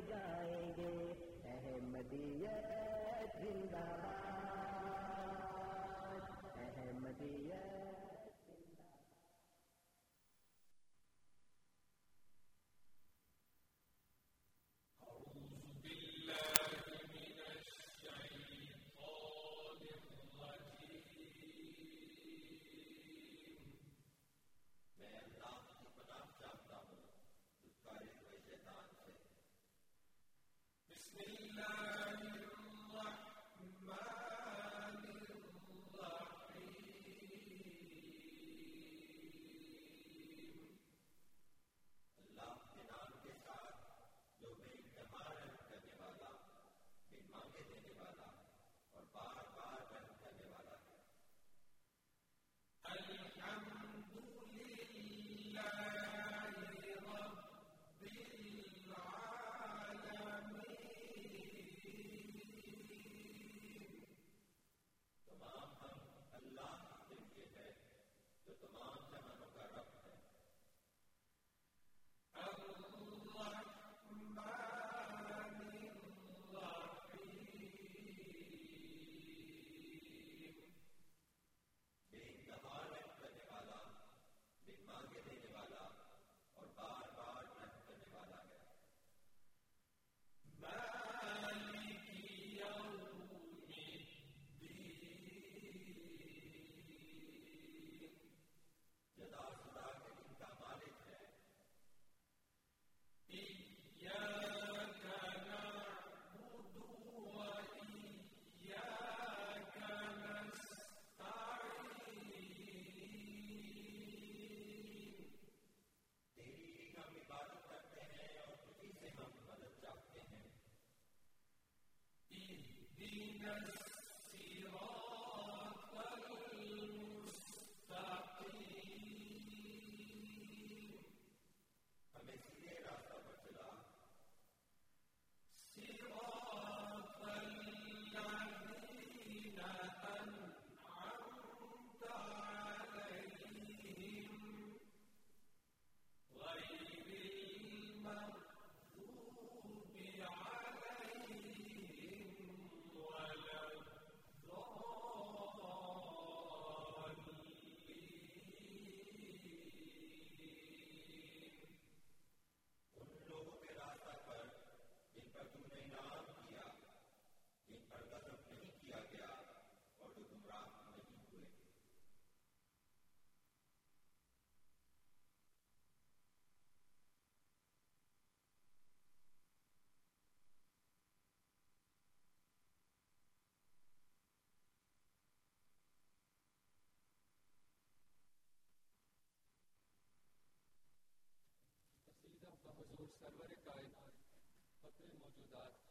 جائے۔ اهدنا سرور کائنات اپنے موجودات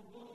كسحوا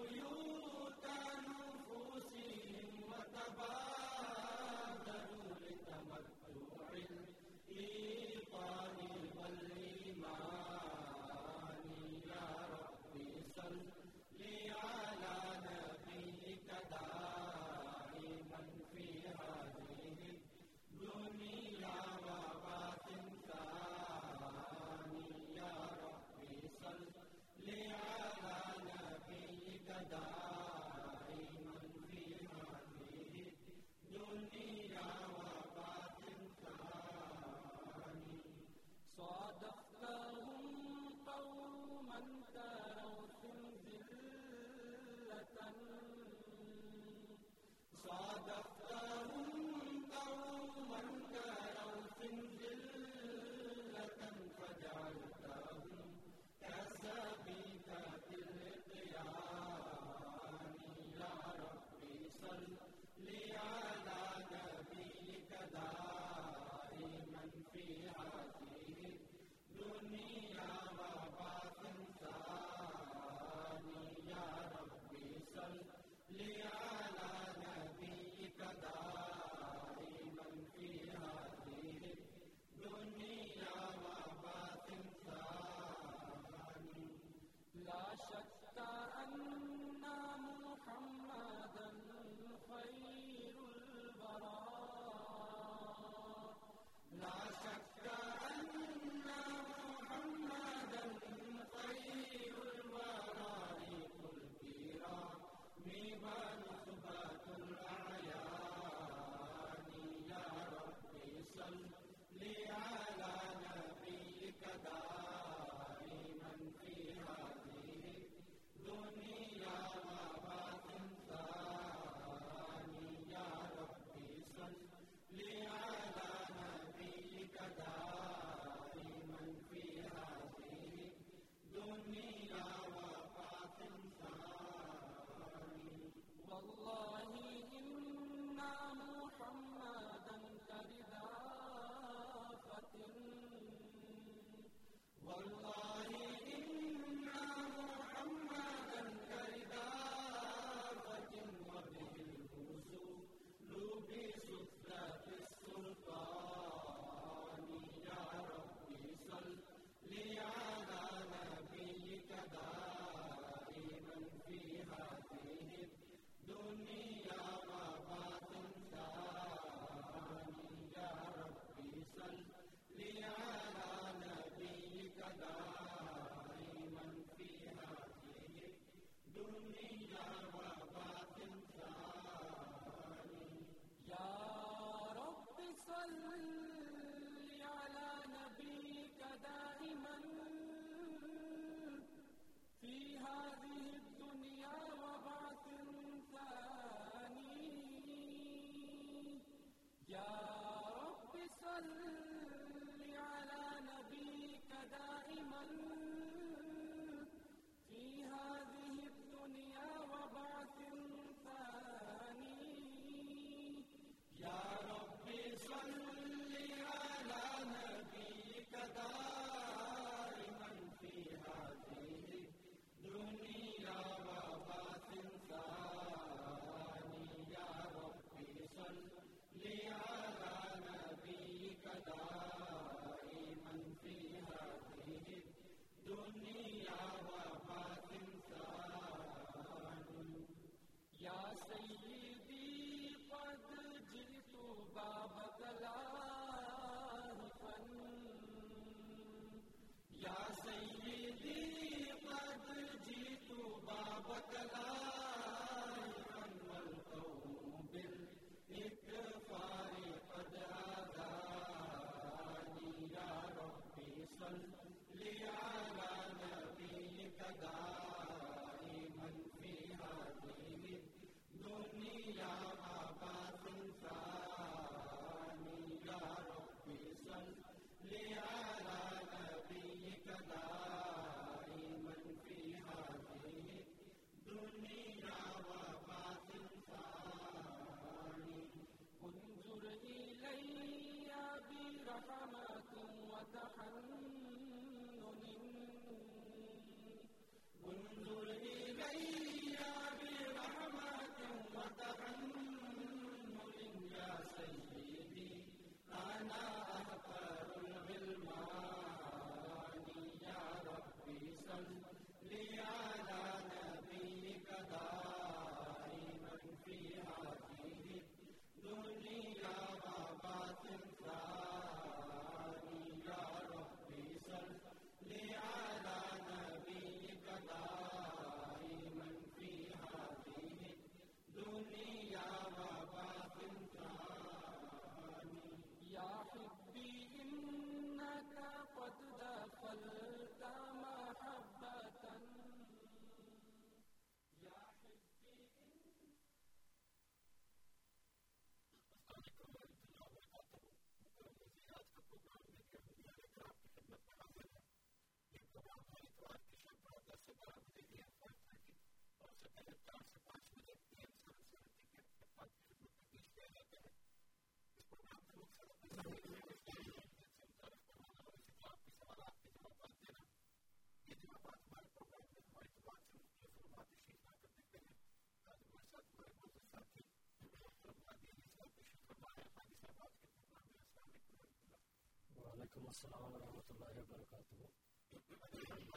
وعلیکم السلام ورحمۃ اللہ وبرکاتہ۔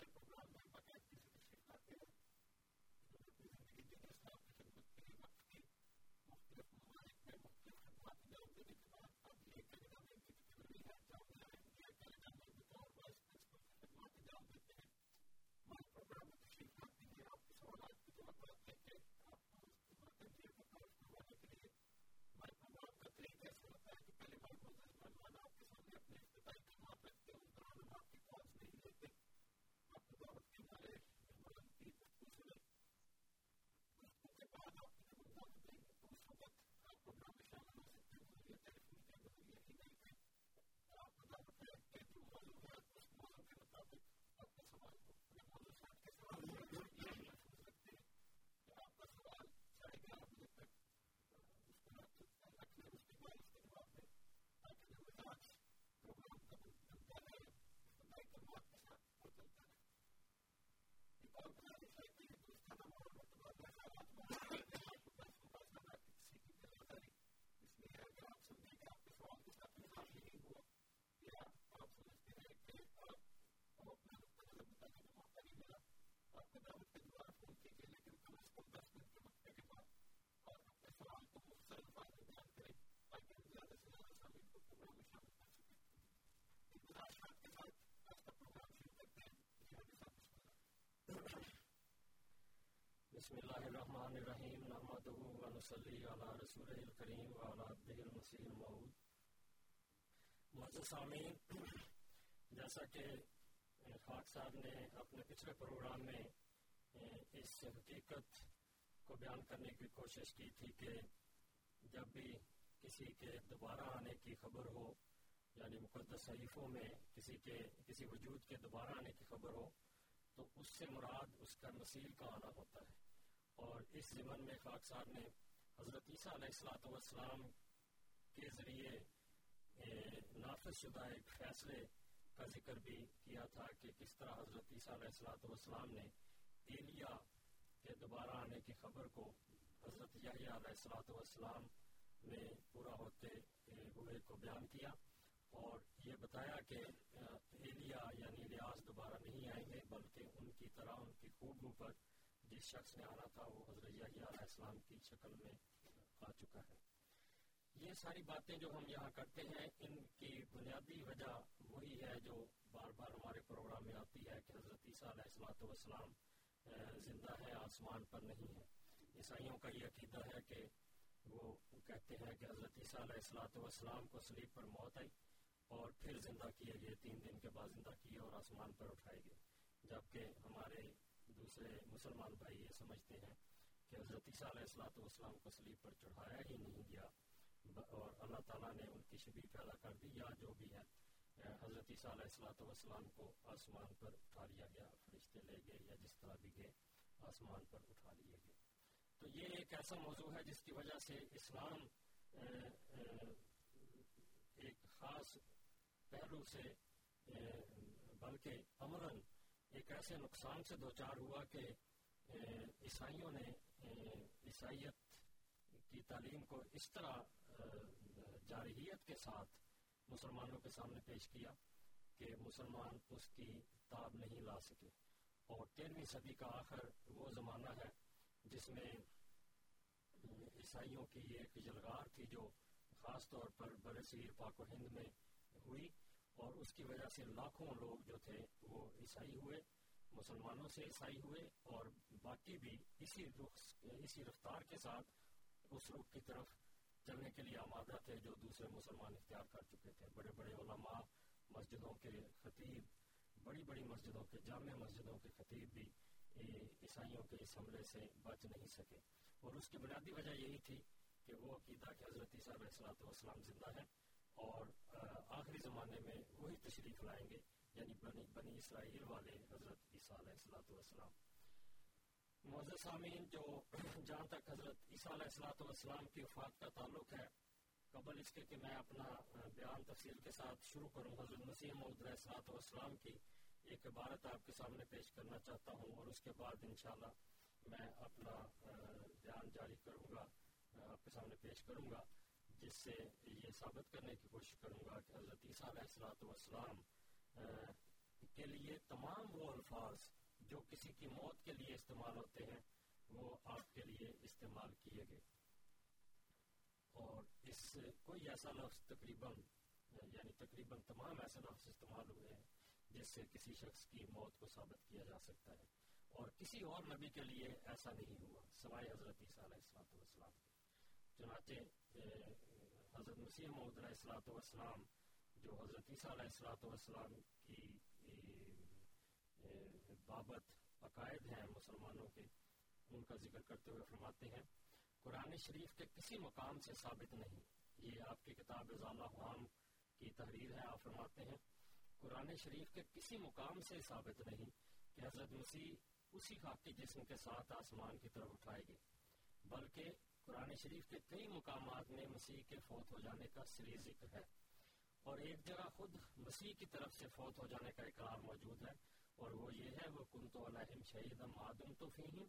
بسم اللہ الرحمن الرحیم، نحمدہ و نصلی علی رسول الکریم و علی عبدہ المسیح الموعود. معزز سامعین، جیسا کہ خاک صاحب نے اپنے پچھلے پروگرام میں اس حقیقت کو بیان کرنے کی کوشش کی تھی کہ جب بھی کسی کے دوبارہ آنے کی خبر ہو یعنی مقدس صحیفوں میں کسی کے، کسی وجود کے دوبارہ آنے کی خبر ہو، تو اس سے مراد اس کا مسیح کا آنا ہوتا ہے۔ اور اس زمن میں خاک صاحب نے حضرت عیسیٰ علیہ السلاۃ والسلام کے ذریعے نافذ شدہ ایک فیصلے کا ذکر بھی کیا تھا کہ کس طرح حضرت عیسیٰ علیہ السلاۃ والسلام نے ایلیا کے دوبارہ آنے کی خبر کو حضرت یحییٰ علیہ السلاۃ والسلام نے پورا ہوتے ہوئے کو بیان کیا اور یہ بتایا کہ ایلیا یعنی لیاز دوبارہ نہیں آئیں گے بلکہ ان کی طرح ان کی خوبوں پر جس شخص نے آنا تھا، وہ حضرت علیہ السلام کی شکل میں آ چکا ہے۔ یہ ساری باتیں جو ہم یہاں کرتے ہیں، ان کی بنیادی وجہ وہی ہے جو بار بار ہمارے پروگرام میں آتی ہے کہ حضرت عیسیٰ علیہ السلاۃ والسلام زندہ ہے، آسمان پر نہیں ہے۔ عیسائیوں کا یہ عقیدہ ہے کہ وہ کہتے ہیں کہ حضرت عیسیٰ علیہ السلاۃ والسلام کو سلیب پر موت آئی اور پھر زندہ کیے گئے، تین دن کے بعد زندہ کیے اور آسمان پر اٹھائے گئے۔ جبکہ ہمارے دوسرے مسلمان بھائی یہ سمجھتے ہیں کہ حضرت عیسیٰ علیہ السلاۃ والسلام کو سلیب پر چڑھایا ہی نہیں گیا۔ اور اللہ تعالیٰ نے ان کی شبی پیدا کر دی یا جو بھی ہے حضرت عیسیٰ علیہ السلاۃ والسلام کو آسمان پر اٹھا لیا گیا، فرشتے لے گئے یا جس طرح بھی گئے، آسمان پر اٹھا لیے گئے۔ تو یہ ایک ایسا موضوع ہے جس کی وجہ سے اسلام ایک خاص پہلو سے بلکہ عملاً ایک ایسے نقصان سے دوچار ہوا کہ عیسائیوں نے عیسائیت کی تعلیم کو اس طرح جارحیت کے ساتھ مسلمانوں کے سامنے پیش کیا کہ مسلمان اس کی تاب نہیں لا سکے۔ اور تیرہویں صدی کا آخر وہ زمانہ ہے جس میں عیسائیوں کی ایک جلغار تھی جو خاص طور پر برصغیر پاک و ہند میں ہوئی۔ اور اس کی وجہ سے لاکھوں لوگ جو تھے وہ عیسائی ہوئے، مسلمانوں سے عیسائی ہوئے اور باقی بھی اسی رخ اسی رفتار کے ساتھ اس رخ کی طرف چلنے کے لیے آمادہ تھے جو دوسرے مسلمان اختیار کر چکے تھے۔ بڑے بڑے علماء، مسجدوں کے خطیب، بڑی بڑی مسجدوں کے، جامع مسجدوں کے خطیب بھی عیسائیوں کے اس حملے سے بچ نہیں سکے۔ اور اس کی بنیادی وجہ یہی تھی کہ وہ عقیدہ کہ حضرت عیسیٰ علیہ السلاۃ والسلام زندہ ہے اور آخری زمانے میں وہی تشریف لائیں گے یعنی بنی بنی اسرائیل والے حضرت عیسیٰ علیہ السلاۃ والسلام۔ معزز سامعین، جو جہاں تک حضرت عیسیٰ علیہ السلاۃ والسلام کی وفات کا تعلق ہے، قبل اس کے کہ میں اپنا بیان تفصیل کے ساتھ شروع کروں، حضرت مسیح محمد علیہ السلاۃ والسلام کی ایک عبارت آپ کے سامنے پیش کرنا چاہتا ہوں، اور اس کے بعد انشاءاللہ میں اپنا بیان جاری کروں گا آپ کے سامنے پیش کروں گا۔ جس سے یہ ثابت کرنے کی کوشش کروں گا کہ حضرت عیسیٰ علیہ السلاۃ والسلام کے لیے تمام وہ الفاظ جو کسی کی موت کے لیے استعمال ہوتے ہیں، وہ آپ کے لیے استعمال کیے گئے۔ اور اس کوئی ایسا لفظ تقریباً یعنی تقریباً تمام ایسے لفظ استعمال ہوئے ہیں جس سے کسی شخص کی موت کو ثابت کیا جا سکتا ہے۔ اور کسی اور نبی کے لیے ایسا نہیں ہوا، سوائے حضرت عیسیٰ علیہ السلاۃ والسلام چنانچہ حضرت مسیح محمد علیہ السلاۃ والسلام، جو حضرت عیسیٰ علیہ السلاۃ والسلام کی بابت عقائد ہیں مسلمانوں کے، ان کا ذکر کرتے ہوئے فرماتے ہیں، قرآن شریف کے کسی مقام سے ثابت نہیں۔ یہ آپ کی کتاب ازالہ حام کی تحریر ہے، آپ فرماتے ہیں، قرآن شریف کے کسی مقام سے ثابت نہیں کہ حضرت مسیح اسی خاکی جسم کے ساتھ آسمان کی طرف اٹھائے گئے، بلکہ قرآن شریف کے کئی مقامات میں مسیح کے فوت ہو جانے کا سری ذکر ہے۔ اور ایک جگہ خود مسیح کی طرف سے فوت ہو جانے کا اقرار موجود ہے۔ اور وہ یہ ہے، وہ کن تو علیہم شہید آدم تو فیم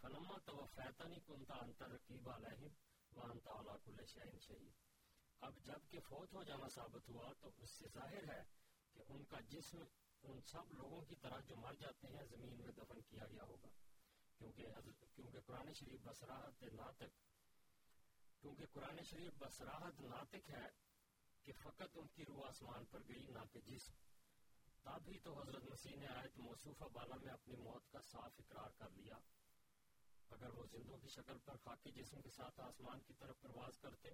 فلما تو فیتنی کنتا انتر رقیب علیہم وانتا علا کل شہین شہید۔ اب جبکہ فوت ہو جانا ثابت ہوا، تو اس سے ظاہر ہے کہ ان کا جسم ان سب لوگوں کی طرح جو مر جاتے ہیں، زمین میں دفن کیا گیا ہوگا۔ کیونکہ حضرت کیونکہ قرآن شریف بسراحت ناطق کیونکہ قرآن شریف بسراحت ناطق ہے کہ فقط ان کی روح آسمان پر گئی، نہ کہ جسم۔ تب ہی تو حضرت مسیح نے آیت موصوفہ بالا میں اپنی موت کا صاف اقرار کر لیا۔ اگر وہ زندوں کی شکل پر خاکی جسم کے ساتھ آسمان کی طرف پرواز کرتے،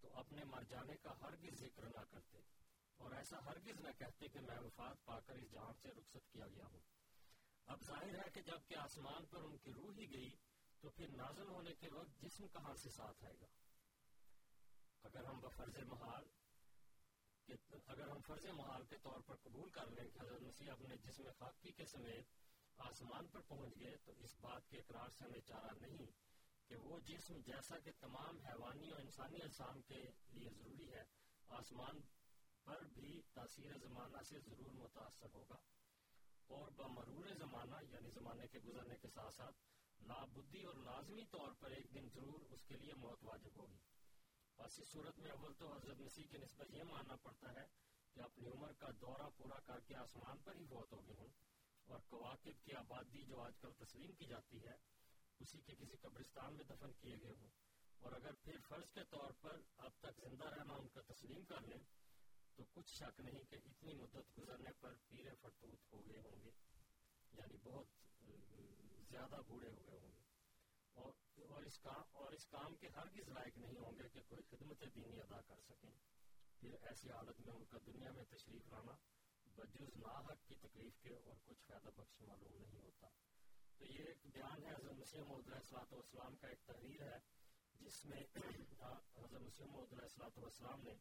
تو اپنے مر جانے کا ہرگز ذکر نہ کرتے۔ اور ایسا ہرگز نہ کہتے کہ میں وفات پا کر اس جہاں سے رخصت کیا گیا ہوں۔ اب ظاہر ہے کہ جبکہ آسمان پر ان کی روح ہی گئی تو پھر نازل ہونے کے وقت جسم کہاں سے ساتھ آئے گا؟ اگر ہم بفرض محال اگر ہم فرض محال کے طور پر قبول کر لیں کہ حضرت مسیح اپنے جسم خاکی کے سمیت آسمان پر پہنچ گئے، تو اس بات کے اقرار سے ہمیں چارہ نہیں کہ وہ جسم جیسا کہ تمام حیوانی اور انسانی اجسام کے لیے ضروری ہے، آسمان پر بھی تاثیر زمانہ سے ضرور متاثر ہوگا۔ اور بمرور زمانہ یعنی زمانے کے گزرنے کے ساتھ ساتھ لابدی اور لازمی طور پر ایک دن ضرور اس کے لیے موت واجب ہوگی۔ بس اس صورت میں اول تو حضرت مسیح کی نسبت یہ ماننا پڑتا ہے کہ اپنی عمر کا دورہ پورا کر کے آسمان پر ہی فوت ہو گئے ہوں اور کواقب کی آبادی جو آج کل تسلیم کی جاتی ہے، اسی کے کسی قبرستان میں دفن کیے گئے ہوں۔ اور اگر پھر فرض کے طور پر اب تک زندہ رہنا ان کا تسلیم کر لیں، تو کچھ شک نہیں کہ اتنی مدت گزرنے پر پیرے فرتوت ہو گئے ہوں گے۔ یعنی بہت زیادہ بوڑھے ہوئے ہوں گے۔ اور اور اس کام اور اس کام کے ہرگز لائق نہیں ہوں گے کہ کوئی خدمت دینی ادا کر سکیں۔ پھر ایسی حالت میں ان کا دنیا میں تشریف لانا بجز ناحق کی تکلیف کے اور کچھ فائدہ بخش معلوم نہیں ہوتا۔ تو یہ ایک بیان ہے حضرت مسیح محمد علیہ السلام کا ایک تحریر ہے، جس میں حضرت مسیح محمد علیہ السلام نے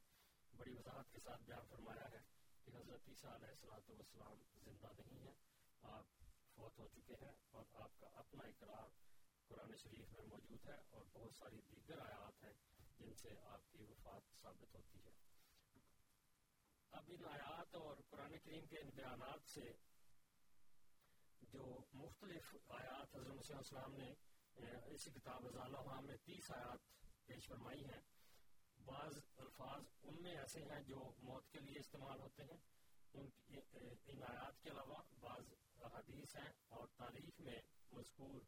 بڑی وضاحت کے ساتھ بیان فرمایا ہے کہ حضرت عیسیٰ علیہ السلاۃ والسلام زندہ نہیں ہیں۔ آپ فوت ہو چکے ہیں اور آپ کا اپنا اقرار قرآن شریف میں موجود ہے اور بہت ساری دیگر آیات ہیں جن سے آپ کی وفات ثابت ہوتی ہے۔ اب ان آیات اور قرآن کریم کے ان بیانات سے جو مختلف آیات حضرت مسیح السلام نے اسی کتاب ازالہ میں تیس آیات پیش فرمائی ہیں۔ بعض الفاظ ان میں ایسے ہیں جو موت کے لیے استعمال ہوتے ہیں۔ ان ان آیات کے علاوہ بعض حدیث ہیں اور تاریخ میں مذکور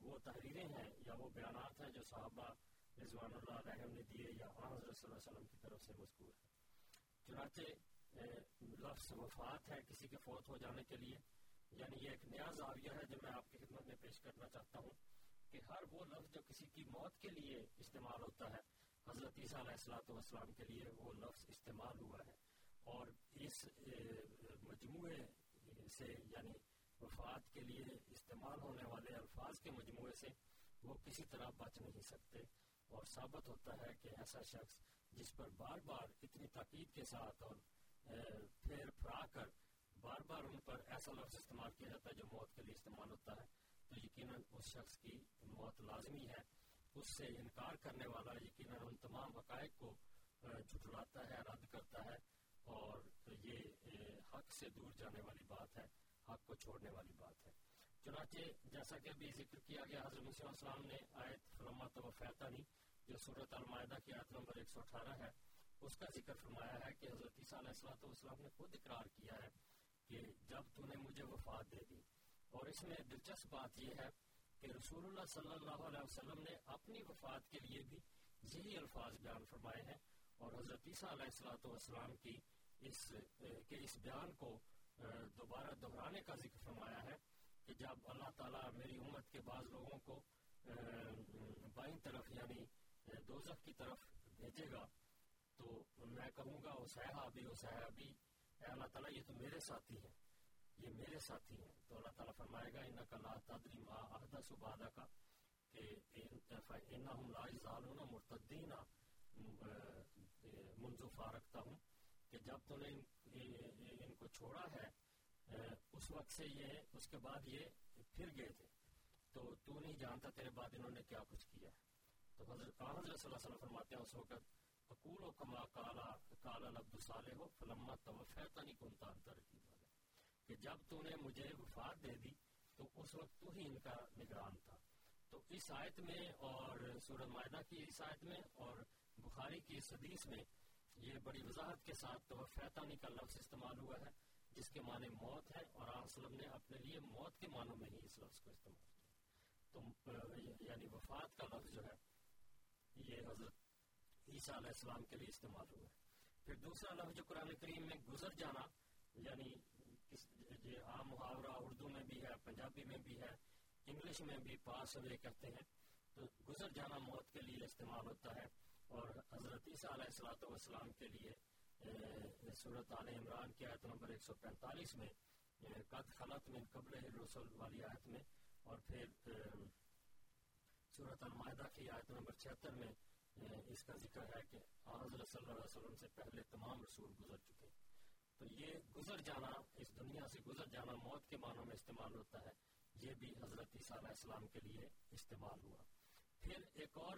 وہ تحریریں ہیں یا وہ بیانات ہیں جو صحابہ رضوان اللہ علیہ نے دیے یا حضرت صلی اللہ علیہ وسلم کی طرف سے مذکور ہے چنانچہ لفظ وفات ہے کسی کے فوت ہو جانے کے لیے۔ یعنی یہ ایک نیا زاویہ ہے جو میں آپ کی خدمت میں پیش کرنا چاہتا ہوں کہ ہر وہ لفظ جو کسی کی موت کے لیے استعمال ہوتا ہے، حضرت عیسیٰ علیہ السلاۃ والسلام کے لیے وہ لفظ استعمال ہوا ہے۔ اور اس مجموعے سے یعنی وفات کے لیے استعمال ہونے والے الفاظ کے مجموعے سے وہ کسی طرح بچ نہیں سکتے اور ثابت ہوتا ہے کہ ایسا شخص جس پر بار بار اتنی تاکید کے ساتھ اور پھر پھرا کر بار بار ان پر ایسا لفظ استعمال کیا جاتا ہے جو موت کے لیے استعمال ہوتا ہے، تو یقیناً اس شخص کی موت لازمی ہے۔ اس سے انکار کرنے والا یقیناً ان تمام حقائق کو جھٹلاتا ہے، رد کرتا ہے۔ اور یہ حق سے دور جانے والی بات ہے، حق کو چھوڑنے والی بات ہے۔ چنانچہ جیسا کہ ابھی ذکر کیا گیا، حضرت مسیح السلام نے آیت فلما تو فیتانی جو صورت المائدہ کی آیت نمبر 118 ہے، اس کا ذکر فرمایا ہے کہ حضرت عیسیٰ علیہ السلام نے خود اقرار کیا ہے کہ جب تو نے مجھے وفات دے دی۔ اور اس میں دلچسپ بات یہ ہے کہ رسول اللہ صلی اللہ علیہ وسلم نے اپنی وفات کے لیے بھی یہی الفاظ بیان فرمائے ہیں۔ اور حضرت عیسیٰ علیہ السلاۃ والسلام کی اس کے اس بیان کو دوبارہ دہرانے کا ذکر فرمایا ہے کہ جب اللہ تعالیٰ میری امت کے بعض لوگوں کو بائیں طرف یعنی دوزخ کی طرف بھیجے گا، تو میں کہوں گا وہ صحابی وہ صحابی، اے اللہ تعالیٰ، یہ تو میرے ساتھی ہیں، یہ میرے ساتھی ہیں. تو اللہ تعالیٰ فرمائے گا، انکا لا تدری ما احدث بعد کا کہ انہم لا یزالون مرتدین منذ فارقتا ہوں کہ جب تو نے ان کو چھوڑا ہے اس وقت سے یہ اس کے بعد یہ پھر گئے تھے۔ تو تو نہیں جانتا تیرے بعد انہوں نے کیا کچھ کیا۔ تو حضرت حضرت صلی اللہ علیہ وسلم فرماتے ہیں اس وقت اقول و کما کالا کالا لبد صالح ہو فلما توفیتنی کنتا ترکیب کہ جب تو نے مجھے وفات دے دی، تو اس وقت تو ہی ان کا نگران تھا۔ تو اس آیت میں اور سورہ معدہ کی اس آیت میں اور بخاری کی اس حدیث میں یہ بڑی وضاحت کے ساتھ توفیتانی کا لفظ استعمال ہوا ہے، جس کے معنی موت ہے، اور آپ وسلم نے اپنے لیے موت کے معنوں میں ہی اس لفظ کو استعمال کیا۔ تو یعنی وفات کا لفظ جو ہے، یہ حضرت عیسیٰ علیہ السلام کے لیے استعمال ہوا ہے۔ پھر دوسرا لفظ جو قرآن کریم میں گزر جانا یعنی یہ عام محاورہ اردو میں بھی ہے، پنجابی میں بھی ہے، انگلش میں بھی پاس ہوئے کہتے ہیں۔ تو گزر جانا موت کے لیے استعمال ہوتا ہے۔ اور حضرت عیسیٰ علیہ السلاۃ والسلام کے لیے صورت عال عمران کی آیت نمبر 145 میں قد خلط من قبل رسول والی آیت میں، اور پھر صورت المائدہ کی آیت نمبر 76 میں اس کا ذکر ہے کہ حضرت صلی اللہ علیہ وسلم سے پہلے تمام رسول گزر چکے تو یہ گزر جانا، اس دنیا سے گزر جانا موت کے معنوں میں استعمال ہوتا ہے، یہ بھی حضرت عیسیٰ علیہ السلام کے لیے استعمال ہوا۔ پھر ایک اور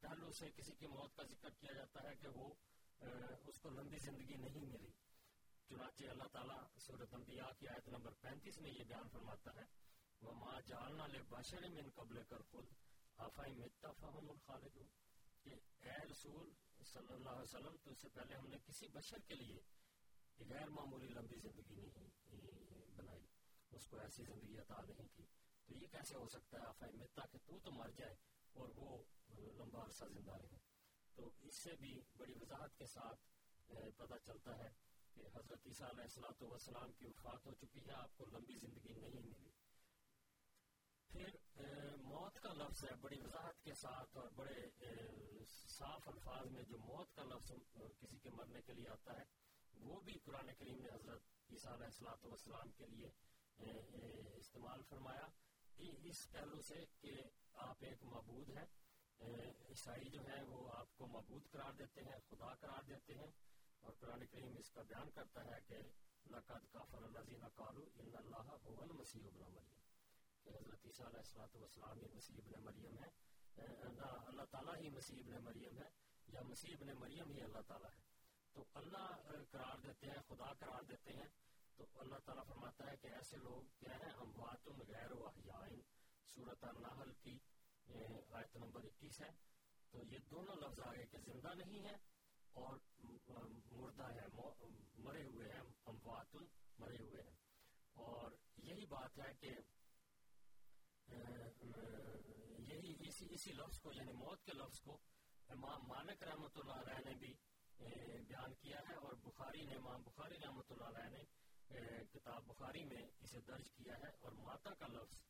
پہلو سے کسی کی موت کا ذکر کیا جاتا ہے کہ وہ اس کو لمبی زندگی نہیں ملی۔ چنانچہ اللہ تعالیٰ صورت انبیاء کی آیت نمبر پینتیس میں یہ بیان فرماتا ہے، وَمَا جَعَلْنَا لِبَشَرٍ مِّن قَبْلِكَ الْخُلْدَ۔ أَفَإِن مِتَّ فَهُمُ الْخَالِدُونَ۔ کہ اے رسول صلی اللہ علیہ وسلم، تو اس سے پہلے ہم نے کسی بشر کے لیے غیر معمولی لمبی زندگی نہیں بنائی۔ اس کو ایسی زندگی عطا نہیں کی۔ تو یہ کیسے ہو سکتا ہے آفائی متا کہ تو تو مر جائے۔ اور وہ لمبا عرصہ زندہ رہے۔ تو اس سے بھی بڑی وضاحت کے ساتھ پتہ چلتا ہے کہ حضرت عیسیٰ علیہ السلاۃ والسلام کی وفات ہو چکی ہے، آپ کو لمبی زندگی نہیں ملی۔ پھر موت کا لفظ ہے، بڑی وضاحت کے ساتھ اور بڑے صاف الفاظ میں جو موت کا لفظ کسی کے مرنے کے لیے آتا ہے، وہ بھی قرآن کریم نے حضرت عیسیٰ علیہ السلاۃ والسلام کے لیے استعمال فرمایا۔ اس پہلو سے کہ آپ ایک معبود ہیں۔ عیسائی جو ہیں وہ آپ کو معبود قرار دیتے ہیں، خدا قرار دیتے ہیں۔ اور قرآن کریم اس کا بیان کرتا ہے کہ لقد کافر الذین قالوا ان اللہ هو المسیح ابن مریم۔ کہ حضرت عیسیٰ علیہ الصلوۃ والسلام یہ مسیح ابن مریم ہے اللہ تعالیٰ ہی مسیح ابن مریم ہے یا مسیح ابن مریم ہی اللہ تعالیٰ ہے۔ تو اللہ قرار دیتے ہیں، خدا قرار دیتے ہیں۔ تو اللہ تعالیٰ فرماتا ہے کہ ایسے لوگ کیا ہیں؟ اموات غیر و احیائن صورت النحل کی آیت نمبر اکیس ہے۔ تو یہ دونوں لفظ آگے کہ زندہ نہیں ہے اور مردہ ہے مرے ہوئے ہیں۔ اموات مرے ہوئے ہیں۔ اور یہی بات ہے کہ یہی، اسی اسی لفظ کو یعنی موت کے لفظ کو امام مالک رحمۃ اللہ علیہ نے بھی بیان کیا ہے اور بخاری نے، امام بخاری رحمۃ اللہ علیہ نے کتاب بخاری میں اسے درج کیا ہے اور ماتا کا لفظ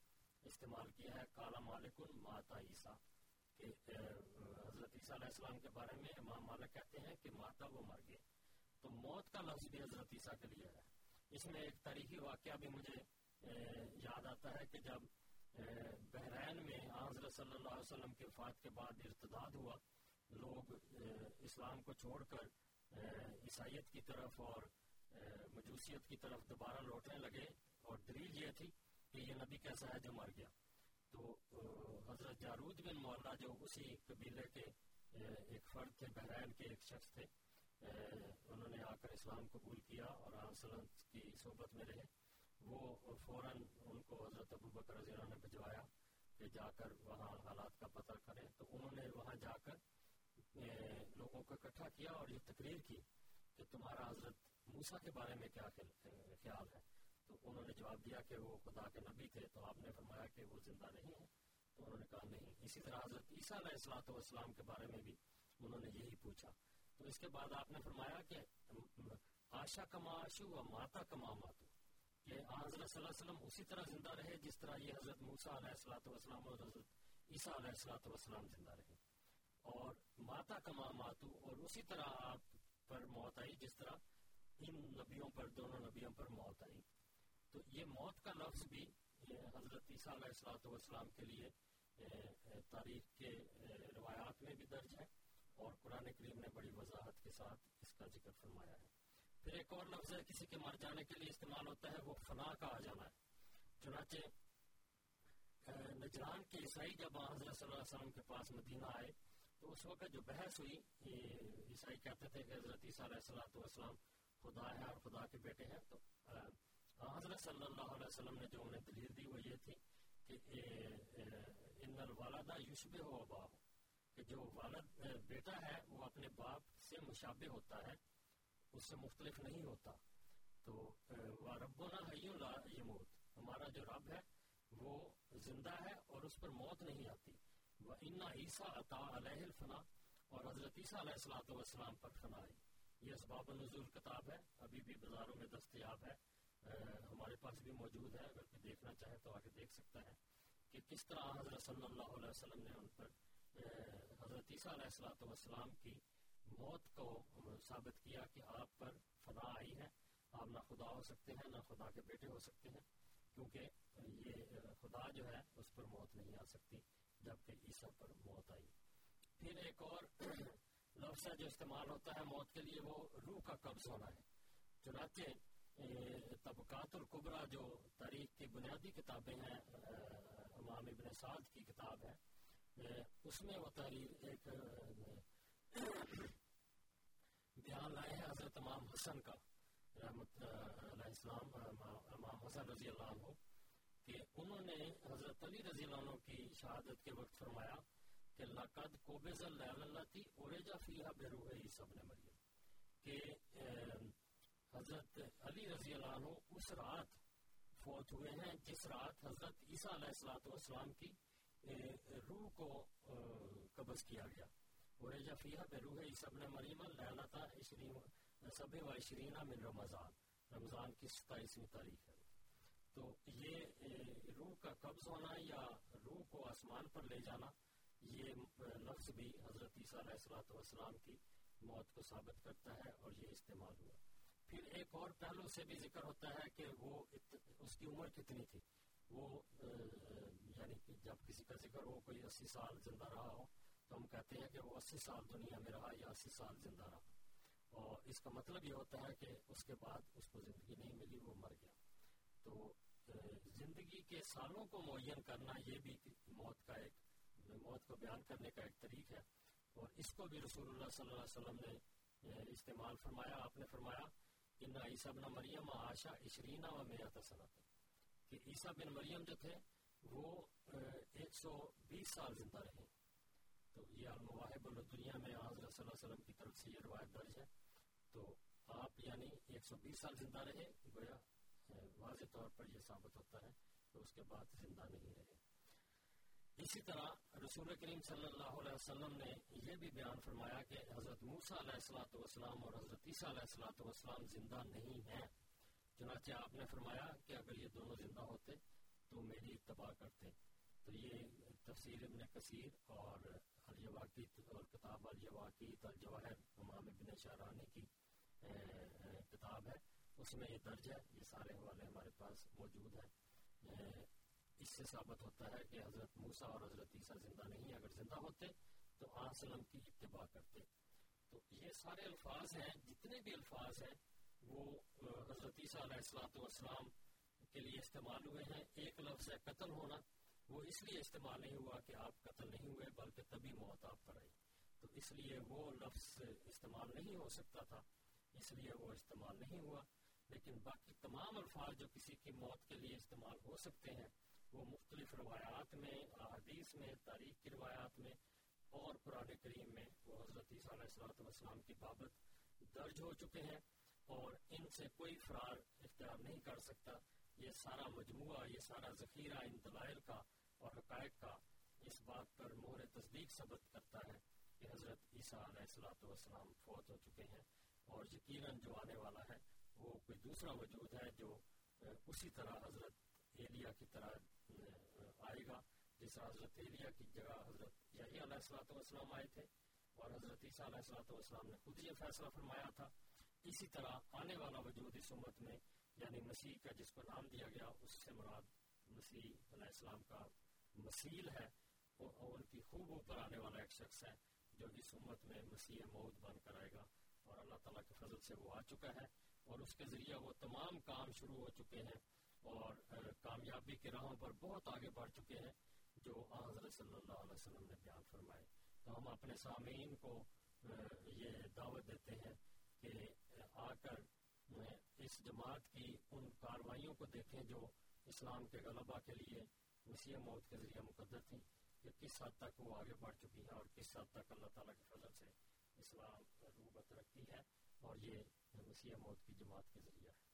استعمال کیا ہے کالا مالک ماتا عیسیٰ کہ حضرت عیسیٰ علیہ السلام کے بارے میں امام مالک کہتے ہیں کہ ماتا وہ مر گئے۔ تو موت کا لفظ بھی حضرت عیسیٰ کے لیے ہے۔ اس میں ایک تاریخی واقعہ بھی مجھے یاد آتا ہے کہ جب بحرین میں حضرت صلی اللہ علیہ وسلم کے وفات کے بعد ارتداد ہوا، لوگ اسلام کو چھوڑ کر عیسائیت کی طرف اور مجوسیت کی طرف دوبارہ لوٹنے لگے اور دلیل یہ تھی کہ یہ نبی کیسا ہے جو مر گیا۔ تو حضرت جارود بن مولا جو اسی قبیلے کے ایک فرد تھے، بحرین کے ایک شخص تھے انہوں نے آ کر اسلام قبول کیا اور وسلم کی صحبت میں رہے۔ وہ فوراً ان کو حضرت ابو بکر رضی اللہ نے بھجوایا کہ جا کر وہاں حالات کا پتہ کریں۔ تو انہوں نے وہاں جا کر لوگوں کو اکٹھا کیا اور یہ تقریر کی کہ تمہارا حضرت موسا کے بارے میں کیا خیال ہے؟ تو انہوں نے جواب دیا کہ وہ خدا کے نبی تھے، تو آپ نے فرمایا کہ وہ زندہ نہیں ہے تو انہوں نے کہا نہیں۔ اسی طرح حضرت عیسیٰ علیہ السلاۃ والسلام کے بارے میں بھی انہوں نے یہی پوچھا۔ تو اس کے بعد آپ نے فرمایا کہ آشا کما آشو و ماتا کما ماتو کہ حضرت صلی اللہ علیہ وسلم اسی طرح زندہ رہے جس طرح یہ حضرت موسا علیہ السلاۃ والسلام اور حضرت عیسیٰ علیہ السلاۃ والسلام زندہ رہے۔ اور ماتا کما ماتو اور اسی طرح آپ پر موت آئی جس طرح ان نبیوں پر، دونوں نبیوں پر موت آئی۔ تو یہ موت کا لفظ بھی حضرت عیسیٰ علیہ السلاۃ والسلام کے لیے تاریخ کے روایات میں بھی درج ہے اور قرآن کریم نے بڑی وضاحت کے ساتھ اس کا ذکر فرمایا ہے۔ پھر ایک اور لفظ ہے، کسی کے مر جانے کے لیے استعمال ہوتا ہے، وہ فنا کا آ جانا ہے۔ چنانچہ نجران کے عیسائی جب حضرت صلی اللہ علیہ وسلم کے پاس مدینہ آئے، تو اس وقت جو بحث ہوئی عیسائی کہتے تھے کہ حضرت عیسیٰ علیہ السلام والسلام خدا ہے اور خدا کے بیٹے ہیں تو حضرت صلی اللہ علیہ وسلم نے جو انہیں دلیل دی وہ یہ تھی کہ ان الوالدہ یوشب ہو ابا کہ جو والد بیٹا ہے وہ اپنے باپ سے مشابہ ہوتا ہے، اس سے مختلف نہیں ہوتا۔ تو ربنا حی لا یموت، ہمارا جو رب ہے وہ زندہ ہے اور اس پر موت نہیں آتی۔ وہ انا عیسیٰ عطا علیہ الفنا، اور حضرت عیسیٰ علیہ السلاۃ والسلام پر فنا آئی۔ یہ اسباب النزول کتاب ہے، ابھی بھی بازاروں میں دستیاب ہے۔ ہمارے پاس بھی موجود ہے، اگر کوئی دیکھنا چاہے تو آگے دیکھ سکتا ہے کہ کس طرح حضرت صلی اللہ علیہ وسلم نے ان پر حضرت عیسیٰ علیہ السلاۃ والسلام کی موت کو ثابت کیا کہ آپ پر فنا آئی ہے۔ آپ نہ خدا ہو سکتے ہیں، نہ خدا کے بیٹے ہو سکتے ہیں، کیونکہ یہ خدا جو ہے، اس پر موت نہیں آ سکتی جبکہ عیسیٰ پر موت آئی۔ پھر ایک اور لفظ ہے جو استعمال ہوتا ہے موت کے لیے، وہ روح کا قبض ہونا ہے۔ چنانچہ طبقات القبرا جو تاریخ کی بنیادی کتابیں ہیں امام ابن سعد کی کتاب ہے اس میں وہ تحریر ایک بیان لائے ہیں حضرت امام حسن کا، رحمت علیہ السلام امام حسن رضی اللہ عنہ، کہ انہوں نے حضرت علی رضی اللہ عنہ کی شہادت کے وقت فرمایا کہ لقد کوبز اللیلتی اوریجا فیہا بروح عیسیٰ ابن مریم، کہ حضرت علی رضی اللہ عنہ اس رات فوت ہوئے ہیں، جس رات حضرت عیسیٰ علیہ السلام کی روح کو قبض کیا گیا۔ اوریجا فیہا بروح عیسیٰ ابن مریم لیلتا سب و عشرینہ من رمضان۔ رمضان کی ستائیسویں تاریخ ہے۔ تو یہ روح کا قبض ہونا یا روح کو آسمان پر لے جانا یہ لفظ بھی حضرت عیسیٰ علیہ السلاۃ والسلام کی موت کو ثابت کرتا ہے اور یہ استعمال ہوا۔ پھر ایک اور پہلو سے بھی ذکر ہوتا ہے کہ وہ اس کی عمر کتنی تھی؟ وہ یعنی کہ جب کسی کا ذکر ہو، کوئی اسی سال زندہ رہا ہو، تو ہم کہتے ہیں کہ وہ اسی سال دنیا میں رہا یا اسی سال زندہ رہا۔ اور اس کا مطلب یہ ہوتا ہے کہ اس کے بعد اس کو زندگی نہیں ملی، وہ مر گیا۔ تو زندگی کے سالوں کو معین کرنا یہ بھی موت کا ایک موت کو بیان کرنے کا ایک طریق ہے اور اس کو بھی رسول اللہ صلی اللہ علیہ وسلم نے استعمال فرمایا، آپ نے فرمایا کہ نہ عیسیٰ بن مریم آشا عشرینہ و میت صنعت کہ عیسیٰ بن مریم جو تھے، وہ ایک سو بیس سال زندہ رہے۔ تو یہ المواہب الدنیا میں حضرت صلی اللہ علیہ وسلم کی طرف سے یہ روایت درج ہے۔ تو آپ یعنی ایک سو بیس سال زندہ رہے، گویا واضح طور پر یہ ثابت ہوتا ہے کہ اس کے بعد زندہ نہیں رہے۔ اسی طرح رسول کریم صلی اللہ علیہ وسلم نے یہ بھی بیان فرمایا کہ حضرت موسیٰ علیہ السلاۃ والسلام اور حضرت عیسیٰ علیہ السلاۃ والسلام زندہ نہیں ہیں۔ چنانچہ آپ نے فرمایا کہ اگر یہ دونوں زندہ ہوتے تو میری اتباع کرتے۔ تو یہ تفسیر ابن کثیر اور الواقی اور کتاب الواقیت الجواہر امام ابن شہرانی کی کتاب ہے۔ اس میں یہ درج ہے، یہ سارے حوالے ہمارے پاس موجود ہیں۔ اس سے ثابت ہوتا ہے کہ حضرت موسا اور حضرت عیسیٰ زندہ نہیں اگر زندہ ہوتے تو آسلم کی اتباع کرتے۔ تو یہ سارے الفاظ ہیں، جتنے بھی الفاظ ہیں، وہ حضرت عیسیٰ علیہ السلاۃ والسلام کے لیے استعمال ہوئے ہیں۔ ایک لفظ ہے قتل ہونا۔ وہ اس لیے استعمال نہیں ہوا کہ آپ قتل نہیں ہوئے، بلکہ تبھی موت آپ پر آئی۔ تو اس لیے وہ لفظ استعمال نہیں ہو سکتا تھا۔ اس لیے وہ استعمال نہیں ہوا۔ لیکن باقی تمام الفاظ جو کسی کی موت کے لیے استعمال ہو سکتے ہیں وہ مختلف روایات میں، احادیث میں، تاریخ کی روایات میں اور قرآن کریم میں وہ حضرت عیسیٰ علیہ السلاۃ والسلام کی بابت درج ہو چکے ہیں اور ان سے کوئی فرار اختیار نہیں کر سکتا۔ یہ سارا مجموعہ، یہ سارا ذخیرہ ان دلائل کا اور حقائق کا اس بات پر مہر تصدیق ثبت کرتا ہے کہ حضرت عیسیٰ علیہ السلاۃ والسلام فوت ہو چکے ہیں اور یقیناً جو آنے والا ہے وہ کوئی دوسرا وجود ہے جو اسی طرح حضرت ایلیا کی طرح آئے گا۔ جس طرح حضرت ایلیا کی جگہ حضرت یہی علیہ السلاۃ والسلام آئے تھے، اور حضرت عیسیٰ علیہ السلاۃ والسلام نے خود یہ فیصلہ فرمایا تھا۔ اسی طرح آنے والا وجود اس امت میں یعنی مسیح کا جس کو نام دیا گیا، اس سے مراد مسیح علیہ السلام کا مسیل ہے۔ اور ان کی خوب اوپر آنے والا ایک شخص ہے، جو اس امت میں مسیح موت بن کر آئے گا۔ اور اللہ تعالیٰ کے فضل سے وہ آ چکا ہے، اور اس کے ذریعے وہ تمام کام شروع ہو چکے ہیں۔ اور کامیابی کے راہوں پر بہت آگے بڑھ چکے ہیں، جو حضرت صلی اللہ علیہ وسلم نے بیان فرمائے۔ تو ہم اپنے سامعین کو یہ دعوت دیتے ہیں کہ، آ کر اس جماعت کی ان کاروائیوں کو دیکھیں جو اسلام کے غلبہ کے لیے مسیح موت کے ذریعے مقدر تھیں کہ کس حد تک وہ آگے بڑھ چکی ہیں اور کس حد تک اللہ تعالیٰ کے فضل سے اسلام روبت رکھتی ہے اور یہ مسیح موت کی جماعت کے ذریعہ ہے۔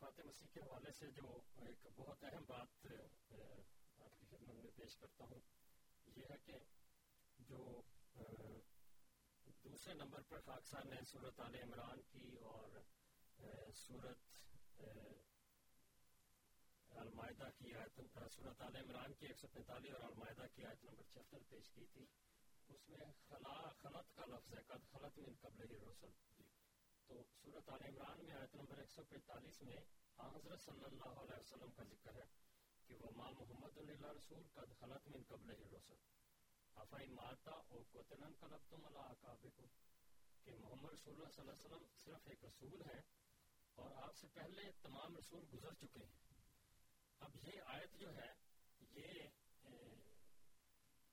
فاتح مسیح کے حوالے سے جو ایک بہت اہم بات آپ کی خدمت میں پیش کرتا ہوں، یہ ہے کہ جو دوسرے نمبر پر خاکسار نے صورت عال عمران کی اور صورت المائدہ کی آیت صورت عال عمران کی ایک سو پینتالیس اور المائدہ کی آیت نمبر چھہتر پیش کی تھی۔ اس میں خلا، خلط کا لفظ ہے، قد خلط من قبل رسل تو صورت عال عمران میں آیت نمبر ایک سو پینتالیس میں حضرت صلی اللہ علیہ وسلم کا ذکر ہے کہ وہ ماں محمد اللہ رسول قد خلط من قبل الرسل۔ افائی ماتا او قتلن قلبتم علی اعقابکم کہ محمد رسول اللہ صلی اللہ علیہ وسلم صرف ایک رسول ہے اور آپ سے پہلے تمام رسول گزر چکے ہیں۔ اب یہ آیت جو ہے، یہ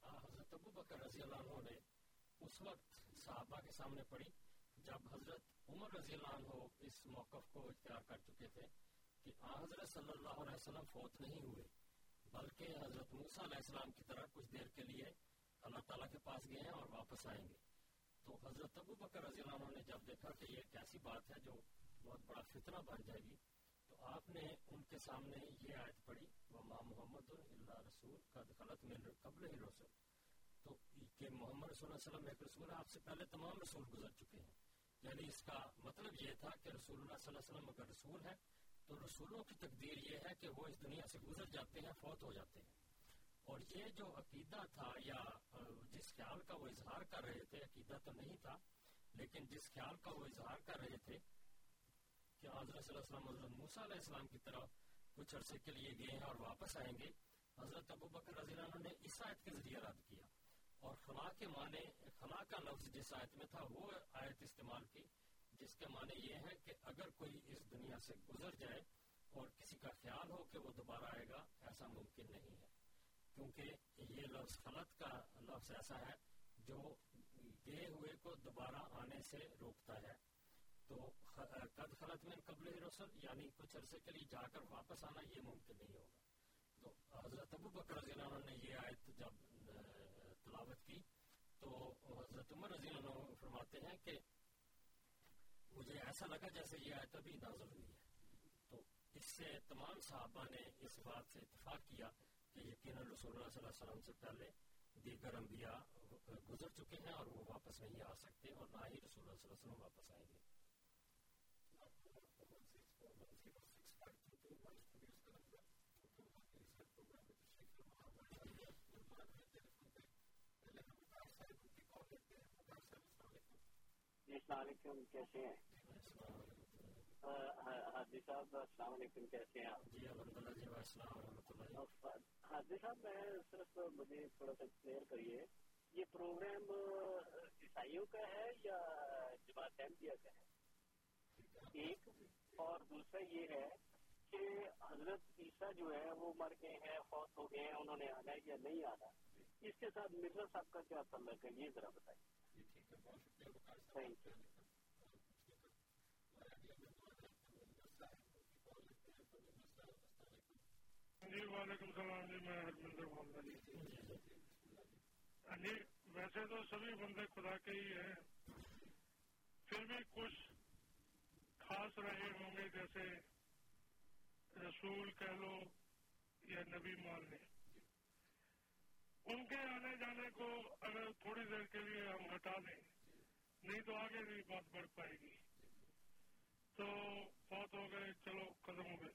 حضرت ابو بکر رضی اللہ عنہ نے اس وقت صحابہ کے سامنے پڑی جب حضرت عمر رضی اللہ عنہ اس موقف کو اختیار کر چکے تھے کہ حضرت صلی اللہ علیہ وسلم فوت نہیں ہوئے، بلکہ حضرت موسیٰ علیہ السلام کی طرح کچھ دیر کے لیے اللہ تعالیٰ کے پاس گئے ہیں اور واپس آئیں گے۔ تو حضرت ابو بکر رضی اللہ عنہ نے جب دیکھا کہ یہ ایک ایسی بات ہے جو بہت بڑا فتنہ بن جائے گی، تو آپ نے ان کے سامنے یہ آیت پڑھی وہ ماں محمد اللہ رسول قد خلط من قبل رسول تو کہ محمد رسول اللہ علیہ وسلم ایک رسول ہے، آپ سے پہلے تمام رسول گزر چکے ہیں۔ یعنی اس کا مطلب یہ تھا کہ رسول اللہ صلی اللہ علیہ وسلم اگر رسول ہے تو رسولوں کی تقدیر یہ ہے کہ وہ اس دنیا سے گزر جاتے ہیں، فوت ہو جاتے ہیں۔ اور یہ جو عقیدہ تھا یا جس خیال کا وہ اظہار کر رہے تھے، عقیدہ تو نہیں تھا، لیکن جس خیال کا وہ اظہار کر رہے تھے کہ حضرت صلی اللہ علیہ وسلم، حضرت موسیٰ علیہ السلام کی طرف کچھ عرصے کے لیے گئے ہیں اور واپس آئیں گے، حضرت ابو بکر رضی اللہ عنہ نے اس آیت کے ذریعے رد کیا۔ اور خلا کے معنی خلا کا لفظ جس آیت میں تھا، وہ آیت استعمال کی، جس کے معنی یہ ہے کہ اگر کوئی اس دنیا سے گزر جائے اور کسی کا خیال ہو کہ وہ دوبارہ آئے گا، ایسا ممکن نہیں ہے۔ کیونکہ یہ لفظ خلط کا لفظ ایسا ہے جو گئے ہوئے کو دوبارہ آنے سے روکتا ہے۔ تو قد خلط میں قبل رسل یعنی کچھ عرصے کے لیے جا کر واپس آنا یہ ممکن نہیں ہوگا۔ تو حضرت ابو بکر رضی اللہ عنہ نے یہ آیت جب تلاوت کی تو حضرت عمر رضی اللہ عنہ فرماتے ہیں کہ مجھے ایسا لگا جیسے یہ آیت ابھی نازل ہوئی ہے تو اس سے تمام صحابہ نے اس بات سے اتفاق کیا کہ یقیناً رسول اللہ صلی اللہ علیہ وسلم سے پہلے دیگر انبیاء گزر چکے ہیں اور وہ واپس نہیں آ سکتے اور نہ ہی رسول اللہ صلی اللہ علیہ وسلم واپس آئیں گے السلام علیکم کیسے ہیں؟ حاضی صاحب السلام علیکم کیسے ہیں آپ؟ جی صاحب میں صرف مجھے تھوڑا سا کلیئر کریے یہ پروگرام عیسائیوں کا ہے یا جماعت احمدیہ کا ہے؟ ایک اور دوسرا یہ ہے کہ حضرت عیسیٰ جو ہے وہ مر گئے ہیں فوت ہو گئے ہیں انہوں نے آنا ہے یا نہیں آنا؟ اس کے ساتھ مرزا صاحب کا کیا تعلق ہے؟ یہ ذرا بتائیے۔ جی وعلیکم السلام جی میں ہرمندر بول رہا ویسے تو سبھی بندے خدا کے ہی ہیں۔ پھر بھی کچھ خاص رہے ہوں گے جیسے رسول کہہ لو یا نبی مان لیں۔ ان کے آنے جانے کو اگر تھوڑی دیر کے لیے ہم ہٹا دیں، نہیں تو آگے بھی بات بڑھ پائے گی۔ تو بہت ہو گئے، چلو ختم ہو گئے۔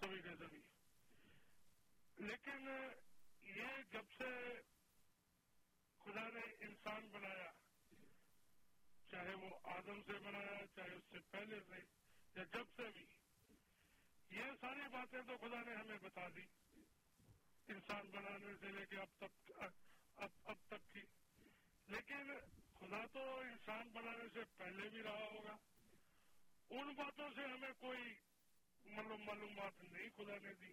سبھی کے سبھی۔ لیکن یہ جب سے خدا نے انسان بنایا، چاہے وہ آدم سے بنایا، چاہے اس سے پہلے سے یا جب سے بھی، یہ ساری باتیں تو خدا نے ہمیں بتا دی۔ انسان بنانے سے لے کے اب تک، اب اب تک کی۔ لیکن خدا تو انسان بنانے سے پہلے بھی رہا ہوگا۔ ان باتوں سے ہمیں کوئی معلوم معلومات نہیں خدا نے دی۔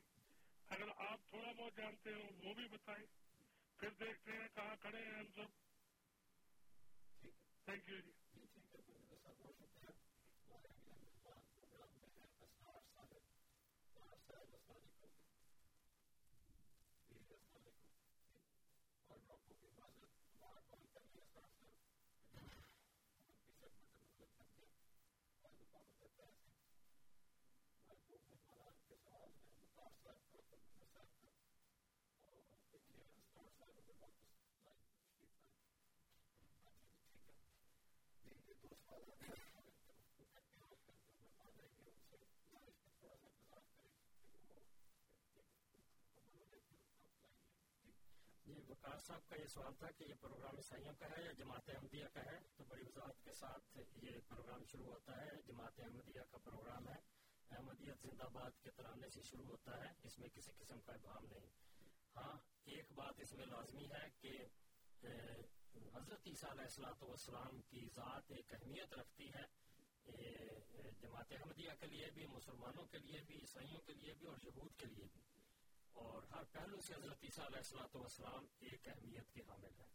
اگر آپ تھوڑا بہت جانتے ہو، وہ بھی بتائیں۔ پھر دیکھتے ہیں کہاں کھڑے ہیں ہم سب۔ تھینک یو جی جی وقار صاحب کا یہ سوال تھا کہ یہ پروگرام عیسائیوں کا ہے یا جماعت احمدیہ کا ہے؟ تو بڑی وضاحت کے ساتھ یہ پروگرام شروع ہوتا ہے، جماعت احمدیہ کا پروگرام ہے۔ احمدیت زندہ باد کے ترانے سے شروع ہوتا ہے، اس میں کسی قسم کا ابہام نہیں۔ ہاں ایک بات اس میں لازمی ہے کہ حضرت عیسیٰ علیہ السلاۃ والسلام کی ذات ایک اہمیت رکھتی ہے۔ جماعت احمدیہ کے لیے بھی، مسلمانوں کے لیے بھی، عیسائیوں کے لیے بھی اور یہود کے لیے بھی۔ اور ہر پہلو سے حضرت عیسیٰ علیہ السلاۃ والسلام ایک اہمیت کے حامل ہے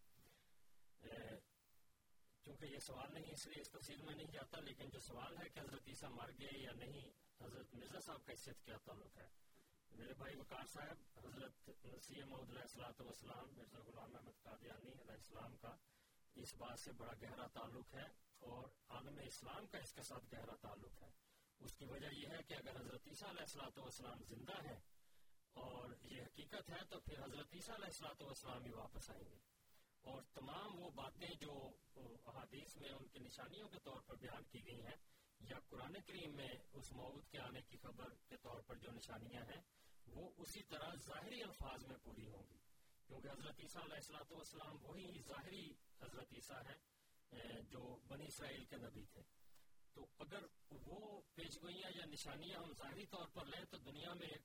چونکہ یہ سوال نہیں اس لیے اس تفصیل میں نہیں جاتا، لیکن جو سوال ہے کہ حضرت عیسیٰ مر گئے یا نہیں، حضرت مرزا صاحب کا حیثیت کیا تعلق ہے؟ میرے بھائی وقار صاحب، حضرت مسیح محدود علیہ السلاۃ والسلام، مرزا غلام احمد قادیانی علیہ السلام کا اس بات سے بڑا گہرا تعلق ہے اور عالم اسلام کا اس کے ساتھ گہرا تعلق ہے۔ اس کی وجہ یہ ہے کہ اگر حضرت عیسیٰ علیہ السلاۃ والسلام زندہ ہے اور یہ حقیقت ہے تو پھر حضرت عیسیٰ علیہ السلاۃ والسلام ہی واپس آئیں گے۔ اور تمام وہ باتیں جو احادیث میں ان کی نشانیوں کے طور پر بیان کی گئی ہیں یا قرآن کریم میں اس موت کے آنے کی خبر کے طور پر جو نشانیاں ہیں، وہ اسی طرح ظاہری الفاظ میں پوری ہوں گی۔ کیونکہ حضرت عیسیٰ علیہ السلاۃ والسلام وہی ظاہری حضرت عیسیٰ ہے جو بنی اسرائیل کے نبی تھے۔ تو اگر وہ پیشگوئیاں یا نشانیاں ہم ظاہری طور پر لیں، تو دنیا میں ایک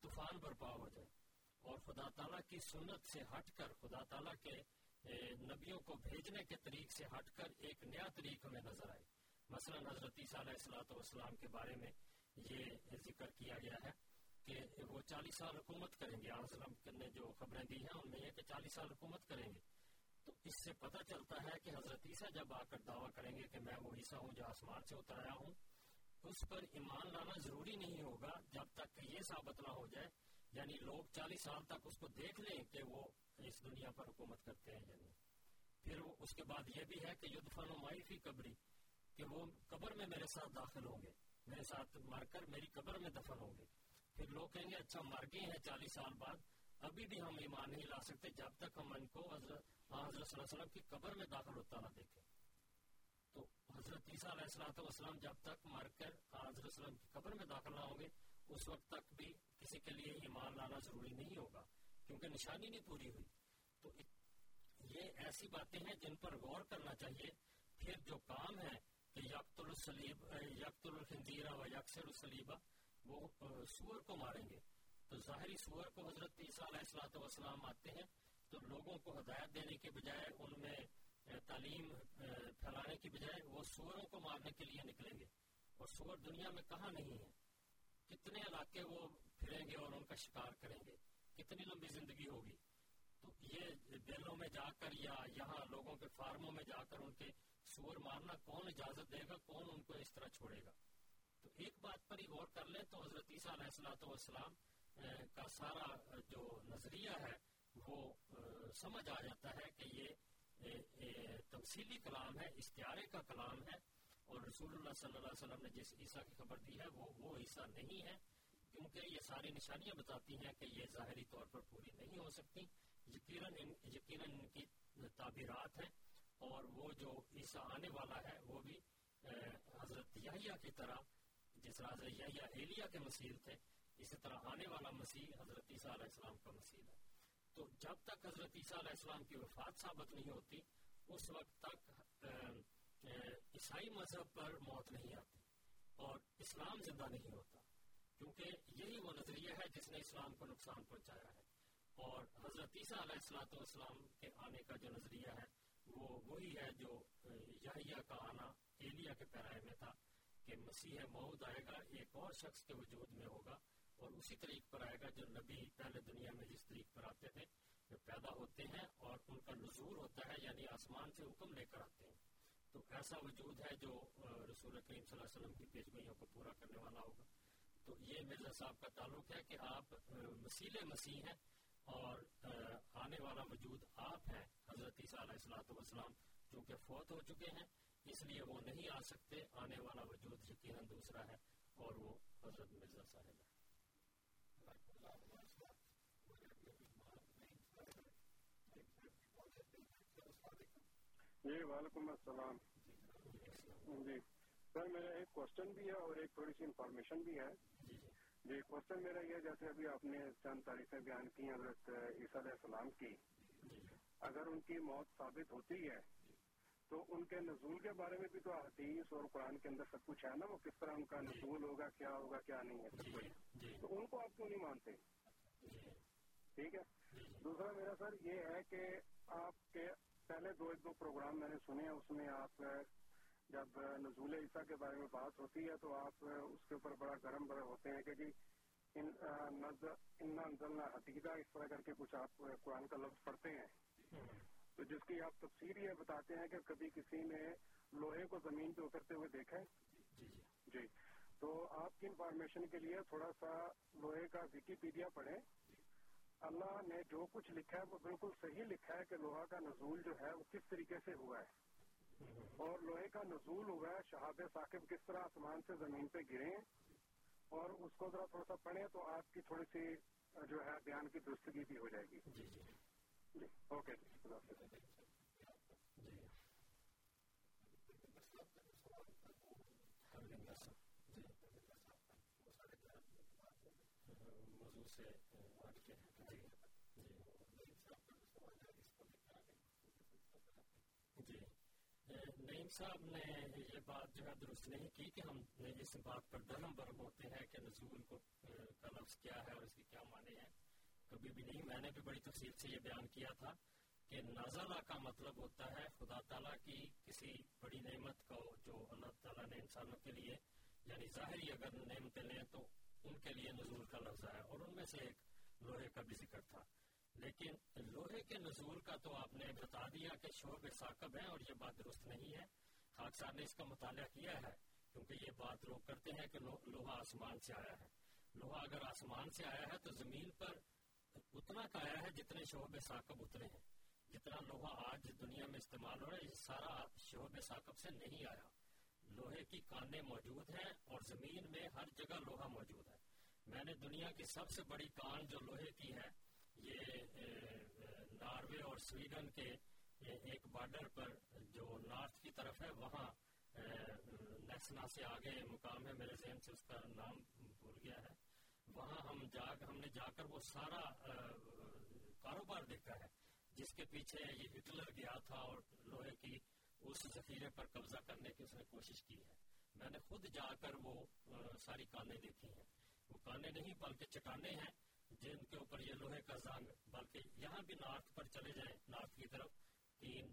طوفان برپا ہو جائے۔ اور خدا تعالیٰ کی سنت سے ہٹ کر، خدا تعالیٰ کے نبیوں کو بھیجنے کے طریق سے ہٹ کر ایک نیا طریق ہمیں نظر آئے۔ مثلا حضرت عیسیٰ علیہ السلاۃ والسلام کے بارے میں یہ ذکر کیا گیا ہے کہ وہ چالیس سال حکومت کریں گے۔ آسلم نے جو خبریں دی ہیں، ان میں یہ کہ چالیس سال حکومت کریں گے۔ تو اس سے پتہ چلتا ہے کہ حضرت عیسیٰ جب آ کر دعویٰ کریں گے کہ میں وہ عیسیٰ ہوں جو آسمان سے اتر آیا ہوں، اس پر ایمان لانا ضروری نہیں ہوگا جب تک یہ ثابت نہ ہو جائے۔ یعنی لوگ چالیس سال تک اس کو دیکھ لیں کہ وہ اس دنیا پر حکومت کرتے ہیں یعنی پھر اس کے بعد یہ بھی ہے کہ یدفن مائی فی قبری کہ وہ قبر میں میرے ساتھ داخل ہوں گے، میرے ساتھ مر کر میری قبر میں دفن ہوں گے۔ پھر لوگ کہیں گے اچھا مر گئے ہیں چالیس سال بعد، ابھی بھی ہم ایمان نہیں لا سکتے جب تک ہم ان کو حضرت ہاں، حضرت صلی اللہ علیہ وسلم کی قبر میں داخل ہوتا نہ دیکھیں تو حضرت عیسیٰ علیہ السلام جب تک مر کر ہاں، حضرت وسلم کی قبر میں داخل نہ ہوں گے، اس وقت تک بھی کسی کے لیے ایمان لانا ضروری نہیں ہوگا، کیونکہ نشانی نہیں پوری ہوئی۔ تو یہ ایسی باتیں ہیں جن پر غور کرنا چاہیے۔ پھر جو کام ہے کہ یکت السلیب یکت الخنزیرہ و یکسر السلیبہ وہ سور کو ماریں گے۔ تو ظاہری سور کو حضرت عیسیٰ علیہ السلاۃ والسلام آتے ہیں، تو لوگوں کو ہدایت دینے کے بجائے، ان میں تعلیم پھیلانے کی بجائے، وہ سوروں کو مارنے کے لیے نکلیں گے۔ اور سور دنیا میں کہاں نہیں ہے؟ کتنے علاقے وہ پھریں گے اور ان کا شکار کریں گے؟ کتنی لمبی زندگی ہوگی؟ تو یہ بیلوں میں جا کر یا یہاں لوگوں کے فارموں میں جا کر ان کے سور مارنا کون اجازت دے گا، کون ان کو اس طرح چھوڑے گا؟ تو ایک بات پر ہی غور کر لیں تو حضرت عیسیٰ علیہ السلاۃ والسلام کا سارا جو نظریہ ہے، وہ سمجھ آ جاتا ہے کہ یہ تفصیلی کلام ہے، اشتہارے کا کلام ہے اور رسول اللہ صلی اللہ علیہ وسلم نے جس عیسیٰ کی خبر دی ہے، وہ وہ عیسیٰ نہیں ہے، کیونکہ یہ ساری نشانیاں بتاتی ہیں کہ یہ ظاہری طور پر پوری نہیں ہو سکتی۔ یقیناً یقیناً ان کی تعبیرات ہیں۔ اور وہ جو عیسیٰ آنے والا ہے، وہ بھی حضرت یحییٰ کی طرح، جس طرح حضرت یحییٰ ایلیا کے مسیح تھے، اسی طرح آنے والا مسیح حضرت عیسیٰ علیہ السلام کا مسیح ہے۔ تو جب تک حضرت عیسیٰ علیہ السلام کی وفات ثابت نہیں ہوتی، اس وقت تک عیسائی مذہب پر موت نہیں آتی اور اسلام زندہ نہیں ہوتا۔ کیونکہ یہی وہ نظریہ ہے جس نے اسلام کو نقصان پہنچایا ہے۔ اور حضرت عیسیٰ علیہ السلاۃ والسلام کے آنے کا جو نظریہ ہے وہ وہی ہے جو یحییٰ کا آنا ایلیا کے پیرائے میں تھا کہ مسیح موت آئے گا، ایک اور شخص کے وجود میں ہوگا، اور اسی طریق پر آئے گا جو نبی پہلے دنیا میں جس طریق پر آتے تھے، جو پیدا ہوتے ہیں اور ان کا نظور ہوتا ہے یعنی آسمان سے حکم لے کر آتے ہیں۔ تو ایسا وجود ہے جو رسول کریم صلی اللہ علیہ وسلم کی پیشگوئیوں کو پورا کرنے والا ہوگا۔ تو یہ مرزا صاحب کا تعلق ہے کہ آپ مسیل مسیح ہیں اور آنے والا وجود آپ ہیں حضرت عیسیٰ علیہ السلاۃ والسلام چونکہ فوت ہو چکے ہیں اس لیے وہ نہیں آ سکتے آنے والا وجود یقیناً دوسرا ہے اور وہ حضرت مرزا صاحب ہے جی وعلیکم السلام۔ جی سر میرا ایک کوشچن بھی ہے اور ایک تھوڑی سی انفارمیشن بھی ہے۔ جی کوشچن میرا یہ جیسے ابھی آپ نے چند تاریخیں بیان کی حضرت عیسیٰ علیہ السلام کی۔ اگر ان کی موت ثابت ہوتی ہے تو ان کے نزول کے بارے میں بھی تو حدیث اور قرآن کے اندر سب کچھ ہے نا وہ کس طرح ان کا نزول ہوگا کیا ہوگا کیا نہیں ہے سب کچھ۔ تو ان کو آپ کیوں نہیں مانتے؟ ٹھیک ہے۔ دوسرا میرا سر یہ ہے کہ آپ کے پہلے دو ایک دو پروگرام میں نے سنے اس میں آپ جب نزول عیسیٰ کے بارے میں بات ہوتی ہے تو آپ اس کے اوپر بڑا گرم بڑے ہوتے ہیں کہ جی حقیقہ اس طرح کر کے کچھ آپ قرآن کا لفظ پڑھتے ہیں۔ تو جس کی آپ تفصیل یہ بتاتے ہیں کہ کبھی کسی نے لوہے کو زمین پہ اترتے ہوئے دیکھا ہے؟ جی جی۔ جی۔ تو آپ کی انفارمیشن کے لیے تھوڑا سا لوہے کا وکیپیڈیا پڑھیں۔ اللہ نے جو کچھ لکھا ہے وہ بالکل صحیح لکھا ہے کہ لوہا کا نزول جو ہے وہ کس طریقے سے ہوا ہے۔ اور لوہے کا نزول ہوا ہے۔ شہاب ثاقب کس طرح آسمان سے زمین پہ گرے اور اس کو ذرا تھوڑا سا پڑھیں تو آپ کی تھوڑی سی جو ہے بیان کی درستگی بھی ہو جائے گی۔ جی جی۔ جی اوکے جی خدا حافظ جی کر لیں گے سر جی موضوع سے ہٹ کے جی جی جی نعیم صاحب نے یہ بات جو ہے درست نہیں کی کہ ہم اس بات پر درم برم ہوتے ہیں کہ نزول کو کا لفظ کیا ہے اور اس کے کیا معنی ہے کبھی بھی نہیں، میں نے بھی بڑی تفصیل سے یہ بیان کیا تھا کہ نازلہ کا مطلب ہوتا ہے خدا تعالیٰ کی کسی بڑی نعمت کو جو اللہ تعالیٰ نے انسانوں کے لیے یعنی ظاہری اگر نعمتیں لیں تو ان کے لیے نزول کا لفظ ہے اور ان میں سے ایک لوہے کا بھی ذکر تھا۔ لیکن لوہے کے نزول کا تو آپ نے بتا دیا کہ شعب ثاقب ہے اور یہ بات درست نہیں ہے۔ خاک صاحب نے اس کا مطالعہ کیا ہے کیونکہ یہ بات لوگ کرتے ہیں کہ لوہا آسمان سے آیا ہے۔ لوہا اگر آسمان سے آیا ہے تو زمین پر اتنا کا آیا ہے جتنے شعب ثاقب اترے ہیں۔ جتنا لوہا آج دنیا میں استعمال ہو رہا ہے، یہ سارا شعب ثاقب سے نہیں آیا۔ لوہے کی کانے موجود ہیں اور زمین میں ہر جگہ لوہا موجود ہے۔ میں نے دنیا کی سب سے بڑی کان جو لوہے کی ہے یہ eh, ناروے اور سویڈن کے ایک بارڈر پر جو نارتھ کی طرف ہے، وہاں eh, نیسنا سے آگے مقام ہے، میرے ذہن سے اس کا نام بھول گیا ہے۔ وہاں ہم جا ہم نے جا کر وہ سارا eh, کاروبار دیکھا ہے، جس کے پیچھے یہ ہٹلر گیا تھا اور لوہے کی اس ذخیرے پر قبضہ کرنے کی اس نے کوشش کی ہے۔ میں نے خود جا کر وہ ساری کانے دیکھی ہیں۔ وہ کانے نہیں، بلکہ چٹانے ہیں۔ جن کے اوپر یہ لوہے کا زنگ بلکہ یہاں بھی نارتھ پر چلے جائیں، نارتھ کی طرف تین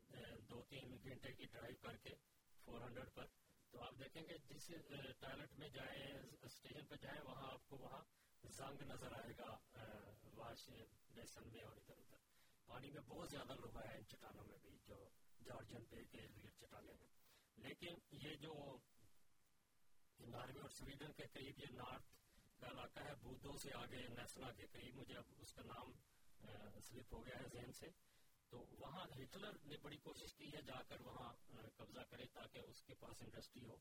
دو، تین گھنٹے کی ڈرائیو کر کے فور ہنڈریڈ پر۔ تو آپ دیکھیں گے جس ٹوائلٹ میں جائیں، اسٹیشن پہ جائیں، وہاں آپ کو وہاں زنگ نظر آئے گا واش بیسن میں اور ادھر ادھر۔ پانی میں بہت زیادہ لوہا ہے ان چٹانوں میں بھی، جو جارجن پہ کے چٹانے ہیں۔ لیکن یہ جو ناروے اور سویڈن کے قریب یہ نارتھ کا علاقہ ہے بودھوں سے آگے نیسنا کے قریب، مجھے اب اس کا نام سلپ ہو گیا ہے ذہن سے۔ تو وہاں ہٹلر نے بڑی کوشش کی ہے جا کر وہاں قبضہ کرے تاکہ اس کے پاس انڈسٹری ہو۔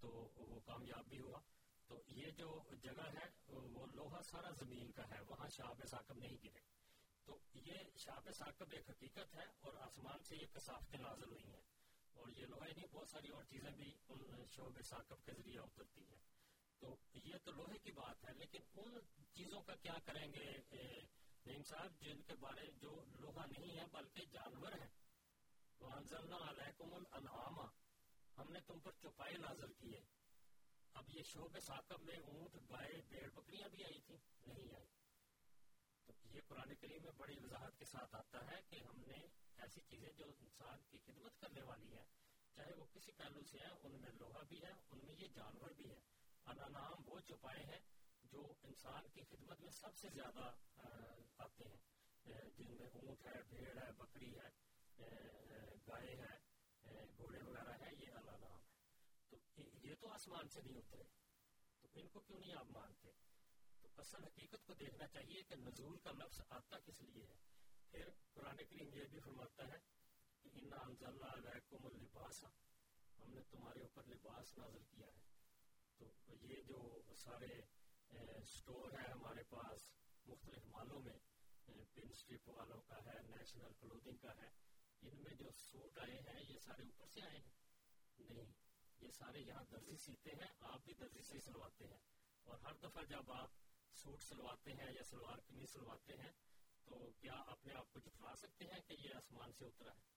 تو وہ کامیاب بھی ہوا۔ تو یہ جو جگہ ہے، وہ لوہا سارا زمین کا ہے، وہاں شاپ ثاقب نہیں گرے۔ تو یہ شاپ ثاقب ایک حقیقت ہے اور آسمان سے یہ کثافتیں نازل ہوئی ہیں۔ اور یہ لوہے نہیں، بہت ساری اور چیزیں بھی ان شعب ثاقب کے ذریعے اترتی ہیں۔ تو یہ تو لوہے کی بات ہے، لیکن ان چیزوں کا کیا کریں گے؟ نیم صاحب، جن کے بارے جو لوہا نہیں ہے، بلکہ جانور ہیں۔ ہم نے تم پر چوپائے نازل کیے اب یہ شعب ثاقب میں اونٹ، گائے بیڑ بکریاں بھی آئی تھی نہیں آئی۔ تو یہ قرآن کریم میں بڑی وضاحت کے ساتھ آتا ہے کہ ہم نے ایسی چیزیں جو انسان کی خدمت کرنے والی ہیں، چاہے وہ کسی پہلو سے ہیں، ان میں لوہا بھی ہے، ان میں یہ جانور بھی ہے۔ انعام وہ چوپائے ہیں، جو انسان کی خدمت میں سب سے زیادہ آتے ہیں۔ جن میں اونٹ ہے، بھیڑ ہے، بکری ہے گائے ہے گھوڑے وغیرہ ہے یہ اللہ نام ہے۔ تو یہ تو آسمان سے نہیں اترے۔ تو ان کو کیوں نہیں آپ مانتے؟ تو اصل حقیقت کو دیکھنا چاہیے کہ نزول کا لفظ آتا کس لیے ہے۔ پھر قرآن کریم یہ بھی فرماتا ہے کہ انا انزلنا علیکم اللباسا ہم نے تمہارے اوپر لباس نازل کیا ہے۔ تو یہ جو سارے سٹور ہے ہمارے پاس، مختلف مالوں میں پن سٹرپ والوں کا ہے نیشنل کلوتھنگ کا ہے، ان میں جو سوٹ آئے ہیں، یہ سارے اوپر سے آئے ہیں؟ نہیں، یہ سارے یہاں درزی سیتے ہیں، آپ بھی درزی سے سلواتے ہیں۔ اور ہر دفعہ جب آپ سوٹ سلواتے ہیں یا سلوار قمیض سلواتے ہیں، تو کیا اپنے آپ کو جتلا سکتے ہیں کہ یہ آسمان سے اترا ہے؟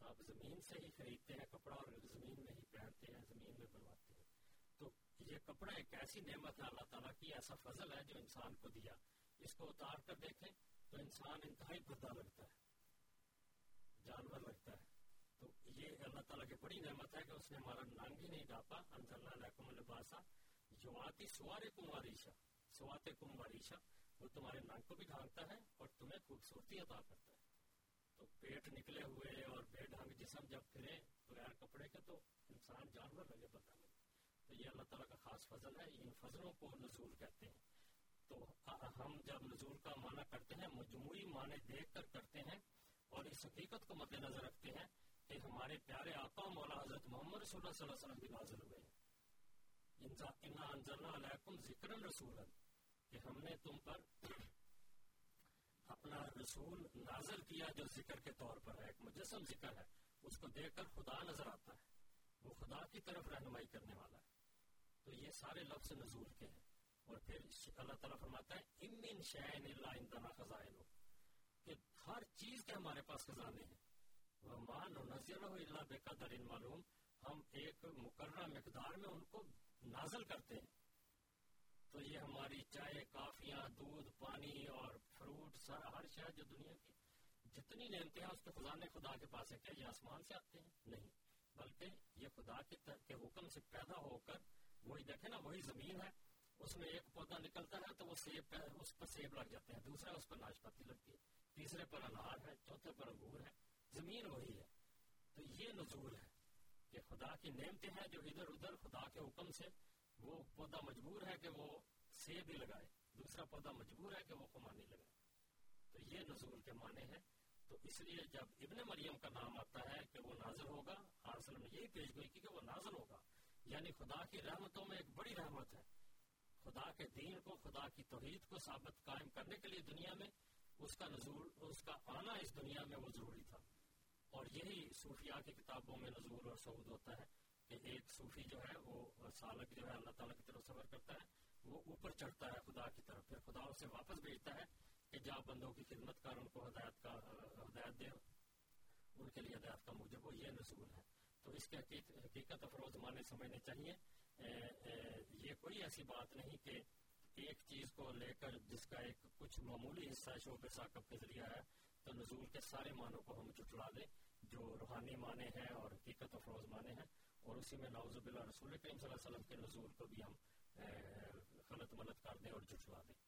آپ زمین سے ہی خریدتے ہیں کپڑا اور زمین میں ہی پہنتے ہیں، زمین میں بنواتے ہیں۔ تو یہ کپڑا ایک ایسی نعمت ہے اللہ تعالیٰ کی، ایسا فضل ہے جو انسان کو دیا۔ اس کو اتار کر دیکھیں تو انسان انتہائی بدا لگتا ہے، جانور لگتا ہے۔ تو یہ اللہ تعالیٰ کی بڑی نعمت ہے کہ اس نے ہمارا ننگ ہی نہیں ڈاپا انزل علیکم لباسا جو آتی سوارے کم واریشا سواتے کم واریشا وہ تمہارے ننگ کو بھی ڈھانکتا ہے اور تمہیں خوبصورتی عطا کرتا ہے۔ تو پیٹ نکلے ہوئے اور بے ڈھنگ جسم جب پھرے بغیر کپڑے کے تو انسان جانور لگے پتہ نہیں تو یہ اللہ تعالیٰ کا خاص فضل ہے، ان فضلوں کو نزول کہتے ہیں۔ تو ہم جب نزول کا معنی کرتے ہیں، مجموعی معنی دیکھ کر کرتے ہیں اور اس حقیقت کو مد نظر رکھتے ہیں کہ ہمارے پیارے آقا مولا حضرت محمد رسول اللہ صلی اللہ علیہ وسلم بھی نازل ہوئے ہیں۔ علیکم ذکر رسول کہ ہم نے تم پر اپنا رسول نازل کیا جو ذکر کے طور پر ہے، ایک مجسم ذکر ہے۔ اس کو دیکھ کر خدا نظر آتا ہے۔ وہ خدا کی طرف رہنمائی کرنے والا ہے۔ تو یہ سارے لفظ نزول کے ہیں۔ اور پھر اللہ تعالیٰ فرماتا ہے امن شین اللہ اندنا خزائن کہ ہر چیز کے ہمارے پاس خزانے ہیں۔ ومان و نظر اللہ بے قدر معلوم۔ ہم ایک مقررہ مقدار میں ان کو نازل کرتے ہیں۔ تو یہ ہماری چائے، کافیاں، دودھ، پانی اور فروٹ، سارا ہر شہر جو دنیا کی جتنی نعمتیں ہیں، اس کے خزانے خدا کے پاس ہے کیا یہ آسمان سے آتے ہیں؟ نہیں، بلکہ یہ خدا کے حکم سے پیدا ہو کر وہی دیکھیں نا وہی زمین ہے، اس میں ایک پودا نکلتا ہے تو وہ سیب اس پر سیب لگ جاتے ہیں، دوسرا اس پر ناشپتی لگتی ہے، تیسرے پر انار ہے، چوتھے پر انگور ہے، زمین وہی ہے۔ تو یہ نزول ہے کہ خدا کی نعمتیں ہیں جو ادھر ادھر خدا کے حکم سے وہ پودا مجبور ہے کہ وہ سیب ہی لگائے، دوسرا پودا مجبور ہے کہ وہ خمانی لگائے۔ تو یہ نزول کے معنی ہے تو اس لیے جب ابن مریم کا نام آتا ہے کہ وہ نازل ہوگا آرسل نے یہی پیش گوئی کی کہ وہ نازل ہوگا۔ یعنی خدا کی رحمتوں میں ایک بڑی رحمت ہے۔ خدا کے دین کو، خدا کی توحید کو ثابت قائم کرنے کے لیے دنیا میں اس کا نزول، اس کا آنا اس دنیا میں وہ ضروری تھا۔ اور یہی صوفیاء کی کتابوں میں نزول اور سعود ہوتا ہے کہ ایک صوفی جو ہے، وہ سالک جو ہے، اللہ تعالیٰ کی طرف سفر کرتا ہے، وہ اوپر چڑھتا ہے خدا کی طرف۔ پھر خدا اسے واپس بھیجتا ہے کہ جا بندوں کی خدمت کر، ان کو ہدایت کا، ہدایت دے، ان کے لیے ہدایت کا موجب وہ یہ نزول ہے۔ تو اس کے حقیقت افروز مانے سمجھنے چاہیے۔ یہ کوئی ایسی بات نہیں کہ ایک چیز کو لے کر جس کا ایک کچھ معمولی حصہ شوق ثاقب کے ذریعہ ہے، تو نزول کے سارے معنوں کو ہم چٹلا دیں، جو روحانی معنی ہیں اور حقیقت افروز معنی ہیں۔ اور اسی میں نوزب اللہ رسول کریم صلی اللہ علیہ وسلم کے نزول کو بھی ہم غلط ملت کر دیں اور جٹلا دیں۔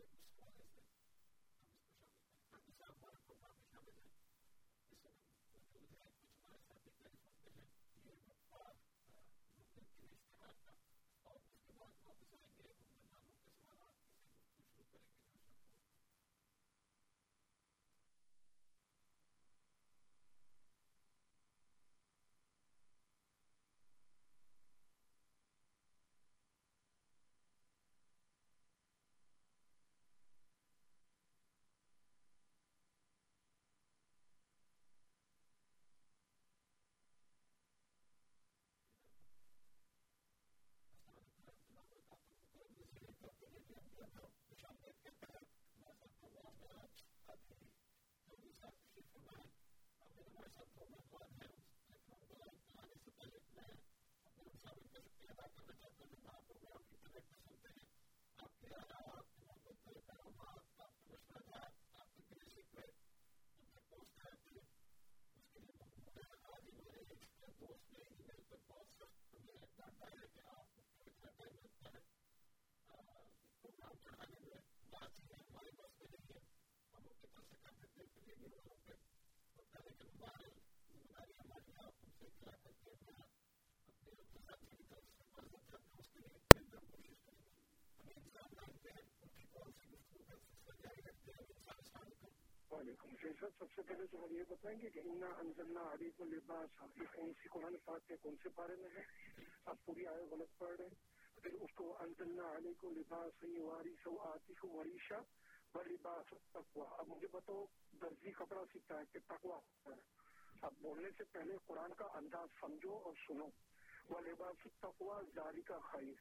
things. سب سے پہلے تو ہم یہ بتائیں گے کہ انا انزلنا علی کو لباس یہ کون سی قرآن پاک کے کون سے بارے میں ہے آپ پوری آئے غلط پڑھ رہے ہیں پھر اس کو انزلنا علی کو لباس واری سو آتی کو وریشہ و لباس تقوا. اب مجھے بتاؤ، درزی کپڑا سیکھتا ہے کہ تقوا ہے؟ اب بولنے سے پہلے قرآن کا انداز سمجھو اور سنو. وہ لباس تقوا جاری کا خیر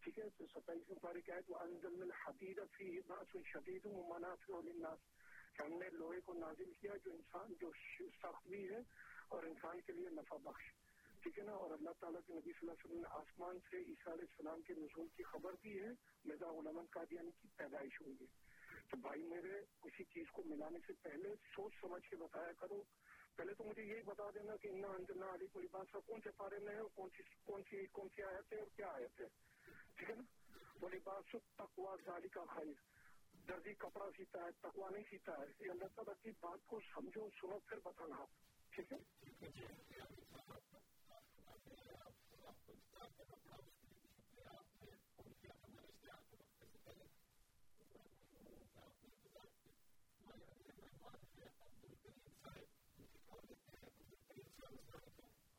ٹھیک ہے، تو ستائیس پارے کیا ہے تو انزل الحدید فی باس شدید و منافع للناس. کہ ہم نے لوہے کو نازل کیا، جو انسان، جو سخت بھی ہے، اور انسان کے لیے نفع بخش. ٹھیک ہے نا؟ اور اللہ تعالیٰ کے نبی صلی اللہ علیہ وسلم نے آسمان سے عیسیٰ علیہ السلام کے نزول کی خبر بھی ہے مرزا علامت قادیانی کی پیدائش ہوئی ہے. تو بھائی میرے کسی چیز کو ملانے سے پہلے سوچ سمجھ کے بتایا کرو۔ پہلے تو مجھے یہی بتا دینا کہ انا انجنا علی کو لباس کا کون سے پارے میں ہے اور کون سی کون سی کون سی آیت ہے اور کیا آیت ہے ٹھیک ہے نا؟ وہ لباس تقوا ذالی کا خیر درزی کپڑا سیتا ہے تکوا نہیں سیتا ہے۔ یہ اللہ تعالیٰ کی بات کو سمجھو، سنو، پھر بتانا۔ آپ ٹھیک ہے؟ جی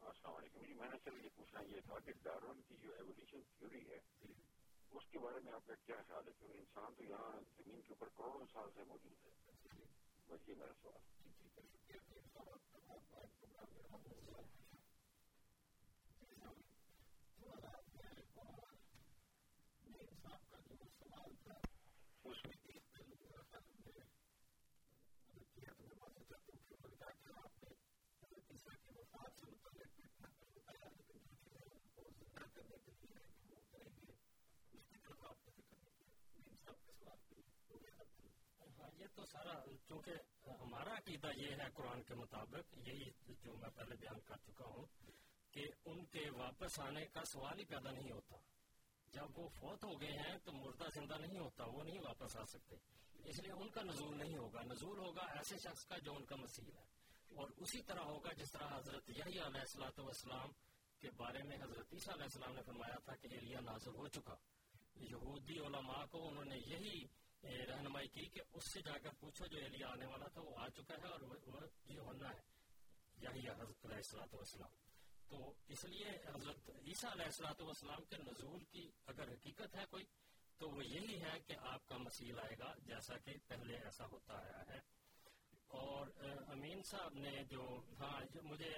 السلام علیکم جی میں نے چل یہ پوچھنا یہ تھا کہ ڈارون کی جو ایولیوشن تھیوری ہے، اس کے بارے میں آپ کا کیا خیال ہے؟ کیونکہ انسان تو یہاں زمین کے اوپر کروڑوں سال سے موجود ہے۔ بس یہ میرا سوال۔ اس میں یہ تو سارا چونکہ ہمارا عقیدہ یہ ہے قرآن کے مطابق یہی جو میں پہلے بیان کر چکا ہوں کہ ان کے واپس آنے کا سوال ہی پیدا نہیں ہوتا جب وہ فوت ہو گئے ہیں تو مردہ زندہ نہیں ہوتا وہ نہیں واپس آ سکتے اس لیے ان کا نزول نہیں ہوگا نزول ہوگا ایسے شخص کا جو ان کا مسیح ہے اور اسی طرح ہوگا جس طرح حضرت یہی علیہ السلاۃ والسلام کے بارے میں حضرت عیسیٰ علیہ السلام نے فرمایا تھا کہ ایلیا نازل ہو چکا۔ یہودی علماء کو انہوں نے یہی رہنمائی کی کہ اس سے جا کر پوچھو جو ایلیا آنے والا تھا، وہ آ چکا ہے اور وہ یہ ہونا ہے یہی حضرت علیہ السلاۃ والسلام۔ تو اس لیے حضرت عیسیٰ علیہ السلاۃ والسلام کے نزول کی اگر حقیقت ہے کوئی، تو وہ یہی ہے کہ آپ کا مسیح آئے گا، جیسا کہ پہلے ایسا ہوتا آیا ہے۔ اور امین صاحب نے جو ہاں مجھے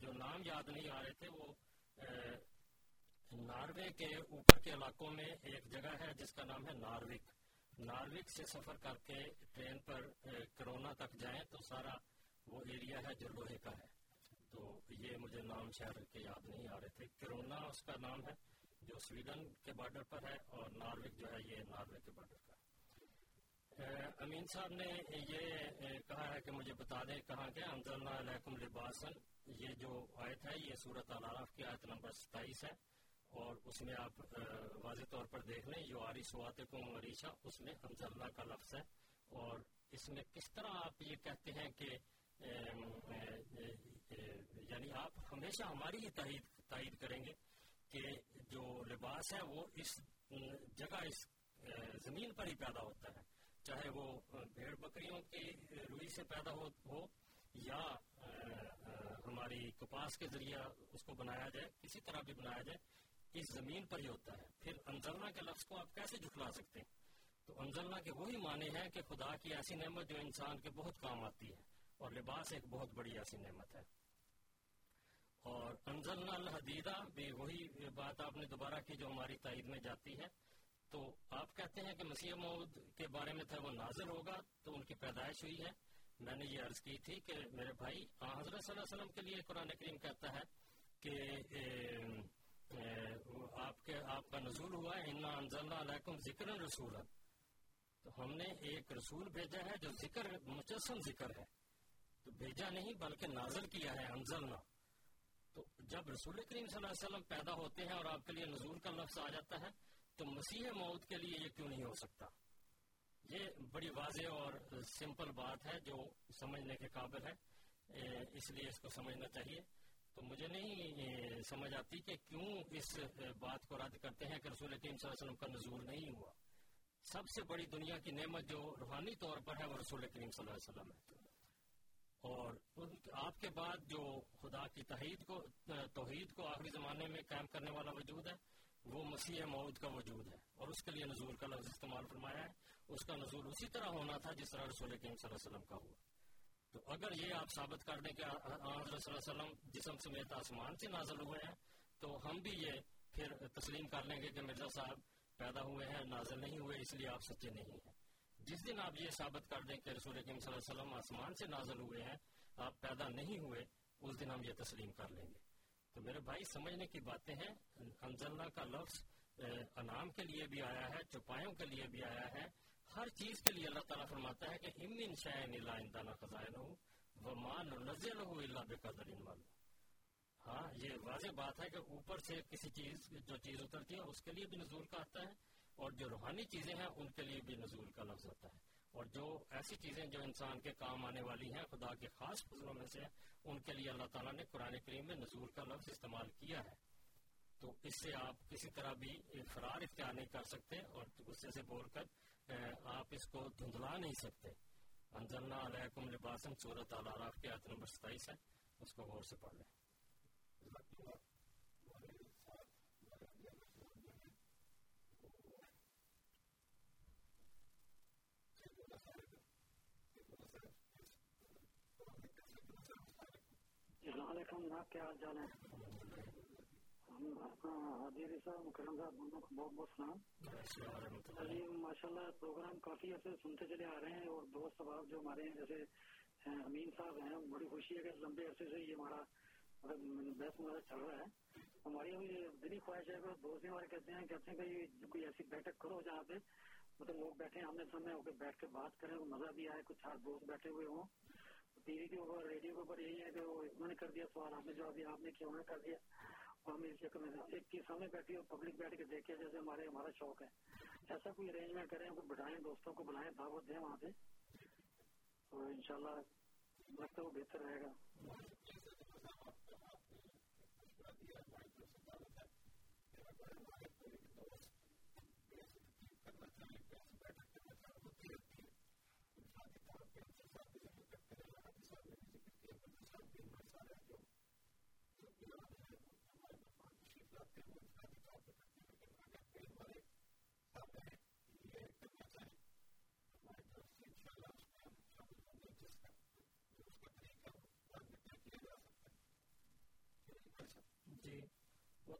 جو نام یاد نہیں آ رہے تھے، وہ ناروے کے اوپر کے علاقوں میں ایک جگہ ہے جس کا نام ہے ناروک ناروک سے سفر کر کے ٹرین پر کرونا تک جائیں تو سارا وہ ایریا ہے جو لوہے کا ہے۔ تو یہ مجھے نام شہر کے یاد نہیں آ رہے تھے۔ کرونا اس کا نام ہے جو سویڈن کے بارڈر پر ہے اور ناروک جو ہے یہ ناروے کے بارڈر کا امین صاحب نے یہ کہا ہے کہ مجھے بتا دیں کہاں کے علیکم لباسن یہ جو آیت ہے یہ صورت العراف کی آیت نمبر ستائیس ہے۔ اور اس میں آپ واضح طور پر دیکھ لیں جو آری سوات کو مریشا اس میں انزلنا کا لفظ ہے۔ اور اس میں کس طرح آپ یہ کہتے ہیں کہ یعنی آپ ہمیشہ ہماری ہی تائید کریں گے کہ جو لباس ہے وہ اس جگہ، اس زمین پر ہی پیدا ہوتا ہے۔ چاہے وہ بھیڑ بکریوں کی روئی سے پیدا ہو یا ہماری کپاس کے ذریعہ اس کو بنایا جائے، کسی طرح بھی بنایا جائے اس زمین پر ہی ہوتا ہے۔ پھر انزلنا کے لفظ کو آپ کیسے جھٹلا سکتے ہیں؟ تو انزلنا کے وہی معنی ہے کہ خدا کی ایسی نعمت جو انسان کے بہت کام آتی ہے اور لباس ایک بہت بڑی ایسی نعمت ہے۔ اور انزلنا الحدیدہ بھی وہی بات آپ نے دوبارہ کی جو ہماری تائید میں جاتی ہے۔ تو آپ کہتے ہیں کہ مسیح مود کے بارے میں تھا وہ نازل ہوگا تو ان کی پیدائش ہوئی ہے۔ میں نے یہ عرض کی تھی کہ میرے بھائی حضرت صلی اللہ علیہ وسلم کے لیے قرآن کریم کہتا ہے کہ آپ کے آپ کا نزول ہوا ہے، انا انزلنا علیکم ذکر رسول تو ہم نے ایک رسول بھیجا ہے جو ذکر مجسم ذکر ہے۔ تو بھیجا نہیں، بلکہ نازل کیا ہے انزلنا تو جب رسول کریم صلی اللہ علیہ وسلم پیدا ہوتے ہیں اور آپ کے لیے نزول کا لفظ آ جاتا ہے، تو مسیح موت کے لیے یہ کیوں نہیں ہو سکتا؟ یہ بڑی واضح اور سمپل بات ہے جو سمجھنے کے قابل ہے۔ اس لیے اس کو سمجھنا چاہیے۔ تو مجھے نہیں سمجھ آتی کہ کیوں اس بات کو رد کرتے ہیں کہ رسول کریم صلی اللہ علیہ وسلم کا نزول نہیں ہوا۔ سب سے بڑی دنیا کی نعمت جو روحانی طور پر ہے وہ رسول کریم صلی اللہ علیہ وسلم ہے۔ اور آپ کے بعد جو خدا کی تحید کو توحید کو آخری زمانے میں قائم کرنے والا وجود ہے، وہ مسیح موت کا وجود ہے۔ اور اس کے لیے نزول کا لفظ استعمال فرمایا ہے۔ اس کا نزول اسی طرح ہونا تھا جس طرح رسول کریم صلی اللہ علیہ وسلم کا ہوا۔ تو اگر یہ آپ ثابت کر دیں کہ صلی اللہ علیہ وسلم جسم سمیت آسمان سے نازل ہوئے ہیں، تو ہم بھی یہ پھر تسلیم کر لیں گے کہ مرزا صاحب پیدا ہوئے ہیں، نازل نہیں ہوئے، اس لیے آپ سچے نہیں ہیں۔ جس دن آپ یہ ثابت کر دیں کہ رسول کریم صلی اللہ علیہ وسلم آسمان سے نازل ہوئے ہیں، آپ پیدا نہیں ہوئے، اس دن ہم یہ تسلیم کر لیں گے۔ تو میرے بھائی، سمجھنے کی باتیں ہیں۔ انزلنا کا لفظ انعام کے لیے بھی آیا ہے، چوپایوں کے لیے بھی آیا ہے۔ ہر چیز کے لیے اللہ تعالیٰ فرماتا ہے کہ امن شائن اللہ اندانا خزائن ہو وہ مان نزل ہو اللہ بے قدر ہاں یہ واضح بات ہے کہ اوپر سے کسی چیز، جو چیز اترتی ہے، اس کے لیے بھی نزول کا آتا ہے، اور جو روحانی چیزیں ہیں، ان کے لیے بھی نزول کا لفظ ہوتا ہے۔ اور جو ایسی چیزیں جو انسان کے کام آنے والی ہیں، خدا کے خاص فضلوں میں سے، ان کے لیے اللہ تعالیٰ نے قرآن کریم میں نزول کا لفظ استعمال کیا ہے۔ تو اس سے آپ کسی طرح بھی فرار اختیار نہیں کر سکتے، اور غصے سے بول کر آپ اس کو دھندلا نہیں سکتے انزلنا علیکم لباسم صورت العراف کے آیت نمبر ستائیس ہے اس کو غور سے پڑھ لیں السلام علیکم جناب کیا حال چال ہے حاضر صاحب مکرم صاحب دونوں کو بہت بہت سلام جی ماشاء اللہ پروگرام کافی عرصے سنتے چلے آ رہے ہیں اور دوست صاحب جو ہمارے ہیں، جیسے امین صاحب ہیں بڑی خوشی ہے کہ لمبے عرصے سے یہ ہمارا مطلب بحث مطلب چل رہا ہے۔ ہماری دلی خواہش ہے کہ دوست ہمارے کہتے ہیں کہتے ہیں کہ کوئی ایسی بیٹھک کرو جہاں پہ مطلب لوگ بیٹھے آمنے سامنے ہو کے بیٹھ کے بات کریں مزہ بھی آئے، کچھ دوست بیٹھے ہوئے ہوں۔ ٹی وی کے اوپر، ریڈیو کے اوپر یہی ہے کہ وہ انہوں نے کر دیا سوال، آپ نے جو ابھی آپ نے کیا انہوں نے کر دیا۔ اور ہم اس میں ایک کے سامنے بیٹھی اور پبلک بیٹھ کے دیکھے، جیسے ہمارے ہمارا شوق ہے۔ ایسا کوئی ارینجمنٹ کریں کوئی بٹھائیں، دوستوں کو بلائیں، دعوت دیں وہاں پہ تو ان شاء اللہ لگتا ہے وہ بہتر رہے گا۔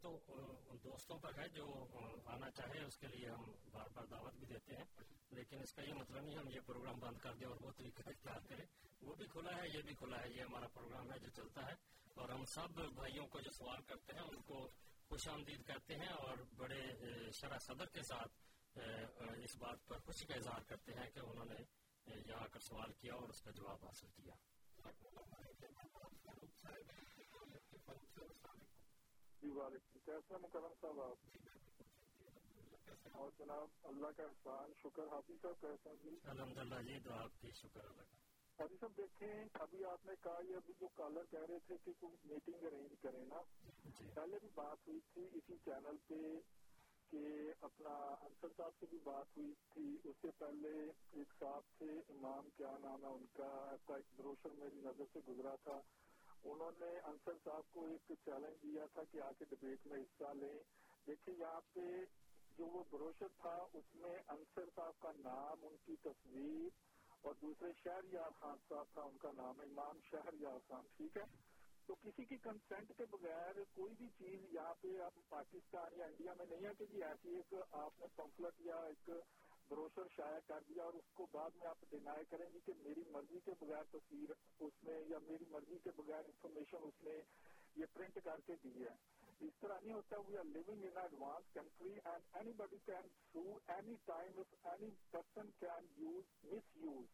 وہ تو دوستوں پر ہے جو آنا چاہے، اس کے لیے ہم بار بار دعوت بھی دیتے ہیں۔ لیکن اس کا یہ مطلب نہیں ہم یہ پروگرام بند کر دیں اور وہ طریقہ اختیار کریں۔ وہ بھی کھلا ہے، یہ بھی کھلا ہے، یہ ہمارا پروگرام ہے جو چلتا ہے۔ اور ہم سب بھائیوں کو جو سوال کرتے ہیں، ان کو خوش آمدید کرتے ہیں اور بڑے شرح صدر کے ساتھ اس بات پر خوشی کا اظہار کرتے ہیں کہ انہوں نے یہاں کر سوال کیا اور اس کا جواب حاصل کیا۔ جی وعلیکم کیسا مکرم صاحب آپ اور جناب اللہ کا احسان شکر حافظ صاحب کیسا جی الحمد للہ جی تو آپ کی شکر اللہ حافظ صاحب دیکھیں ابھی آپ نے کہا یہ ابھی جو کالر کہہ رہے تھے کہ کوئی میٹنگ ارینج کریں نا۔ جی۔ پہلے بھی بات ہوئی تھی اسی چینل پہ کہ اپنا انصر صاحب سے بھی بات ہوئی تھی۔ اس سے پہلے ایک صاحب تھے امام کیا نام ہے ان کا ایسا ایک بروشر میری نظر سے گزرا تھا۔ انہوں نے انصر صاحب کو ایک چیلنج دیا تھا کہ آ کے ڈبیٹ میں حصہ لیں۔ دیکھیں یہاں پہ جو وہ بروشر تھا، اس میں انصر صاحب کا نام، ان کی تصویر اور دوسرے شہر یار خان صاحب تھا، ان کا نام امام شہر یار خان، ٹھیک ہے؟ تو کسی کی کنسنٹ کے بغیر کوئی بھی چیز یہاں پہ آپ پاکستان یا انڈیا میں نہیں ہے کہ جی ایسی ایک آپ نے پمفلٹ یا ایک بروشر شائع کر دیا اور اس کو بعد میں آپ ڈینائی کریں گی کہ میری مرضی کے بغیر تصویر اس میں یا میری مرضی کے بغیر انفارمیشن اس نے یہ پرنٹ کر کے دی ہے۔ اس طرح نہیں ہوتا we are living in advance country and anybody can through any time of any person can use misuse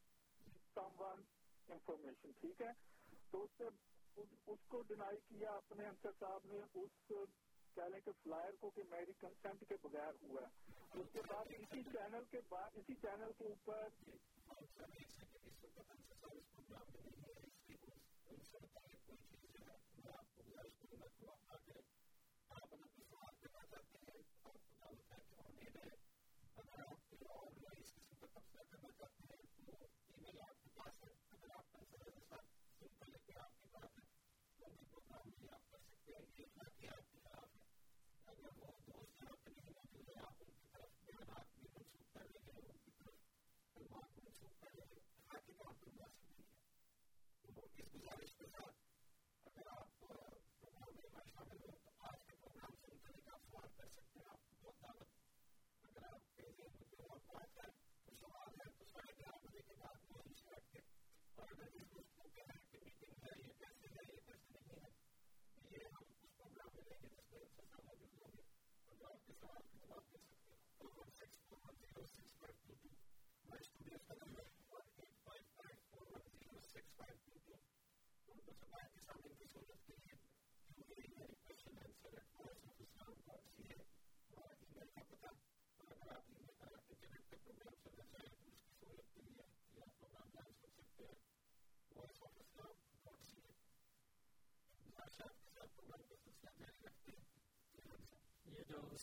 someone information ٹھیک ہے؟ تو اس سے اس کو ڈینائی کیا، اپنے انصر صاحب نے اس کہہ لیں کہ فلائر کو کہ میری کنسنٹ کے بغیر ہوا ہے۔ اس کے بعد اسی چینل کے بعد اسی چینل کے اوپر جو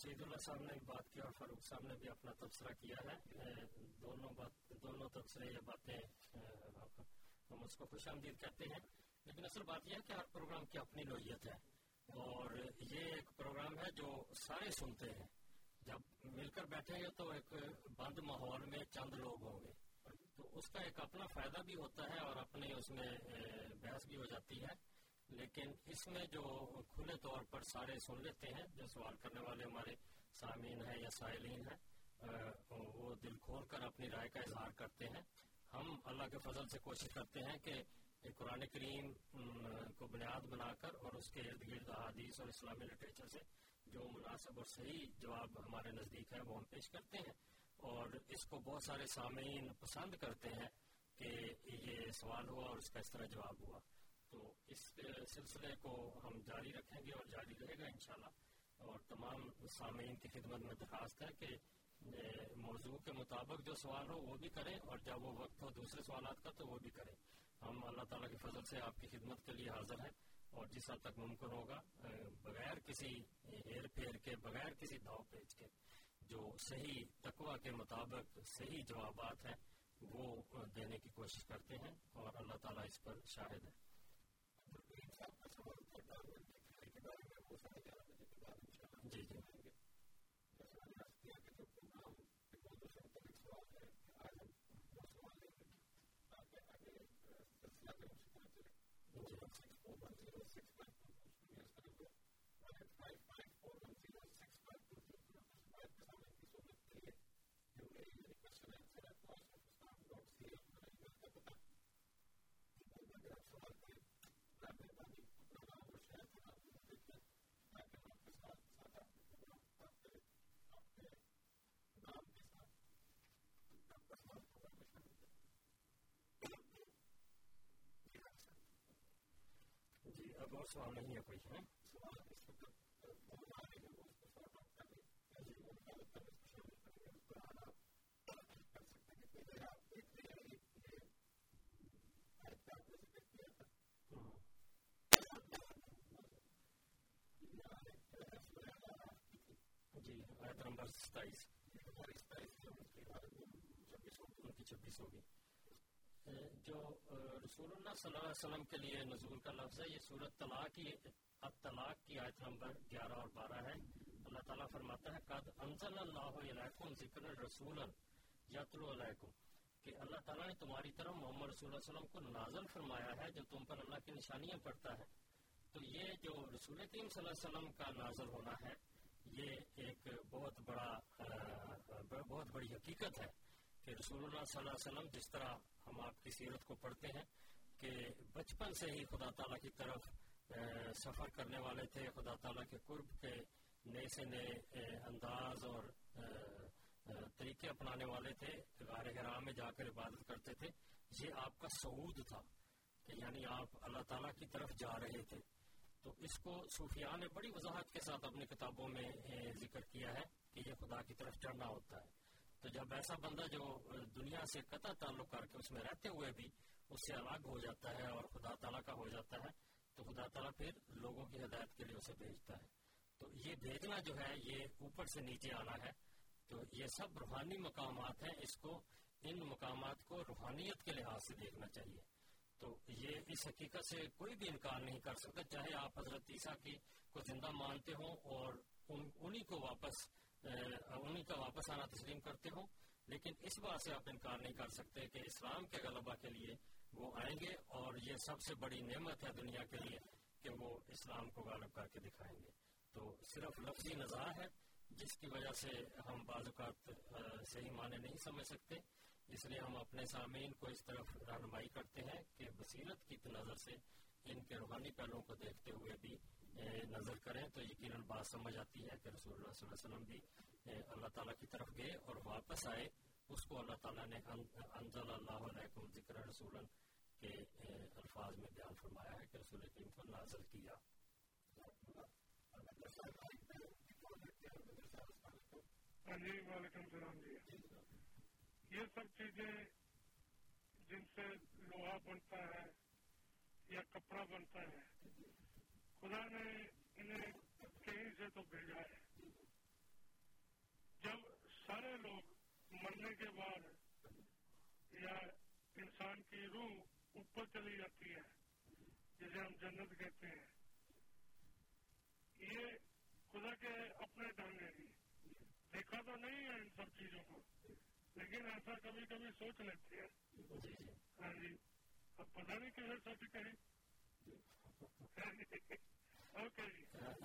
سعید اللہ صاحب نے بات کی اور فاروق صاحب نے بھی اپنا تبصرہ کیا ہے دونوں بات، دونوں تبصرے یہ باتیں ہم اس کو خوش آمدید کہتے ہیں۔ لیکن اصل بات یہ ہے کہ ہر پروگرام کی اپنی نوعیت ہے۔ اور یہ ایک پروگرام ہے جو سارے سنتے ہیں۔ جب مل کر بیٹھیں گے تو ایک بند ماحول میں چند لوگ ہوں گے۔ تو اس کا ایک اپنا فائدہ بھی ہوتا ہے اور اپنے اس میں بحث بھی ہو جاتی ہے۔ لیکن اس میں جو کھلے طور پر سارے سن لیتے ہیں، جو سوال کرنے والے ہمارے سامعین ہیں یا سائلین ہیں وہ دل کھول کر اپنی رائے کا اظہار کرتے ہیں۔ ہم اللہ کے فضل سے کوشش کرتے ہیں کہ قرآن کریم کو بنیاد بنا کر اور اس کے ارد گرد احادیث اور اسلامی لٹریچر سے جو مناسب اور صحیح جواب ہمارے نزدیک ہے، وہ ہم پیش کرتے ہیں۔ اور اس کو بہت سارے سامعین پسند کرتے ہیں کہ یہ سوال ہوا اور اس کا اس طرح جواب ہوا۔ تو اس سلسلے کو ہم جاری رکھیں گے اور جاری رہے گا انشاءاللہ۔ اور تمام سامعین کی خدمت میں درخواست ہے کہ موضوع کے مطابق جو سوال ہو وہ بھی کریں اور جب وہ وقت ہو دوسرے سوالات کا تو وہ بھی کریں۔ ہم اللہ تعالیٰ کے فضل سے آپ کی خدمت کے لیے حاضر ہیں اور جس حد تک ممکن ہوگا بغیر کسی ہیر پھیر کے، بغیر کسی داؤ پیچ کے، جو صحیح تقوا کے مطابق صحیح جوابات ہیں وہ دینے کی کوشش کرتے ہیں اور اللہ تعالیٰ اس پر شاہد ہے۔ جی جی اور سوال نہیں ہے کوئی ہے جی آیت نمبر ستائیس چھبیس ہوگی جو رسول اللہ صلی اللہ علیہ وسلم کے لیے نزول کا لفظ ہے، یہ صورت طلاق کی طلاق کی آیت نمبر گیارہ اور بارہ ہے۔ اللہ تعالیٰ فرماتا ہے، قد انزل اللہ علیکم ذکر رسول یتلو علیکم کہ اللہ تعالیٰ نے تمہاری طرف محمد رسول اللہ علیہ وسلم کو نازل فرمایا ہے، جو تم پر اللہ کی نشانیاں پڑھتا ہے۔ تو یہ جو رسول کریم صلی اللہ علیہ وسلم کا نازل ہونا ہے، یہ ایک بہت بڑا بہت بڑی حقیقت ہے کہ رسول اللہ صلی اللہ علیہ وسلم جس طرح ہم آپ کی سیرت کو پڑھتے ہیں کہ بچپن سے ہی خدا تعالیٰ کی طرف سفر کرنے والے تھے۔ خدا تعالیٰ کے قرب کے نئے سے نئے انداز اور طریقے اپنانے والے تھے۔ غار حرام میں جا کر عبادت کرتے تھے۔ یہ آپ کا سعود تھا کہ یعنی آپ اللہ تعالیٰ کی طرف جا رہے تھے۔ تو اس کو صوفیاء نے بڑی وضاحت کے ساتھ اپنی کتابوں میں ذکر کیا ہے کہ یہ خدا کی طرف چڑھنا ہوتا ہے۔ تو جب ایسا بندہ جو دنیا سے قطع تعلق کر کے اس میں رہتے ہوئے بھی اس سے الگ ہو جاتا ہے اور خدا تعالیٰ کا ہو جاتا ہے، تو خدا تعالیٰ پھر لوگوں کی ہدایت کے لیے اسے بھیجتا ہے۔ تو یہ بھیجنا جو ہے، یہ اوپر سے نیچے آنا ہے۔ تو یہ سب روحانی مقامات ہیں، اس کو، ان مقامات کو روحانیت کے لحاظ سے دیکھنا چاہیے۔ تو یہ اس حقیقت سے کوئی بھی انکار نہیں کر سکتا، چاہے آپ حضرت عیسیٰ کی کو زندہ مانتے ہوں اور انہی کو واپس انہیں کا واپس آنا تسلیم کرتے ہوں، لیکن اس بات سے آپ انکار نہیں کر سکتے کہ اسلام کے غلبہ کے لیے وہ آئیں گے اور یہ سب سے بڑی نعمت ہے دنیا کے لیے کہ وہ اسلام کو غالب کر کے دکھائیں گے۔ تو صرف لفظی نظار ہے، جس کی وجہ سے ہم بعض اوقات صحیح معنی نہیں سمجھ سکتے۔ اس لیے ہم اپنے سامعین کو اس طرف رہنمائی کرتے ہیں کہ بصیرت کی نظر سے ان کے روحانی پہلوؤں کو دیکھتے ہوئے بھی نظر کریں تو یقیناً بات سمجھ آتی ہے کہ رسول اللہ صلی اللہ علیہ وسلم بھی اللہ تعالیٰ کی طرف گئے اور واپس آئے۔ اس کو اللہ تعالیٰ نے انزل اللہ علیہ ذکر رسول کے الفاظ میں بیان فرمایا ہے کہ رسول کریم کو نازل کیا۔ جی وعلیکم السلام جی۔ یہ سب چیزیں جن سے لوہا بنتا ہے یا کپڑا بنتا ہے خدا نے انہیں کہیں سے تو بھیجا ہے۔ جب سارے لوگ مرنے کے بعد یا انسان کی روح اوپر چلی جاتی ہے جسے ہم جنت کہتے ہیں یہ خدا کے اپنے ڈھنگ ہے دیکھا تو نہیں ہے ان سب چیزوں کو لیکن ایسا کبھی کبھی سوچ لیتے ہیں۔ ہاں جی اب پتا نہیں کیسے سچ کہیں۔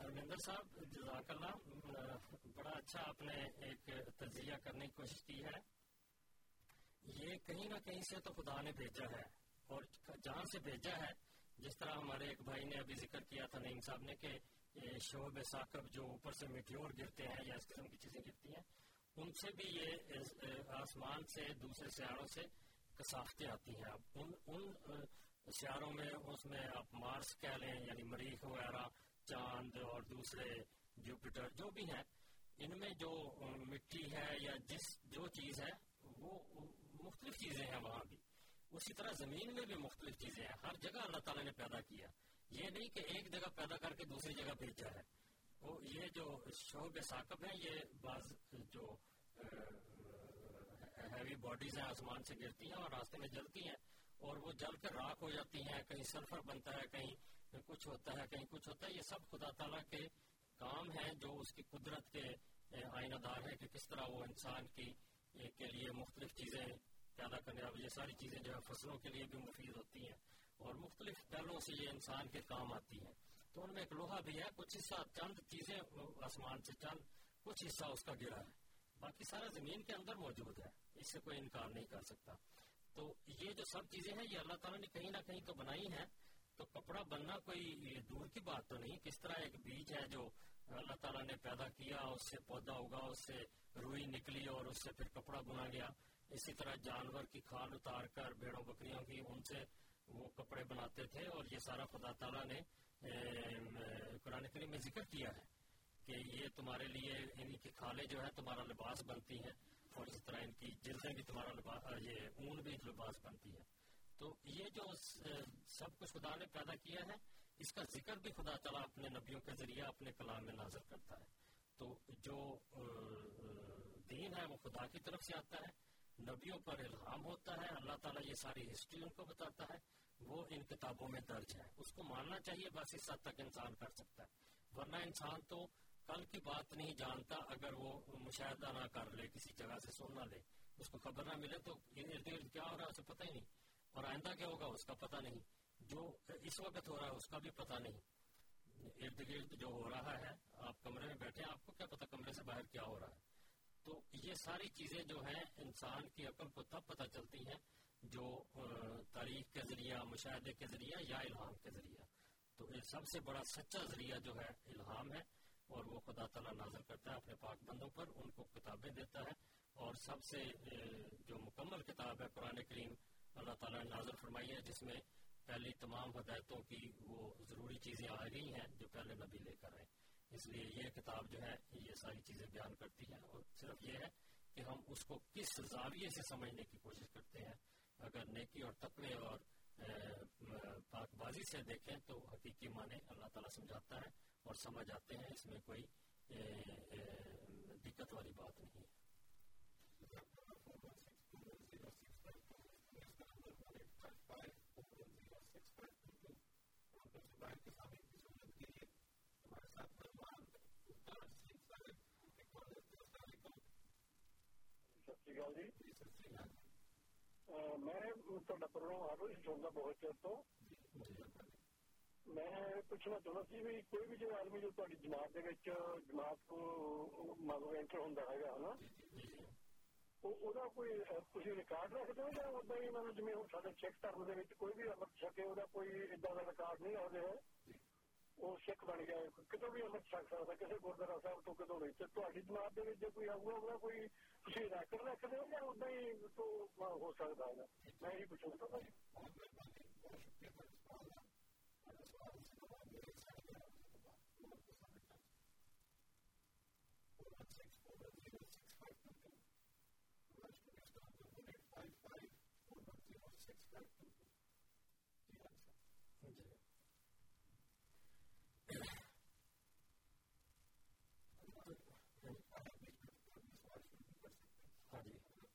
رمندر صاحب، جزاک اللہ، بڑا اچھا آپ نے ایک تجزیہ کرنے کی کوشش کی ہے۔ یہ کہیں نہ کہیں سے تو خدا نے بھیجا ہے اور جہاں سے بھیجا ہے۔ جس طرح ہمارے ایک بھائی نے ابھی ذکر کیا تھا نعیم صاحب نے کہ شعب ثاقب جو اوپر سے میٹیور گرتے ہیں یا اس قسم کی چیزیں گرتی ہیں، ان سے بھی یہ آسمان سے، دوسرے سیاروں سے کسافتیں آتی ہیں۔ اب ان ان سیاروں میں اس میں آپ مارس کہہ لیں یعنی مریخ وغیرہ، چاند اور دوسرے جوپیٹر، جو بھی ہیں، ان میں جو مٹی ہے یا جس جو چیز ہے، وہ مختلف چیزیں ہیں وہاں بھی۔ اسی طرح زمین میں بھی مختلف چیزیں ہیں۔ ہر جگہ اللہ تعالیٰ نے پیدا کیا۔ یہ نہیں کہ ایک جگہ پیدا کر کے دوسری جگہ بھیجا ہے۔ وہ یہ جو شعب ثاقب ہے یہ بعض جو ہیوی باڈیز ہیں، آسمان سے گرتی ہیں اور راستے میں جلتی ہیں۔ اور وہ جل کر راک ہو جاتی ہیں، کہیں سلفر بنتا ہے، کہیں کچھ ہوتا ہے، کہیں کچھ ہوتا ہے، یہ سب خدا تعالیٰ کے کام ہیں جو اس کی قدرت کے آئینہ دار ہے کہ کس طرح وہ انسان کی کے لیے مختلف چیزیں پیدا کرنے اب یہ ساری چیزیں جو ہے فصلوں کے لیے بھی مفید ہوتی ہیں اور مختلف پہلوؤں سے یہ انسان کے کام آتی ہیں۔ تو ان میں ایک لوہا بھی ہے، کچھ حصہ چند چیزیں آسمان سے، چند کچھ حصہ اس کا گرا ہے۔ باقی سارا زمین کے اندر موجود ہے، اس سے کوئی انکار نہیں کر سکتا۔ تو یہ جو سب چیزیں ہیں، یہ اللہ تعالیٰ نے کہیں نہ کہیں تو بنائی ہیں۔ تو کپڑا بننا کوئی دور کی بات تو نہیں، کس طرح ایک بیج ہے جو اللہ تعالیٰ نے پیدا کیا، اس سے پودا ہوگا، اس سے روئی نکلی اور اس سے پھر کپڑا بنا گیا۔ اسی طرح جانور کی کھال اتار کر بھیڑوں بکریوں کی، ان سے وہ کپڑے بناتے تھے اور یہ سارا خدا تعالیٰ نے قرآن کریم میں ذکر کیا ہے کہ یہ تمہارے لیے یعنی ان کی کھالیں جو ہے تمہارا لباس بنتی ہیں۔ اور اسی طرح ان کی جلدیں بھی تمہارا لباس یہ اون بھی لباس بنتی ہے۔ تو یہ جو سب کچھ خدا نے پیدا کیا ہے، اس کا ذکر بھی خدا تعالیٰ اپنے نبیوں کے ذریعے، اپنے کلام میں نازل کرتا ہے۔ تو جو دین ہے، وہ خدا کی طرف سے آتا ہے۔ نبیوں پر الہام ہوتا ہے، اللہ تعالیٰ یہ ساری ہسٹری ان کو بتاتا ہے۔ وہ ان کتابوں میں درج ہے۔ اس کو ماننا چاہیے، بس اس حد تک انسان کر سکتا ہے۔ ورنہ انسان تو کل کی بات نہیں جانتا اگر وہ مشاہدہ نہ کر لے، کسی جگہ سے سن نہ لے۔ اس کو خبر نہ ملے تو یعنی ارد گرد کیا ہو رہا ہے، اسے پتہ ہی نہیں۔ اور آئندہ کیا ہوگا، اس کا پتہ نہیں۔ جو اس وقت ہو رہا ہے، اس کا بھی پتہ نہیں۔ ارد گرد جو ہو رہا ہے، آپ کمرے میں بیٹھے آپ کو کیا پتا کمرے سے باہر کیا ہو رہا ہے۔ تو یہ ساری چیزیں جو ہیں، انسان کی عقل کو تب پتہ چلتی ہیں جو تاریخ کے ذریعہ، مشاہدے کے ذریعہ یا الہام کے ذریعہ۔ تو یہ سب سے بڑا سچا ذریعہ جو ہے، الہام ہے۔ اور وہ خدا تعالیٰ نازل کرتا ہے اپنے پاک بندوں پر، ان کو کتابیں دیتا ہے۔ اور سب سے جو مکمل کتاب ہے قرآن کریم، اللہ تعالیٰ نے نازل فرمائی ہے، جس میں پہلی تمام ہدایتوں کی وہ ضروری چیزیں آ گئی ہیں جو پہلے نبی لے کر آئے۔ اس لیے یہ کتاب جو ہے، یہ ساری چیزیں بیان کرتی ہے اور صرف یہ ہے کہ ہم اس کو کس زاویے سے سمجھنے کی کوشش کرتے ہیں۔ اگر نیکی اور تقوی اور پاک بازی سے دیکھیں تو حقیقی معنی اللہ تعالیٰ سمجھاتا ہے۔ اور سمجھ آتے ہیں، اس میں کوئی دقت والی بات نہیں ہے۔ جی میں پروگرام آ رہا سنتا بہت میں پوچھنا چاہتا سی بھی کوئی بھی جو آدمی جو تاری جماعت کے جماعت کو مانگو انٹر ہوں ہے نا؟ کوئی ریکارڈ رکھتے ہو یا ادا ہی مطلب جی ہوں سارے سکھ دھرم کے کوئی بھی امرت چھکے وہ کوئی ادا کا ریکارڈ نہیں آ رہا وہ سکھ بن گیا کتوں بھی امرت چھک سکتا کسی گردوارا صاحب تو کتوں نہیں؟ تاری جماعت کے جی کوئی آؤگا ہوگا کوئی تھی ریکارڈ رکھتے ہو یا ادا ہی تو ہو سکتا ہے میں یہی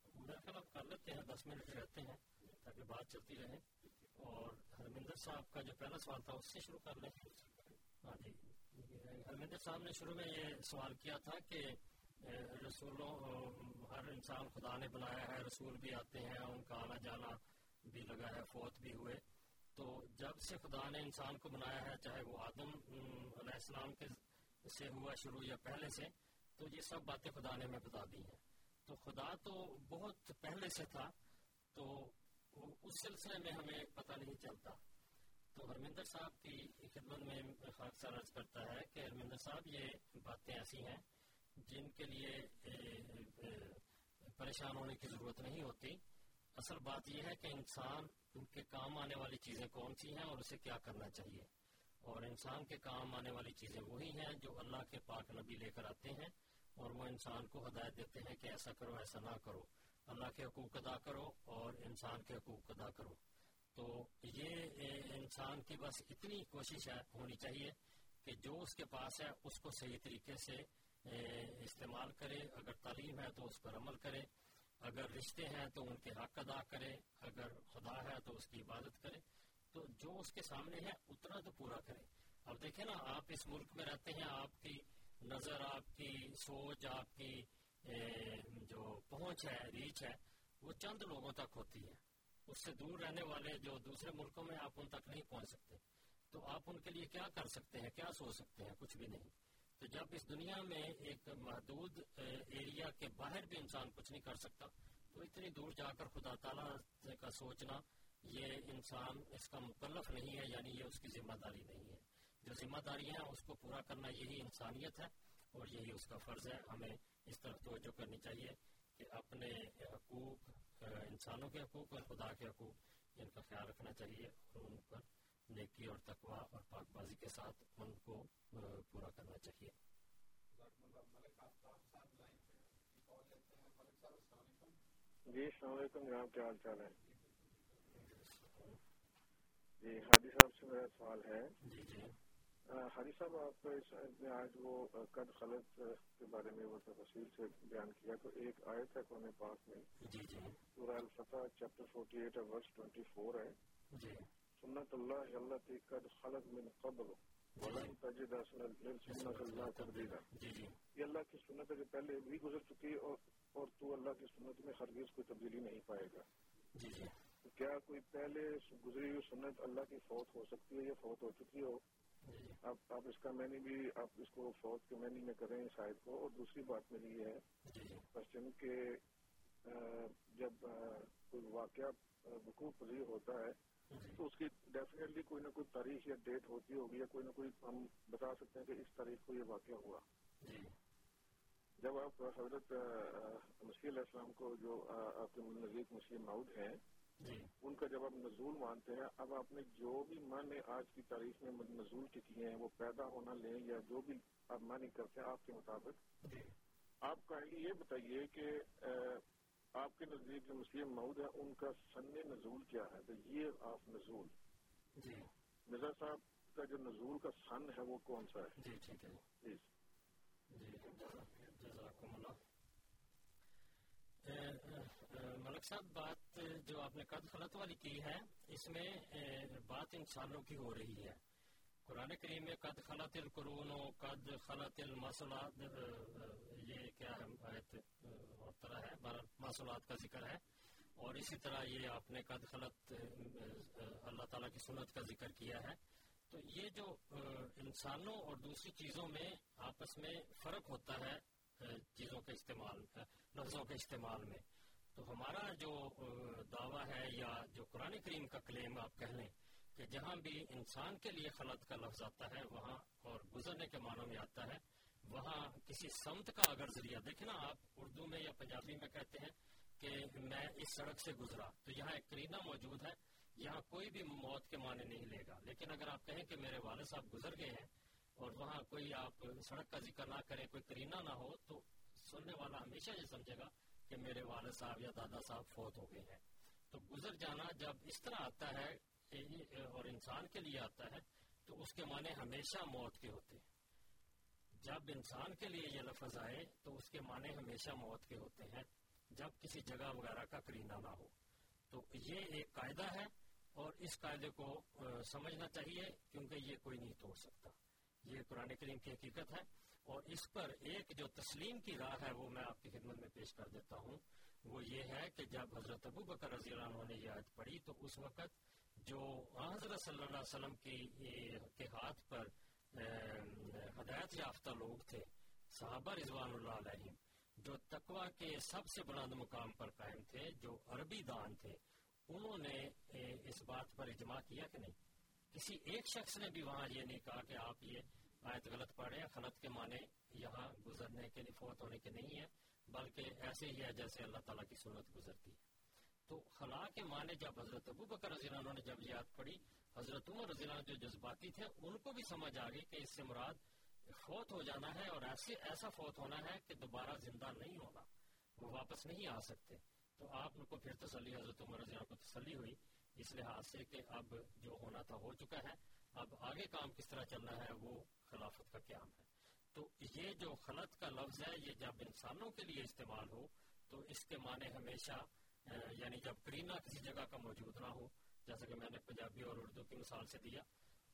پوچھنا چاہتا کر لیتے ہیں دس منٹ رہتے ہیں تاکہ بات چلتی رہے اور ہرمندر صاحب کا جو پہلا سوال تھا، اس سے شروع کر لیں ہاں جی۔ ہرمندر صاحب نے شروع میں یہ سوال کیا تھا کہ رسولوں، ہر انسان خدا نے بنایا ہے، رسول بھی آتے ہیں، ان کا آنا جانا بھی لگا ہے، فوت بھی ہوئے۔ تو جب سے خدا نے انسان کو بنایا ہے، چاہے وہ آدم علیہ السلام کے سے ہوا شروع یا پہلے سے، تو یہ سب باتیں خدا نے ہمیں بتا دی ہیں۔ تو خدا تو بہت پہلے سے تھا، تو اس سلسلے میں ہمیں پتہ نہیں چلتا۔ تو ہرمندر صاحب کی خدمت میں خاص عرض کرتا ہے کہ ہرمندر صاحب، یہ باتیں ایسی ہیں جن کے لیے پریشان ہونے کی ضرورت نہیں ہوتی۔ اصل بات یہ ہے کہ انسان، ان کے کام آنے والی چیزیں کون سی ہیں اور اسے کیا کرنا چاہیے۔ اور انسان کے کام آنے والی چیزیں وہی ہیں جو اللہ کے پاک نبی لے کر آتے ہیں اور وہ انسان کو ہدایت دیتے ہیں کہ ایسا کرو، ایسا نہ کرو۔ اللہ کے حقوق ادا کرو اور انسان کے حقوق ادا کرو۔ تو یہ انسان کی بس اتنی کوشش ہے، ہونی چاہیے کہ جو اس کے پاس ہے، اس کو صحیح طریقے سے استعمال کرے۔ اگر تعلیم ہے تو اس پر عمل کرے۔ اگر رشتے ہیں تو ان کے حق ادا کرے۔ اگر خدا ہے تو اس کی عبادت کرے۔ تو جو اس کے سامنے ہے، اتنا تو پورا کرے۔ اب دیکھیں نا، آپ اس ملک میں رہتے ہیں، آپ کی نظر، آپ کی سوچ، آپ کی جو پہنچ ہے ریچ ہے وہ چند لوگوں تک ہوتی ہے اس سے دور رہنے والے جو دوسرے ملکوں میں آپ ان تک نہیں پہنچ سکتے تو آپ ان کے لیے کیا کر سکتے ہیں؟ کیا سوچ سکتے ہیں؟ کچھ بھی نہیں۔ تو جب اس دنیا میں ایک محدود ایریا کے باہر بھی انسان کچھ نہیں کر سکتا، تو اتنی دور جا کر خدا تعالیٰ کا سوچنا، یہ انسان اس کا مکلف نہیں ہے یعنی یہ اس کی ذمہ داری نہیں ہے۔ جو ذمہ داری ہیں، اس کو پورا کرنا یہی انسانیت ہے اور یہی اس کا فرض ہے۔ ہمیں اس طرح توجہ کرنی چاہیے کہ اپنے حقوق انسانوں کے حقوق اور خدا کے حقوق ان کا خیال رکھنا چاہیے اور ان پر نیکی اور تقوا اور پاک بازی کے ساتھ ان کو پورا کرنا چاہیے۔ جی السلام علیکم۔ جناب کیا حال چال ہے؟ جی حاجی صاحب سے میرا سوال ہے۔ جی جی۔ حاجی صاحب آپ نے آج وہ قد خلط کے بارے میں وہ تفصیل سے بیان کیا تو ایک آیت ہے قرآن پاک میں۔ جی جی۔ سورہ الفتح chapter forty eight verse twenty four ہے۔ جی۔ سنت اللہ اللہ کی قد خلط من قبل ولن تجد سنت اللہ تبدیلا یہ اللہ کی سنت ہے جو پہلے بھی گزر چکی اور اور تو اللہ کی سنت میں ہرگز کوئی تبدیلی نہیں پائے گا۔ کیا کوئی پہلے گزری ہوئی سنت اللہ کی فوت ہو سکتی ہے یا فوت ہو چکی ہو؟ آپ آپ اس کا مینی بھی آپ اس کو فوت کے مینی میں کریں شاید کو اور دوسری بات میری یہ ہے کوشچن کہ جب کوئی واقعہ وقوع پذیر ہوتا ہے، تو اس کی ڈیفینیٹلی کوئی نہ کوئی تاریخ یا ڈیٹ ہوتی ہوگی یا کوئی نہ کوئی ہم بتا سکتے ہیں کہ اس تاریخ کو یہ واقعہ ہوا۔ جب آپ حضرت مسیح علیہ السلام کو جو آپ کے نزدیک مسیح ماؤد ہیں ان کا جب آپ نزول مانتے ہیں اب آپ نے جو بھی معنی آج کی تاریخ میں نزول کے کیے ہیں وہ پیدا ہونا لیں یا جو بھی آپ معنی کرتے ہیں آپ کے مطابق۔ آپ کائنڈلی یہ بتائیے کہ آپ کے نزدیک جو مسلم مود ہے ان کا سن نزول کیا ہے؟ دا ایئر آف نزول۔ مرزا صاحب کا جو نزول کا سن ہے وہ کون سا ہے؟ جی ٹھیک ہے پلیز ملک صاحب، بات جو آپ نے قد خلط والی کی ہے، اس میں بات انسانوں کی ہو رہی ہے۔ قرآن کریم میں قد خلط القرون و قد خلط المسلات یہ کیا ہے، آیت اور طرح ہے مسلات کا ذکر ہے۔ اور اسی طرح یہ آپ نے قد خلط اللہ تعالیٰ کی سنت کا ذکر کیا ہے۔ تو یہ جو انسانوں اور دوسری چیزوں میں آپس میں فرق ہوتا ہے چیزوں کے استعمال لفظوں کے استعمال میں۔ تو ہمارا جو دعویٰ ہے یا جو قرآن کریم کا کلیم آپ کہہ لیں کہ جہاں بھی انسان کے لیے خلط کا لفظ آتا ہے، وہاں اور گزرنے کے معنوں میں آتا ہے، وہاں کسی سمت کا اگر ذریعہ، دیکھیں نا آپ اردو میں یا پنجابی میں کہتے ہیں کہ میں اس سڑک سے گزرا، تو یہاں ایک کرینہ موجود ہے، یہاں کوئی بھی موت کے معنی نہیں لے گا۔ لیکن اگر آپ کہیں کہ میرے والد صاحب گزر گئے ہیں اور وہاں کوئی آپ سڑک کا ذکر نہ کریں، کوئی کرینہ نہ ہو، تو سننے والا ہمیشہ یہ سمجھے گا کہ میرے والد صاحب یا دادا صاحب فوت ہو گئے ہیں۔ تو گزر جانا جب اس طرح آتا ہے یعنی اور انسان کے لیے آتا ہے، تو اس کے معنی ہمیشہ موت کے ہوتے ہیں۔ جب انسان کے لیے یہ لفظ آئے، تو اس کے معنی ہمیشہ موت کے ہوتے ہیں، جب کسی جگہ وغیرہ کا کرینہ نہ ہو۔ تو یہ ایک قاعدہ ہے اور اس قاعدے کو سمجھنا چاہیے، کیونکہ یہ کوئی نہیں توڑ سکتا۔ یہ قرآن کریم کی حقیقت ہے اور اس پر ایک جو تسلیم کی راہ ہے وہ میں آپ کی خدمت میں پیش کر دیتا ہوں، وہ یہ ہے کہ جب حضرت ابو بکر رضی اللہ عنہ نے یہ آیت پڑھی تو اس وقت جو حضرت صلی اللہ علیہ وسلم کی کے ہاتھ پر ہدایت یافتہ لوگ تھے، صحابہ رضوان اللہ علیہ جو تقوی کے سب سے بلند مقام پر قائم تھے، جو عربی دان تھے، انہوں نے اس بات پر اجماع کیا کہ نہیں؟ کسی ایک شخص نے بھی وہاں یہ نہیں کہا کہ آپ یہ آیت غلط پڑھے خلط کے معنی یہاں گزرنے کے لیے فوت ہونے کے نہیں ہے بلکہ ایسے ہی ہے جیسے اللہ تعالیٰ کی سنت گزرتی ہے۔ تو خلا کے معنی جب حضرت ابو بکر رضی اللہ نے جب یاد پڑی حضرت عمر رضی اللہ جو جذباتی تھے، ان کو بھی سمجھ آ گئی کہ اس سے مراد فوت ہو جانا ہے اور ایسے ایسا فوت ہونا ہے کہ دوبارہ زندہ نہیں ہونا وہ واپس نہیں آ سکتے۔ تو آپ ان کو پھر تسلی، حضرت عمر رضی اللہ کو تسلی ہوئی اس لحاظ سے کہ اب جو ہونا تھا ہو چکا ہے، اب آگے کام کس طرح چلنا ہے وہ خلافت کا قیام ہے۔ تو یہ جو خلط کا لفظ ہے، یہ جب انسانوں کے لیے استعمال ہو، تو اس کے معنی ہمیشہ یعنی جب کرینہ کسی جگہ کا موجود نہ ہو، جیسا کہ میں نے پنجابی اور اردو کی مثال سے دیا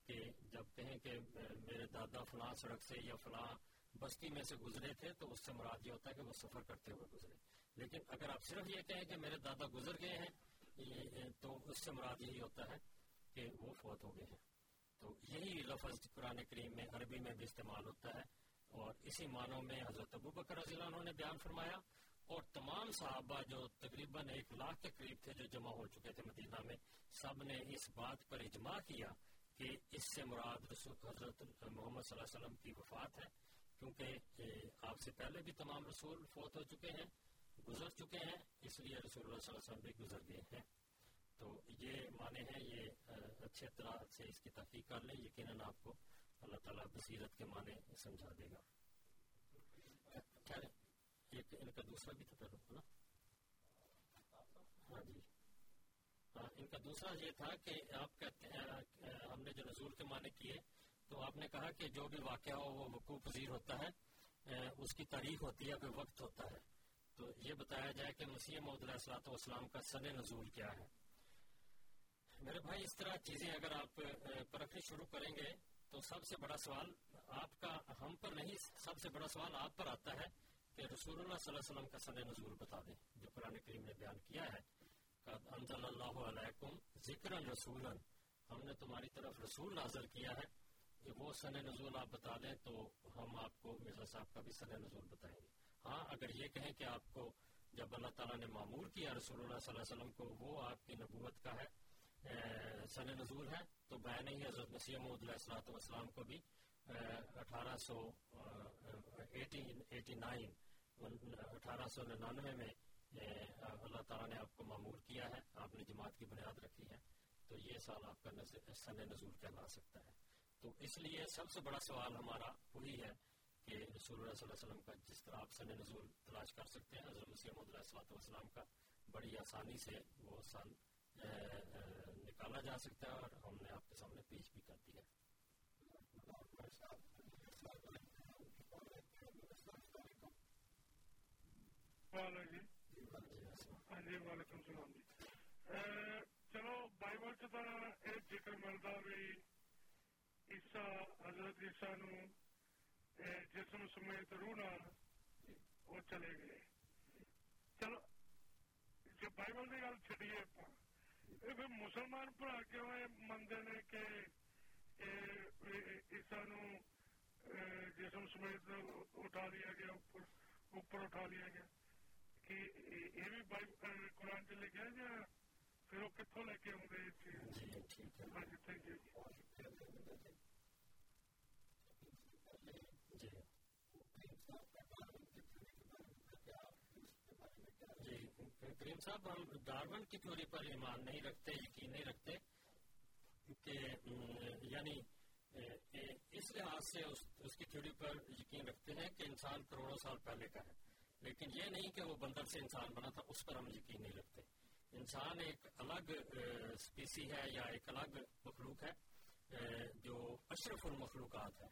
کہ جب کہیں کہ میرے دادا فلاں سڑک سے یا فلاں بستی میں سے گزرے تھے، تو اس سے مراد یہ ہوتا ہے کہ وہ سفر کرتے ہوئے گزرے۔ لیکن اگر آپ صرف یہ کہیں کہ میرے دادا گزر گئے ہیں تو اس سے مراد یہی ہوتا ہے کہ وہ فوت ہو گئے ہیں۔ تو یہی لفظ قرآن کریم میں، عربی میں بھی استعمال ہوتا ہے۔ اور اسی معنوں میں حضرت ابو بکر رضی اللہ عنہ نے بیان فرمایا۔ اور تمام صحابہ جو تقریباً ایک لاکھ کے قریب تھے جو جمع ہو چکے تھے مدینہ میں، سب نے اس بات پر اجماع کیا کہ اس سے مراد رسول حضرت محمد صلی اللہ علیہ وسلم کی وفات ہے۔ کیونکہ آپ سے پہلے بھی تمام رسول فوت ہو چکے ہیں۔ گزر چکے ہیں، اس لیے رسول اللہ صلی اللہ علیہ وسلم بھی گزر گئے ہیں۔ تو یہ معنی ہے یہ اچھے طرح سے اس کی تحقیق کر لیں، یقیناً آپ کو اللہ تعالیٰ بصیرت کے معنی سمجھا دے گا۔ ان کا دوسرا بھی تھا نا؟ ہاں جی۔ ہاں، ان کا دوسرا یہ تھا کہ آپ کہتے ہیں ہم نے جو نزول کے معنی کیے، تو آپ نے کہا کہ جو بھی واقعہ ہو وہ وقوع پذیر ہوتا ہے اس کی تاریخ ہوتی ہے، کوئی وقت ہوتا ہے۔ تو یہ بتایا جائے کہ مسیح محدود علیہ والسلام کا سن نزول کیا ہے۔ میرے بھائی، اس طرح چیزیں اگر آپ پرکھنی شروع کریں گے تو سب سے بڑا سوال آپ کا، ہم پر نہیں، سب سے بڑا سوال آپ پر آتا ہے کہ رسول اللہ صلی اللہ علیہ وسلم کا سن نزول بتا دیں، جو قرآن کریم نے بیان کیا ہے۔ انزل اللہ علیکم ذکر رسول ہم نے تمہاری طرف رسول نازل کیا ہے۔ کہ وہ سن نزول آپ بتا دیں تو ہم آپ کو مرزا صاحب کا بھی سن نزول بتائیں گے۔ ہاں اگر یہ کہیں کہ آپ کو جب اللہ تعالیٰ نے معمول کیا رسول اللہ صلی اللہ علیہ وسلم کو، وہ آپ کی نبوت کا ہے سن نزول ہے، تو بین ہی حضرت مسیح محمد علیہ السلاۃ والسلام کو بھی اٹھارہ سو ایٹی نائن اٹھارہ سو ننانوے میں اللہ تعالیٰ نے آپ کو معمول کیا ہے، آپ نے جماعت کی بنیاد رکھی ہے، تو یہ سال آپ کا سن نزول کہلا سکتا ہے۔ تو اس لیے سب سے بڑا سوال ہمارا وہی ہے کہ رسول اللہ صلی اللہ علیہ وسلم کا جس طرح آپ سن نزول تلاش کر سکتے ہیں، حضرت مسیم علیہ والسلام کا بڑی آسانی سے وہ سن نکالا جا سکتا ہے اور ہم نے آپ کے سامنے پیش بھی کر دیا جی ہاں جی وعلیکم السلام جی۔ چلو، بائبل چ ایک ذکر ملتا بھی عیسا حضرت عیسا نو جسم سمیت روح نال وہ چلے گئے۔ چلو کہ بائبل کی گل چڑیے پھر مسلمان بھرا کیوں منگتے ہیں کہ عیسا جسم سمیت اٹھا لیا گیا اوپر اوپر اٹھا لیا گیا۔ کہ یہ بھی قرآن چ لکھا یا پھر وہ کتوں لے کے آؤں گے ہاں جی تھینک یو کریم صاحب ہم ڈارون کی تھوری پر ایمان نہیں رکھتے، یقین نہیں رکھتے کہ یعنی اس لحاظ سے اس کی تھیوری پر یقین رکھتے ہیں کہ انسان کروڑوں سال پہلے کا ہے۔ لیکن یہ نہیں کہ وہ بندر سے انسان بنا تھا، اس پر ہم یقین نہیں رکھتے۔ انسان ایک الگ اسپیسی ہے یا ایک الگ مخلوق ہے جو اشرف المخلوقات ہے۔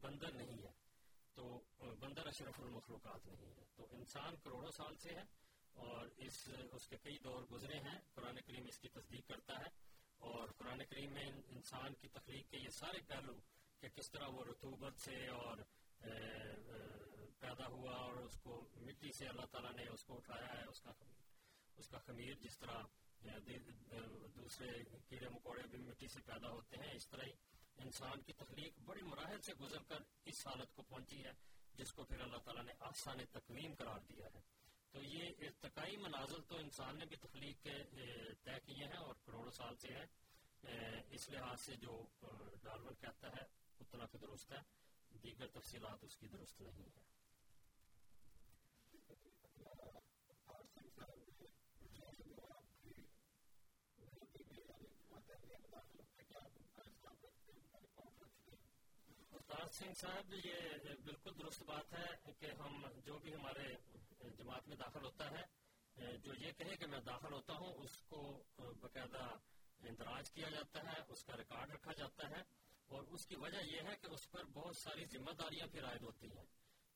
بندر نہیں ہے۔ تو بندر اشرف المخلوقات نہیں ہے۔ تو انسان کروڑوں سال سے ہے اور اس اس کے کئی دور گزرے ہیں۔ قرآن کریم اس کی تصدیق کرتا ہے اور قرآن کریم میں انسان کی تخلیق کے یہ سارے پہلو کہ کس طرح وہ رتوبت سے اور پیدا ہوا اور اس کو مٹی سے اللہ تعالیٰ نے اس کو اٹھایا ہے، اس کا اس کا خمیر جس طرح دوسرے کیڑے مکوڑے بھی مٹی سے پیدا ہوتے ہیں۔ اس طرح ہی انسان کی تخلیق بڑی مراحل سے گزر کر اس حالت کو پہنچی ہے، جس کو پھر اللہ تعالیٰ نے آسان تقویم قرار دیا ہے۔ تو یہ ارتقائی مناظر تو انسان نے بھی تخلیق کے طے کیے ہیں اور کروڑوں سال سے ہے اس لحاظ سے جو ڈالور کہتا ہے، اتنا تو درست ہے، دیگر تفصیلات اس کی درست نہیں ہے سنگھ صاحب، یہ بالکل درست بات ہے کہ ہم جو بھی ہمارے جماعت میں داخل ہوتا ہے جو یہ کہے کہ میں داخل ہوتا ہوں، اس کو باقاعدہ اندراج کیا جاتا ہے، اس کا ریکارڈ رکھا جاتا ہے اور اس کی وجہ یہ ہے کہ اس پر بہت ساری ذمہ داریاں پھر عائد ہوتی ہیں۔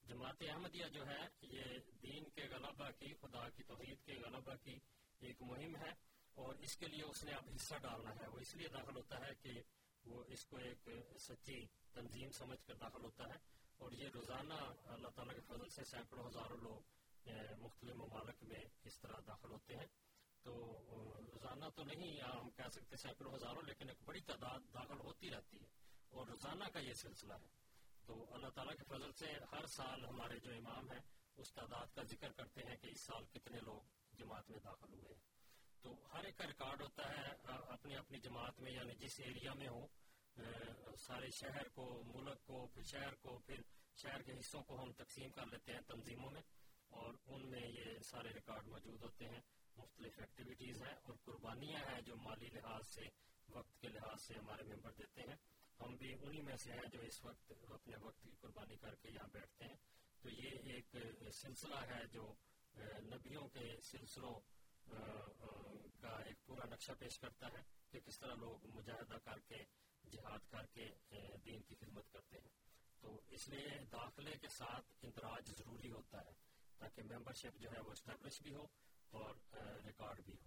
جماعت احمدیہ جو ہے، یہ دین کے غلبہ کی، خدا کی توحید کے غلبہ کی ایک مہم ہے اور اس کے لیے اس نے اب حصہ ڈالنا ہے۔ وہ اس لیے داخل ہوتا ہے کہ وہ اس کو ایک سچی تنظیم سمجھ کر داخل ہوتا ہے اور یہ روزانہ اللہ تعالیٰ کے فضل سے سینکڑوں ہزاروں لوگ مختلف ممالک میں اس طرح داخل ہوتے ہیں۔ تو روزانہ تو نہیں ہم کہہ سکتے سینکڑوں ہزاروں، لیکن ایک بڑی تعداد داخل ہوتی رہتی ہے۔ اور روزانہ کا یہ سلسلہ ہے۔ تو اللہ تعالیٰ کے فضل سے ہر سال ہمارے جو امام ہیں، اس تعداد کا ذکر کرتے ہیں کہ اس سال کتنے لوگ جماعت میں داخل ہوئے ہیں۔ تو ہر ایک کا ریکارڈ ہوتا ہے اپنی اپنی جماعت میں یعنی جس ایریا میں ہو سارے شہر کو، ملک کو، پھر شہر کو، پھر شہر کے حصوں کو ہم تقسیم کر لیتے ہیں تنظیموں میں۔ اور ان میں یہ سارے ریکارڈ موجود ہوتے ہیں۔ مختلف ایکٹیویٹیز ہیں اور قربانیاں ہیں جو مالی لحاظ سے، وقت کے لحاظ سے ہمارے ممبر دیتے ہیں۔ ہم بھی انہی میں سے ہیں جو اس وقت، اپنے وقت کی قربانی کر کے یہاں بیٹھتے ہیں۔ تو یہ ایک سلسلہ ہے جو نبیوں کے سلسلوں کا ایک پورا نقشہ پیش کرتا ہے کہ کس طرح لوگ مجاہدہ کر کے، جہاد کر کے دین کی خدمت کرتے ہیں۔ تو اس لیے داخلے کے ساتھ اندراج ضروری ہوتا ہے۔ تاکہ ممبر شپ جو ہے وہ اسٹیبلش بھی ہو اور ریکارڈ بھی ہو۔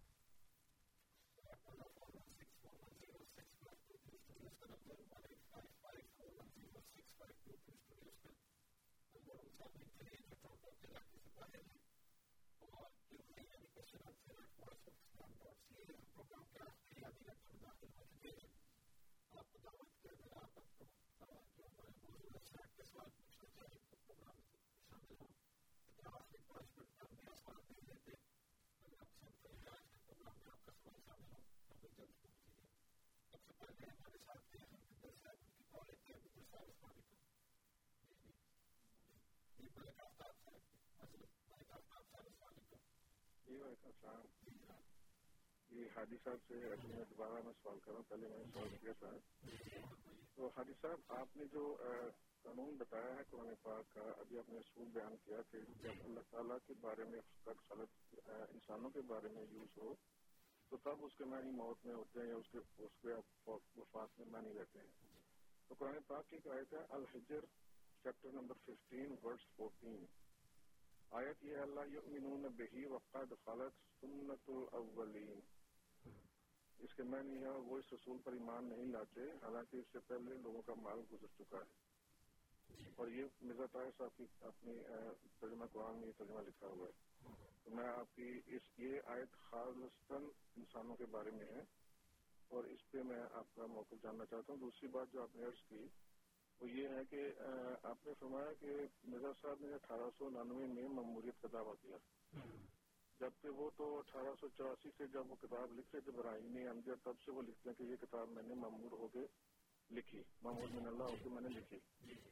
جی حاجی صاحب سے دوبارہ میں سوال کر رہا ہوں، پہلے میں نے سوال کیا تھا۔ تو حاجی صاحب، آپ نے جو قانون بتایا ہے قرآن پاک کا، ابھی آپ نے اصول بیان کیا کہ جب اللہ تعالیٰ کے بارے میں غلط انسانوں کے بارے میں یوز ہو، تو تب اس کے معنی موت میں ہوتے ہیں یا اس کے اس کے وفات میں معنی رہتے ہیں۔ تو قرآن پاک کی آیت ہے، الحجر chapter number fifteen word fourteen آیت یہ اللہ یؤمنون بہی وقت خالت سنت الاولین. اس کے معنی ہے، وہ اس رسول پر ایمان نہیں لاتے، حالانکہ اس سے پہلے لوگوں کا مال گزر چکا ہے۔ اور یہ مرزا طاہر صاحب کی اپنی ترجمہ قرآن میں یہ ترجمہ لکھا ہوا ہے۔ تو میں آپ کی اس، یہ آیت خالصاً انسانوں کے بارے میں ہے۔ اور اس پہ میں آپ کا موقع جاننا چاہتا ہوں۔ دوسری بات جو آپ نے عرض کی وہ یہ ہے کہ آپ نے فرمایا کہ مرزا صاحب نے اٹھارہ سو ننانوے میں مموریت کا دعویٰ کیا۔ جبکہ وہ تو اٹھارہ سو چوراسی سے جب وہ کتاب لکھتے تھے براہیمی امجد، تب سے وہ لکھتے ہیں کہ یہ کتاب میں نے ممور ہو کے لکھی محمود من اللہ ہو کے میں نے لکھی۔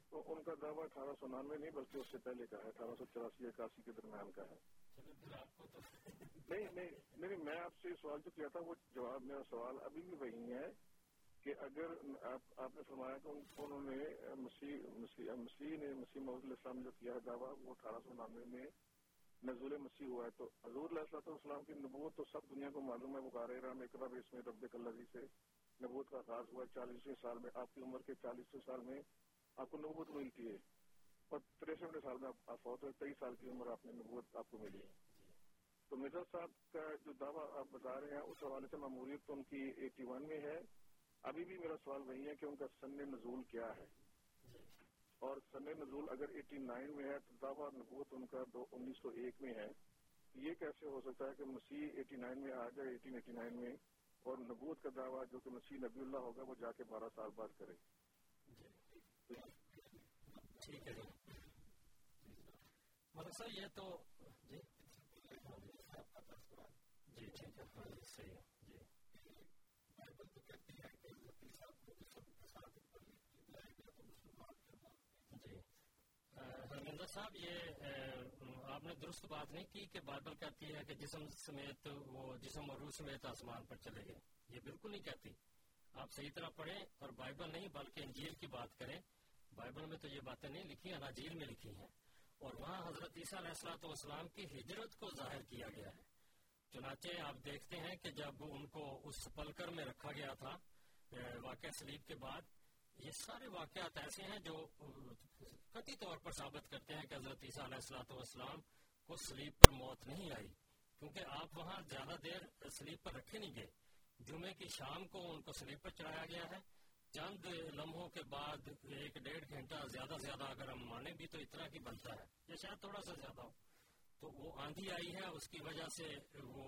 تو ان کا دعویٰ اٹھارہ سو ننانوے نہیں، بلکہ اس سے پہلے کا ہے، اٹھارہ سو چوراسی اکاسی کے درمیان کا ہے۔ نہیں نہیں نہیں میں آپ سے سوال جو کیا تھا، وہ جواب میرا سوال ابھی بھی وہی ہے۔ کہ اگر آپ آپ نے فرمایا کہ انہوں نے مسیح مسیح مسیح نے مسیح محمد علیہ السلام جو کیا ہے دعویٰ، وہ اٹھارہ سو ننانوے میں نزول مسیح ہوا ہے۔ تو حضور علیہ السلام کی نبوت تو سب دنیا کو معلوم ہے بخار رام اقرب اس میں رب کلزی سے نبوت کا آغاز ہوا ہے۔ چالیسویں سال میں، آپ کی عمر کے چالیسویں سال میں آپ کو نبوت ملتی ہے۔ اور تریسٹھ سال میں آپ فوت ہوئے، تیئیس سال کی عمر آپ نے نبوت آپ کو ملی تو مرزا صاحب کا جو دعویٰ آپ بتا رہے ہیں، اس حوالے سے معمولیت تو ان کی ایٹی ون میں ہے۔ ابھی بھی میرا سوال وہی ہے کہ ان کا سن نزول کیا ہے؟ اور سن نزول اگر ایٹی نائن میں ہے تو دعویٰ نبوت ان کا دو انیس سو ایک میں ہے۔ یہ کیسے ہو سکتا ہے کہ مسیح ایٹی نائن میں آ جائے ایٹین ایٹی نائن میں اور نبوت کا دعویٰ جو کہ مسیح نبی اللہ ہوگا وہ جا کے بارہ سال بعد کرے؟ ٹھیک ہے۔ یہ تو جی۔ جی ٹھیک ہے۔ صحیح جی ہرمندر صاحب، یہ آپ نے درست بات نہیں کی کہ بائبل کہتی ہے کہ جسم سمیت وہ جسم اور روح سمیت آسمان پر چلے گئے۔ یہ بالکل نہیں کہتی۔ آپ صحیح طرح پڑھیں اور بائبل نہیں بلکہ انجیل کی بات کریں۔ بائبل میں تو یہ باتیں نہیں لکھی، اناجیل میں لکھی ہیں۔ اور وہاں حضرت عیسیٰ علیہ السلاۃ والسلام کی ہجرت کو ظاہر کیا گیا ہے۔ چنانچہ آپ دیکھتے ہیں کہ جب ان کو اس پلکر میں رکھا گیا تھا واقعہ سلیب کے بعد یہ سارے واقعات ایسے ہیں جو قطعی طور پر ثابت کرتے ہیں کہ حضرت عیسیٰ علیہ السلاۃ والسلام کو سلیب پر موت نہیں آئی، کیونکہ آپ وہاں زیادہ دیر سلیب پر رکھے نہیں گئے۔ جمعے کی شام کو ان کو سلیب پر چڑھایا گیا ہے۔ چند لمحوں کے بعد ایک ڈیڑھ گھنٹہ زیادہ زیادہ اگر ہم مانے بھی تو اتنا کی بنتا ہے، یا شاید تھوڑا سا زیادہ ہو۔ تو وہ آندھی آئی ہے، اس کی وجہ سے وہ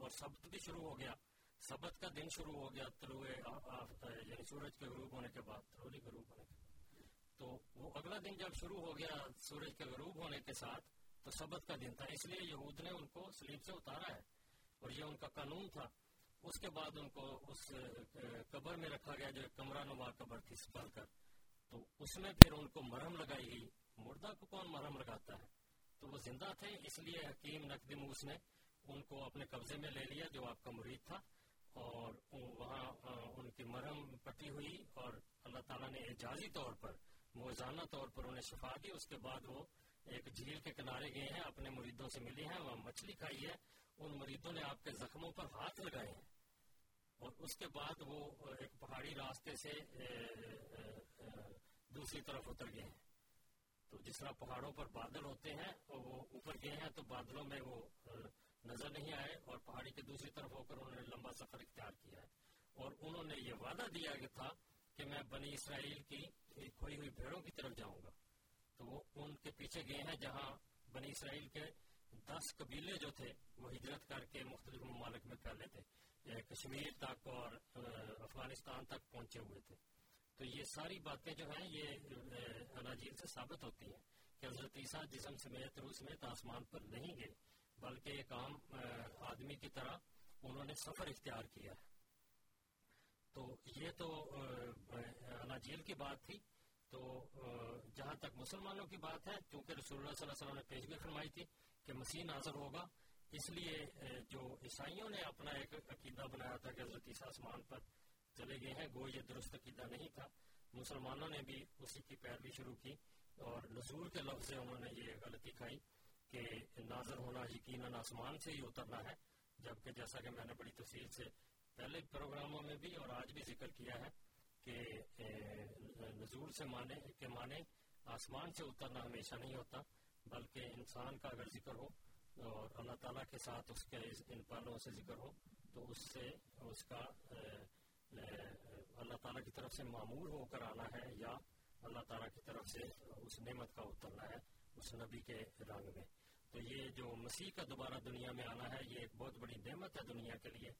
اور سبت بھی شروع ہو گیا۔ سبت کا دن شروع ہو گیا طلوع یعنی سورج کے غروب ہونے کے بعد ترولی غروب ہونے کے تو وہ اگلا دن جب شروع ہو گیا سورج کے غروب ہونے کے ساتھ، تو سبت کا دن تھا۔ اس لیے یہود نے ان کو سلیب سے اتارا ہے۔ اور یہ ان کا قانون تھا۔ اس کے بعد ان کو اس قبر میں رکھا گیا، جو کمرہ نما قبر تھی سپال کر۔ تو اس میں پھر ان کو مرہم لگائی گئی۔ مردہ کو کون مرہم لگاتا ہے؟ تو وہ زندہ تھے، اس لیے حکیم نقد موس نے ان کو اپنے قبضے میں لے لیا، جو آپ کا مرید تھا۔ اور وہاں ان کی مرہم پٹی ہوئی اور اللہ تعالیٰ نے اعجازی طور پر، موزانہ طور پر انہیں شفا دی۔ اس کے بعد وہ ایک جھیل کے کنارے گئے ہیں، اپنے مریدوں سے ملی ہیں۔ وہاں مچھلی کھائی ہے۔ ان مریدوں نے آپ کے زخموں پر ہاتھ لگائے ہیں۔ اور اس کے بعد وہ ایک پہاڑی راستے سے دوسری طرف اتر گئے ہیں۔ تو جس طرح پہاڑوں پر بادل ہوتے ہیں اور وہ اوپر گئے ہیں، تو بادلوں میں وہ نظر نہیں آئے اور پہاڑی کے دوسری طرف ہو کر انہوں نے لمبا سفر اختیار کیا ہے۔ اور انہوں نے یہ وعدہ دیا تھا کہ میں بنی اسرائیل کی کھوئی ہوئی بھیڑوں کی طرف جاؤں گا۔ تو وہ ان کے پیچھے گئے ہیں جہاں بنی اسرائیل کے دس قبیلے جو تھے، وہ ہجرت کر کے مختلف ممالک میں پھیلے تھے یعنی کشمیر تک اور افغانستان تک پہنچے ہوئے تھے۔ تو یہ ساری باتیں جو ہیں، یہ اناجیل سے ثابت ہوتی ہیں کہ حضرت عیسیٰ جسم سمیت روح سمیت آسمان پر نہیں گئے۔ بلکہ ایک عام آدمی کی طرح انہوں نے سفر اختیار کیا ہے۔ تو یہ تو اناجیل کی بات تھی۔ تو جہاں تک مسلمانوں کی بات ہے کیونکہ رسول اللہ صلی اللہ علیہ وسلم نے پیشگی فرمائی تھی کہ مسیح نازر ہوگا، اس لیے جو عیسائیوں نے اپنا ایک عقیدہ بنایا تھا کہ حضرت عیسیٰ آسمان پر چلے گئے ہیں گو یہ درست عقیدہ نہیں تھا۔ مسلمانوں نے بھی اسی کی پیروی شروع کی اور نزول کے لفظ سے انہوں نے یہ غلطی کھائی۔ کہ نازر ہونا یقیناً آسمان سے ہی اترنا ہے، جبکہ جیسا کہ میں نے بڑی تفصیل سے پہلے پروگراموں میں بھی اور آج بھی ذکر کیا ہے کہ نزول سے مانے، کے معنی آسمان سے اترنا ہمیشہ نہیں ہوتا، بلکہ انسان کا اگر ذکر ہو اور اللہ تعالیٰ کے ساتھ اس کے ان پالوں سے ذکر ہو، تو اس سے اس کا اللہ تعالیٰ کی طرف سے معمول ہو کر آنا ہے یا اللہ تعالیٰ کی طرف سے اس نعمت کا اترنا ہے۔ اس نبی کے رنگ میں۔ تو یہ جو مسیح کا دوبارہ دنیا میں آنا ہے، یہ ایک بہت بڑی نعمت ہے دنیا کے لیے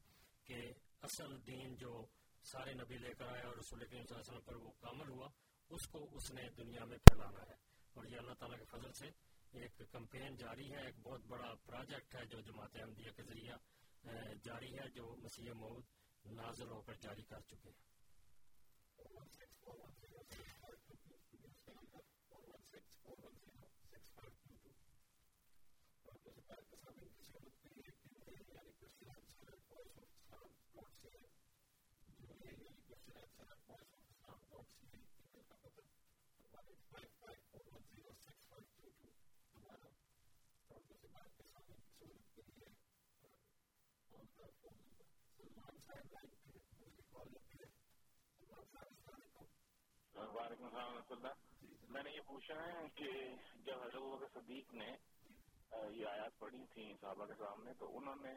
کہ اصل دین جو سارے نبی لے کر آئے اور رسول کریم صلی اللہ علیہ وسلم پر وہ کامل ہوا، اس کو اس نے دنیا میں پھیلانا ہے۔ اور یہ اللہ تعالیٰ کے فضل سے ایک کمپین جاری ہے، ایک بہت بڑا پروجیکٹ ہے جو جماعت احمدیہ کے ذریعہ جاری ہے، جو مسیح مود نازل ہو کر جاری کر چکے ہیں۔ وعلیکم اللہ میں نے یہ پوچھا ہے کہ جب حضرت صدیق نے یہ آیات پڑھی تھی صحابہ کے سامنے، تو انہوں نے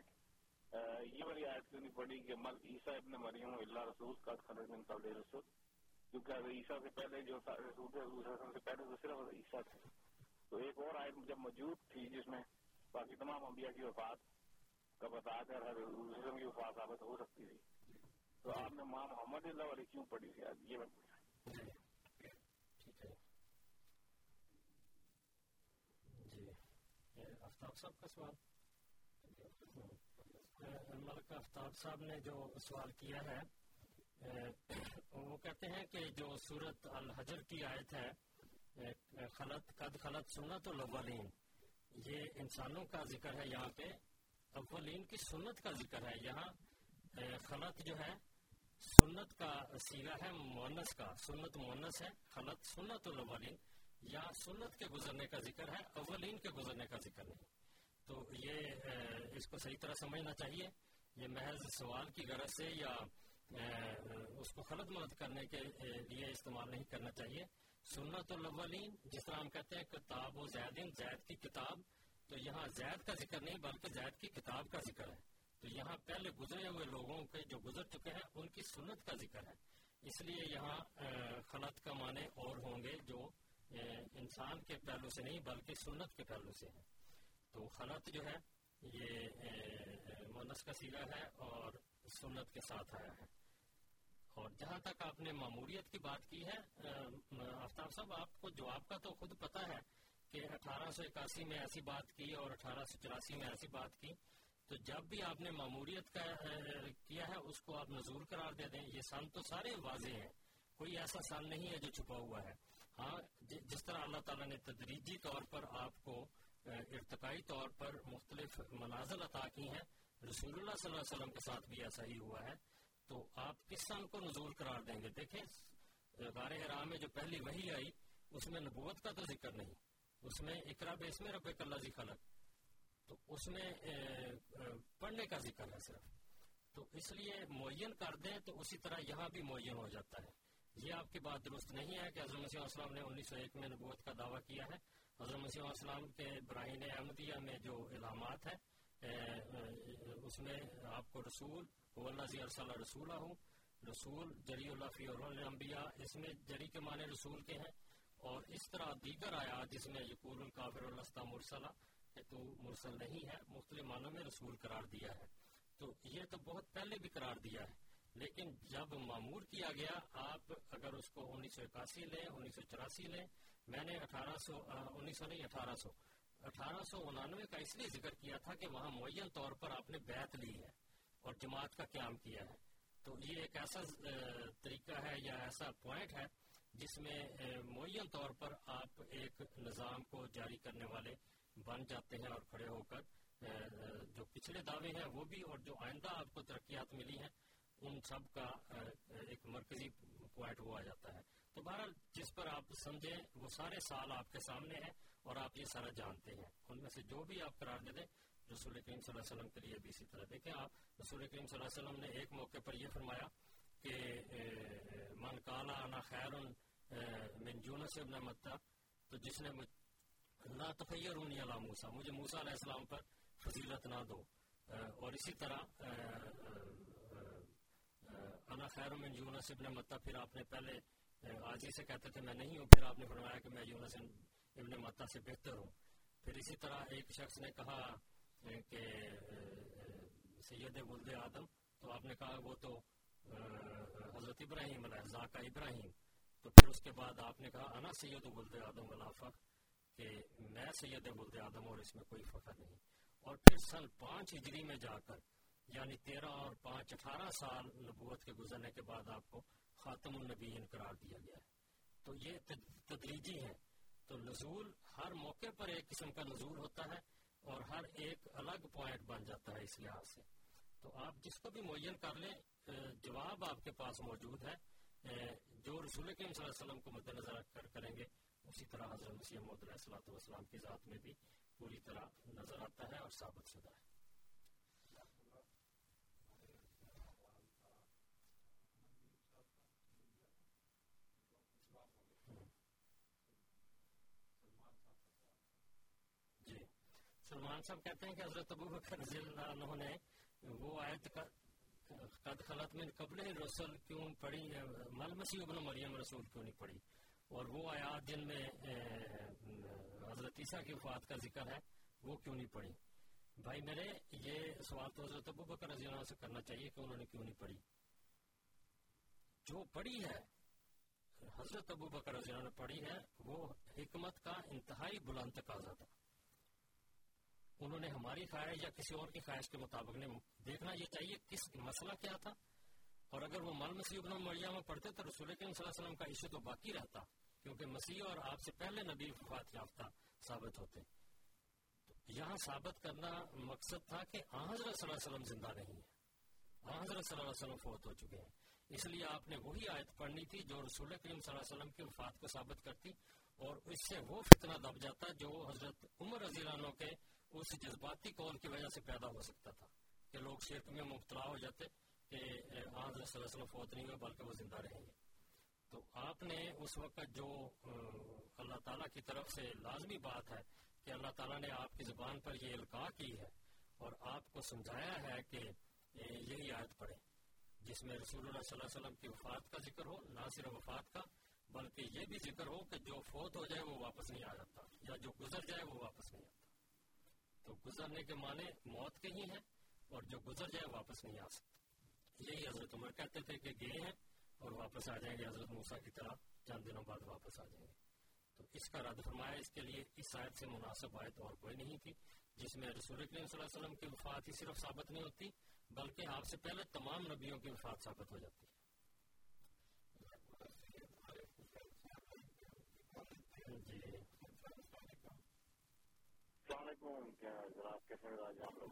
یہ والی آیت کیوں نہیں پڑھی کہ مل، عیسیٰ ابن مریم اللہ رسول کا خرج من قبل رسول؟ کیونکہ عیسیٰ سے پہلے جو رسول تھے سے پہلے تو صرف عیسیٰ تھے۔ تو ایک اور آیت جب موجود تھی جس میں باقی تمام انبیاء کی وفات کا بتا کر ہر وسلم کی وفات ثابت ہو سکتی تھی۔ تو آپ نے ماں محمد اللہ والی کیوں پڑھی تھی؟ آج یہ میں پوچھا جی آفتاب صاحب کا سوال۔ ملک آفتاب صاحب نے جو سوال کیا ہے وہ کہتے ہیں کہ جو سورت الحجر کی آیت ہے خلط، قد خلط سنت الاولین۔ یہ انسانوں کا ذکر ہے یہاں پہ۔ اولین کی سنت کا ذکر ہے۔ یہاں خلط جو ہے، سنت کا سیگا ہے مونس کا۔ سنت مونس ہے، خلط سنت الاولین۔ یا سنت کے گزرنے کا ذکر ہے، اولین کے گزرنے کا ذکر نہیں تو یہ اس کو صحیح طرح سمجھنا چاہیے۔ یہ محض سوال کی غرض سے یا اس کو خلط ملت کرنے کے لیے استعمال نہیں کرنا چاہیے۔ سنت الاولین، جس طرح ہم کہتے ہیں، کتاب و زیدین، زید کی کتاب۔ تو یہاں زید کا ذکر نہیں، بلکہ زید کی کتاب کا ذکر ہے۔ تو یہاں پہلے گزرے ہوئے لوگوں کے جو گزر چکے ہیں، ان کی سنت کا ذکر ہے۔ اس لیے یہاں خلط کا معنی اور ہوں گے جو یعنی انسان کے پہلو سے نہیں، بلکہ سنت کے پہلو سے ہیں تو خلط جو ہے، یہ مونس کا سیرا ہے اور سنت کے ساتھ آیا ہے۔ اور جہاں تک آپ نے معموریت کی بات کی ہے آفتاب صاحب، آپ کو جواب کا تو خود پتا ہے کہ اٹھارہ سو اکاسی میں ایسی بات کی اور اٹھارہ سو چوراسی میں ایسی بات کی۔ تو جب بھی آپ نے معموریت کا کیا ہے، اس کو آپ نظور قرار دے دیں، یہ سن تو سارے واضح ہیں۔ کوئی ایسا سن نہیں ہے جو چھپا ہوا ہے۔ ہاں، جس طرح اللہ تعالیٰ نے تدریجی طور پر آپ کو ارتقائی طور پر مختلف منازل عطا کی ہیں، رسول اللہ صلی اللہ علیہ وسلم کے ساتھ بھی ایسا ہی ہوا ہے، تو آپ کس سن کو نظور قرار دیں گے؟ دیکھیں، غار حرام میں جو پہلی وہی آئی، اس میں نبوت کا تو ذکر نہیں، اس میں اقرا بیس میں رب اللہ جی خلق، تو اس میں پڑھنے کا ذکر ہے صرف، تو اس لیے معین کر دیں تو اسی طرح یہاں بھی معین ہو جاتا ہے۔ یہ آپ کی بات درست نہیں ہے کہ حضرت مسیح السلام نے انیس سو ایک میں نبوت کا دعویٰ کیا ہے۔ حضرت مسیح السلام کے براہین احمدیہ میں جو علامات ہے اس میں آپ کو رسول اللہ جی اللہ رسول ہوں رسول جری اللہ فی الانبیاء، اس میں جری کے معنی رسول کے ہیں۔ اور اس طرح دیگر آیا جس میں یقول القافر اللہ مرسلہ تو مرسل نہیں ہے، مختلف معنوں میں رسول قرار دیا ہے۔ تو یہ تو بہت پہلے بھی قرار دیا ہے۔ لیکن جب معمور کیا گیا، آپ اگر اس کو انیس سو اکاسی لیں، انیس سو چوراسی لیں، میں نے اٹھارہ سو انیس سو نہیں، اٹھارہ سو۔ اٹھارہ سو انانوے کا اس لیے ذکر کیا تھا کہ وہاں معین طور پر آپ نے بیت لی ہے اور جماعت کا قیام کیا ہے۔ تو یہ ایک ایسا طریقہ ہے یا ایسا پوائنٹ ہے جس میں معین طور پر آپ ایک نظام کو جاری کرنے والے بن جاتے ہیں اور کھڑے ہو کر جو پچھلے دعوے ہیں وہ بھی اور جو آئندہ آپ کو ترقیات ملی ہیں ان سب کا ایک مرکزی پوائنٹ وہ آ جاتا ہے۔ تو بہرحال جس پر آپ سمجھیں، وہ سارے سال آپ کے سامنے ہیں اور آپ یہ سارا جانتے ہیں۔ ان میں سے جو بھی آپ قرار دے دیں، رسول کریم صلی اللہ علیہ وسلم کے لیے بھی اسی طرح۔ دیکھیں آپ، رسول کریم صلی اللہ علیہ وسلم نے ایک موقع پر یہ فرمایا کہ من کالا انا خیر من جونس ابن متا تو جس نے نہ تخیر علا موسا مجھے موسا علیہ السلام پر فضیلت نہ دو۔ اور اسی طرح انا خیر من یونس ابن متا پھر آپ نے پہلے آج سے کہتے تھے میں نہیں ہوں، پھر آپ نے فرمایا کہ میں یونس ابن متا سے بہتر ہوں۔ پھر اسی طرح ایک شخص نے کہا کہ سید ولد آدم، تو آپ نے کہا وہ تو حضرت ابراہیم علیہ کا ابراہیم۔ تو پھر اس کے بعد آپ نے کہا، انا سید ولد آدم ولا فخر، کہ میں سید ولد آدم اور اس میں کوئی فخر نہیں۔ اور پھر سن پانچ ہجری میں جا کر یعنی تیرہ اور پانچ اٹھارہ سال نبوت کے گزرنے کے بعد آپ کو خاتم النبیین قرار دیا گیا ہے۔ تو یہ تدریجی ہے۔ تو نزول ہر موقع پر ایک قسم کا نزول ہوتا ہے اور ہر ایک الگ پوائنٹ بن جاتا ہے اس لحاظ سے۔ تو آپ جس کو بھی معین کر لیں جواب آپ کے پاس موجود ہے۔ جو رسول کریم صلی اللہ علیہ وسلم کو مد نظر کر، کریں گے، اسی طرح حضرت مسیح محمد علیہ السلام والسلام کی ذات میں بھی پوری طرح نظر آتا ہے اور ثابت شدہ ہے۔ سلمان صاحب کہتے ہیں کہ حضرت ابو بکر رضی اللہ عنہ نے وہ آیت قد خلط من قبل رسول کیوں پڑھی؟ مل مسیح ابن مریم رسول کیوں نہیں پڑھی؟ اور وہ آیات جن میں حضرت عیسیٰ کی وفات کا ذکر ہے، وہ کیوں نہیں پڑھی؟ بھائی میرے، یہ سوال تو حضرت ابو بکر رضی اللہ عنہ سے کرنا چاہیے کہ انہوں نے کیوں نہیں پڑھی؟ جو پڑھی ہے، حضرت ابو بکر رضی اللہ عنہ نے پڑھی ہے، وہ حکمت کا انتہائی بلند تقاضا تھا۔ انہوں نے ہماری خواہش یا کسی اور کی خواہش کے مطابق نے دیکھنا یہ چاہیے کس مسئلہ کیا تھا۔ اور اگر وہ مل مسیح ابن مریم میں پڑھتے تو رسول کریم صلی اللہ علیہ وسلم کا ایشو تو باقی رہتا، کیونکہ مسیح اور آپ سے پہلے نبی وفات یافتہ ثابت ہوتے۔ یہاں ثابت کرنا مقصد تھا کہ حضرت صلی اللہ علیہ وسلم زندہ نہیں ہے۔ حضرت صلی اللہ علیہ وسلم فوت ہو چکے ہیں۔ اس لیے آپ نے وہی آیت پڑھنی تھی جو رسول کریم صلی اللہ علیہ وسلم کی وفات کو ثابت کرتی، اور اس سے وہ فتنہ دب جاتا جو حضرت عمر رضی اللہ عنہ کے اس جذباتی قول کی وجہ سے پیدا ہو سکتا تھا کہ لوگ شرک میں مبتلا ہو جاتے کہ حضرت صلی اللہ علیہ وسلم فوت نہیں ہوئے بلکہ وہ زندہ رہیں گے؟ تو آپ نے اس وقت جو اللہ تعالیٰ کی طرف سے لازمی بات ہے کہ اللہ تعالیٰ نے آپ کی زبان پر یہ القاع کی ہے اور آپ کو سمجھایا ہے کہ یہی آیت پڑھے جس میں رسول اللہ صلی اللہ علیہ وسلم کی وفات کا ذکر ہو، نہ صرف وفات کا، بلکہ یہ بھی ذکر ہو کہ جو فوت ہو جائے وہ واپس نہیں آ جاتا یا جو گزر جائے وہ واپس نہیں آتا۔ تو گزرنے کے معنی موت کے ہی ہیں اور جو گزر جائے واپس نہیں آ سکتا۔ یہی حضرت عمر کہتے تھے کہ گئے ہیں اور واپس آ جائیں گے۔ حضرت موسا کی طرح چند دنوں بعد واپس آ جائیں گے۔ تو اس کا رد فرمایا اس کے لیے اس آیت سے مناسب آیت اور کوئی نہیں تھی، جس میں رسول کریم صلی اللہ علیہ وسلم کی وفات ہی صرف ثابت نہیں ہوتی، بلکہ آپ سے پہلے تمام نبیوں کی وفات ثابت ہو جاتی۔ السلام علیکم جناب کیسے آپ لوگ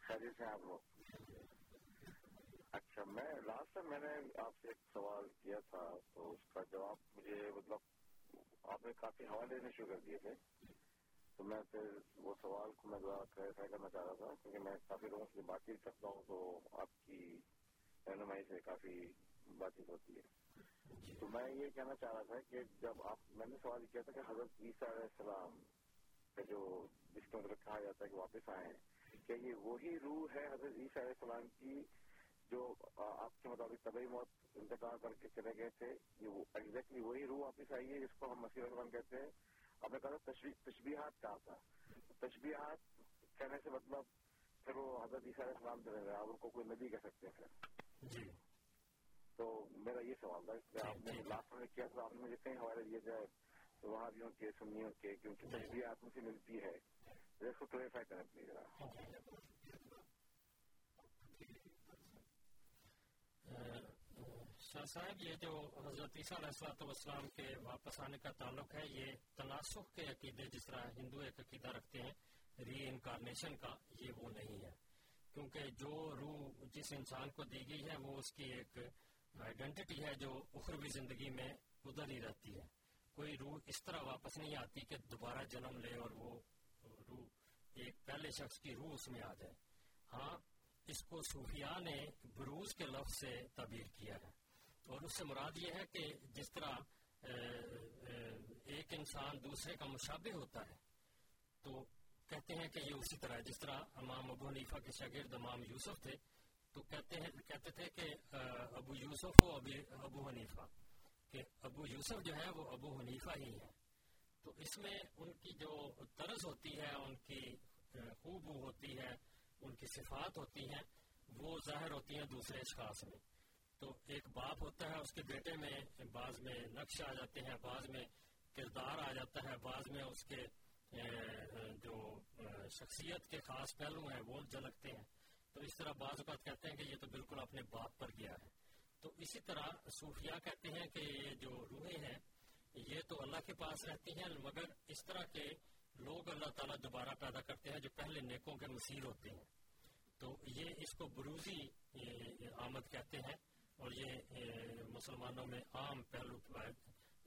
خیریت سے آپ لوگ؟ اچھا میں لاسٹ ٹائم میں نے آپ سے ایک سوال کیا تھا، تو اس کا جواب مجھے مطلب آپ نے کافی حوالے دینے شروع کر دیے تھے۔ تو میں پھر وہ سوال کو میں کلیریفائی کرنا چاہ رہا تھا، کیونکہ میں کافی لوگوں سے بات چیت کرتا ہوں، تو آپ کی رہنمائی سے کافی بات چیت ہوتی ہے تو میں یہ کہنا چاہ رہا تھا کہ جب آپ، میں نے سوال کیا تھا کہ حضرت عیسیٰ علیہ السلام کا جو جس کے مطلب کہا جاتا ہے کہ واپس آئے کہ یہ وہی روح ہے حضرت عیسیٰ علیہ السلام کی جو آپ کے مطابق طبی موت انتقال کر کے چلے گئے تھے؟ یہ ایگزیکٹلی وہی روح واپس آئی ہے جس کو ہم مسیح رحمان کہتے ہیں۔ آپ نے کہا تشبیہات کہا تھا تشبیہات کہنے سے مطلب پھر وہ حضرت عیسیٰ علیہ السلام چلے گئے آپ ان کو کوئی نبی کہہ سکتے ہیں جی۔ تو میرا یہ سوال تھا آپ نے لاسٹ میں کیا تھا؟ آپ نے مجھے کہیں حوالے دیے جائے بھی کے سنیوں کے کیونکہ تشبیہات مجھے ملتی ہے۔ اس کو کلیریفائی کریں پلیز ذرا شاہ صاحب یہ جو حضرت عیسیٰ علیہ السلام کے واپس آنے کا تعلق ہے یہ تناسخ کے عقیدے جس طرح ہندو ایک عقیدہ رکھتے ہیں ری انکارنیشن کا یہ وہ نہیں ہے۔ کیونکہ جو روح جس انسان کو دی گئی ہے وہ اس کی ایک آئیڈینٹی ہے جو اخروی زندگی میں ادھر ہی رہتی ہے۔ کوئی روح اس طرح واپس نہیں آتی کہ دوبارہ جنم لے اور وہ روح ایک پہلے شخص کی روح اس میں آ جائے۔ ہاں اس کو صوفیاء نے بروز کے لفظ سے تعبیر کیا ہے۔ اور اس سے مراد یہ ہے کہ جس طرح ایک انسان دوسرے کا مشابہ ہوتا ہے، تو کہتے ہیں کہ یہ اسی طرح جس طرح امام ابو حنیفہ کے شاگرد امام یوسف تھے، تو کہتے ہیں، کہتے تھے کہ ابو یوسف ہو ابو حنیفہ۔ کہ ابو یوسف جو ہے وہ ابو حنیفہ ہی ہے تو اس میں ان کی جو طرز ہوتی ہے، ان کی خوب ہوتی ہے، ان کی صفات ہوتی ہیں، وہ ظاہر ہوتی ہیں دوسرے اشخاص میں۔ تو ایک باپ ہوتا ہے، اس کے بیٹے میں بعض میں نقش آ جاتے ہیں، بعض میں کردار آ جاتا ہے، بعض میں اس کے جو شخصیت کے خاص پہلو ہیں، وہ جھلکتے ہیں۔ تو اس طرح بعض اوقات کہتے ہیں کہ یہ تو بالکل اپنے باپ پر گیا ہے۔ تو اسی طرح صوفیہ کہتے ہیں کہ یہ جو روحیں ہیں، یہ تو اللہ کے پاس رہتی ہیں، مگر اس طرح کے لوگ اللہ تعالیٰ دوبارہ پیدا کرتے ہیں جو پہلے نیکوں کے مسیر ہوتے ہیں۔ تو یہ اس کو بروزی آمد کہتے ہیں، اور یہ مسلمانوں میں عام پہلو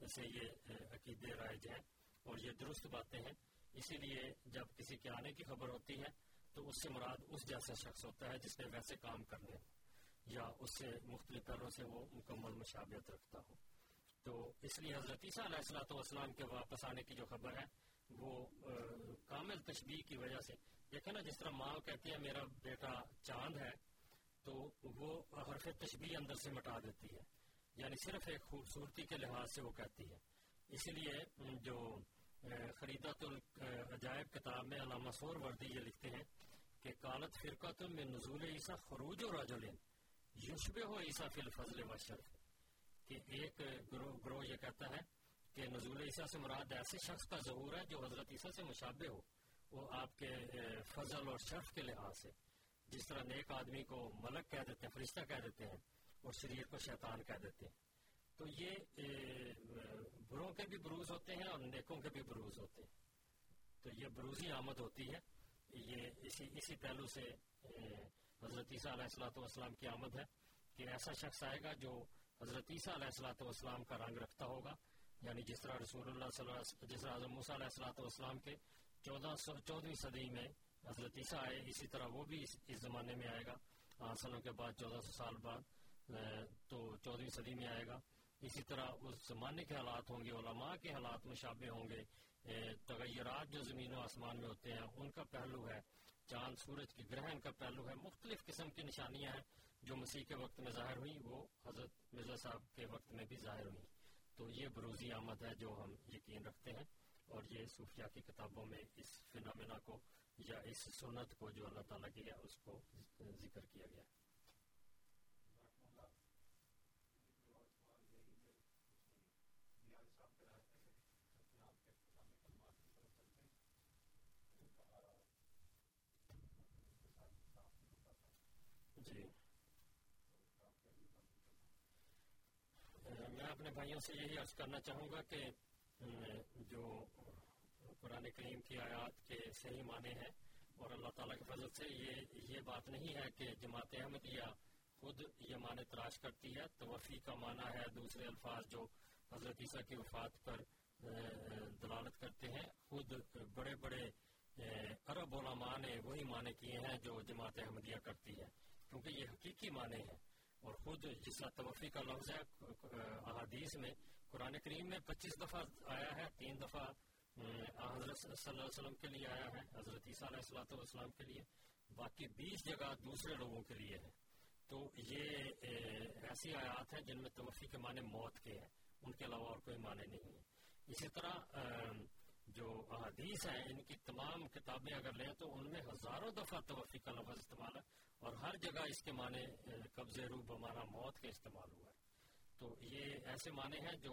سے یہ عقیدے رائج ہیں، اور یہ درست باتیں ہیں۔ اسی لیے جب کسی کے آنے کی خبر ہوتی ہے تو اس سے مراد اس جیسا شخص ہوتا ہے جس نے ویسے کام کرنے یا اس سے مختلف پہلوں سے وہ مکمل مشابت رکھتا ہو۔ تو اس لیے حضرت عیسیٰ علیہ السلاۃ والسلام کے واپس آنے کی جو خبر ہے، وہ کامل تشبیح کی وجہ سے۔ دیکھیں نا، جس طرح ماں کہتی ہے، میرا بیٹا چاند ہے، تو وہ حرف تشبیح اندر سے مٹا دیتی ہے۔ یعنی صرف ایک خوبصورتی کے لحاظ سے وہ کہتی ہے۔ اسی لیے جو خریدت العجائب کتاب میں علامہ سور وردی یہ لکھتے ہیں کہ کالت فرقہ تم میں نزول عیسیٰ خروج و راجلین یشبہ ہو عیسیٰ فی الفضل و شرف۔ کہ ایک گروہ گروہ یہ کہتا ہے کہ نزول عیسیٰ سے مراد ایسے شخص کا ظہور ہے جو حضرت عیسیٰ سے مشابہ ہو۔ وہ آپ کے فضل اور شرف کے لحاظ سے۔ جس طرح نیک آدمی کو ملک کہہ دیتے ہیں، فرشتہ کہہ دیتے ہیں اور شریر کو شیطان کہہ دیتے ہیں۔ تو یہ بروں کے بھی بروز ہوتے ہیں اور نیکوں کے بھی بروز ہوتے ہیں۔ تو یہ بروزی آمد ہوتی ہے۔ یہ اسی اسی پہلو سے حضرت عیسیٰ علیہ السلاۃ والسلام کی آمد ہے کہ ایسا شخص آئے گا جو حضرت عیسیٰ علیہ السلاۃ والسلام کا رنگ رکھتا ہوگا یعنی جس طرح رسول اللہ صلی اللہ علیہ جس طرح علیہ السلاۃ والسلام کے چودہ سو چودہویں صدی میں حضرت عیسیٰ آئے اسی طرح وہ بھی اس, اس زمانے میں آئے گا آٹھ سالوں کے بعد چودہ سو سال بعد تو چودہویں صدی میں آئے گا۔ اسی طرح اس زمانے کے حالات ہوں گے علماء کے حالات مشابہ ہوں گے تغیرات جو زمین و آسمان میں ہوتے ہیں ان کا پہلو ہے چاند سورج کے گرہن کا پہلو ہے، مختلف قسم کی نشانیاں ہیں جو مسیح کے وقت میں ظاہر ہوئی وہ حضرت مرزا صاحب کے وقت میں بھی ظاہر ہوئی تو یہ بروزی آمد ہے جو ہم یقین رکھتے ہیں اور یہ صوفیہ کی کتابوں میں اس فنامنا کو یا اس سنت کو جو اللہ تعالیٰ کی ہے اس کو ذکر کیا گیا۔ ہے بھائیوں سے یہی عرض کرنا چاہوں گا کہ جو قرآن کریم کی آیات کے صحیح معنی ہیں اور اللہ تعالیٰ کی فضل سے یہ یہ بات نہیں ہے کہ جماعت احمدیہ خود یہ معنی تلاش کرتی ہے توفی کا معنی ہے دوسرے الفاظ جو حضرت عیسیٰ کی وفات پر دلالت کرتے ہیں خود بڑے بڑے عرب علماء نے وہی معنی کیے ہیں جو جماعت احمدیہ کرتی ہے کیونکہ یہ حقیقی معنی ہے اور خود جس طرح توفی کا لفظ ہے احادیث میں، قرآن کریم میں پچیس دفعہ آیا ہے، تین دفعہ حضرت صلی اللہ علیہ وسلم کے لیے آیا ہے، حضرت عیسیٰ علیہ السلاۃ والسلام کے لیے، باقی بیس جگہ دوسرے لوگوں کے لیے ہے۔ تو یہ ایسی آیات ہیں جن میں توفی کے معنی موت کے ہیں، ان کے علاوہ اور کوئی معنی نہیں ہے۔ اسی طرح جو احادیث ہیں، ان کی تمام کتابیں اگر لیں تو ان میں ہزاروں دفعہ توفی کا لفظ استعمال ہے اور ہر جگہ اس کے معنی قبضے روح بمانا موت کے استعمال ہوا ہے۔ تو یہ ایسے معنی ہیں جو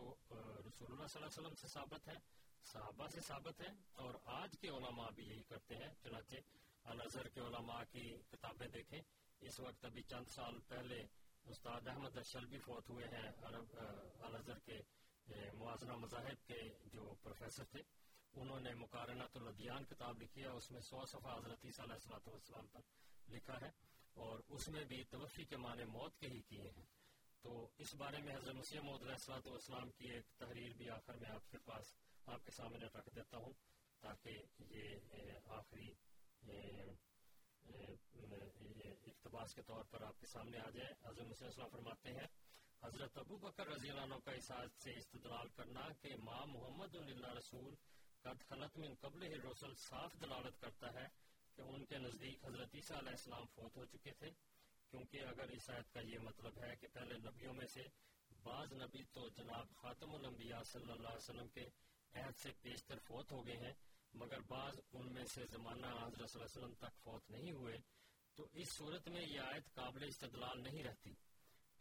رسول اللہ صلی اللہ علیہ وسلم سے ثابت ہے صحابہ سے ثابت ہے اور آج کے علماء بھی یہی کرتے ہیں۔ چنانچہ الازہر کے علماء کی کتابیں دیکھیں۔ اس وقت ابھی چند سال پہلے استاد احمد اشل بھی فوت ہوئے ہیں، عرب الازہر کے موازنہ مذاہب کے جو پروفیسر تھے۔ انہوں نے مقارنہ الدیان کتاب لکھی ہے، اس میں سو صفحہ حضرت صلی اللہ علیہ وسلم پر لکھا ہے اور اس میں بھی توفی کے معنی موت کے ہی کیے ہیں۔ تو اس بارے میں حضرت مسیح محدود السلاۃ والسلام کی ایک تحریر بھی آخر میں آپ کے پاس آپ کے سامنے رکھ دیتا ہوں تاکہ یہ آخری اقتباس کے طور پر آپ کے سامنے آ جائے۔ حضرت مسیح السلام فرماتے ہیں، حضرت ابو بکر رضی اللہ عنہ کا احساس سے استدلال کرنا کہ ماں محمد اللہ رسول قد خلط من قبل رسول صاف دلالت کرتا ہے کہ ان کے نزدیک حضرت عیسیٰ علیہ السلام فوت ہو چکے تھے، کیونکہ اگر اس آیت کا یہ مطلب ہے کہ پہلے نبیوں میں سے بعض نبی تو جناب خاتم الانبیاء صلی اللہ علیہ وسلم کے عہد سے پیشتر فوت ہو گئے ہیں، مگر بعض ان میں سے زمانہ حضرت صلی اللہ علیہ وسلم تک فوت نہیں ہوئے، تو اس صورت میں یہ آیت قابل استدلال نہیں رہتی،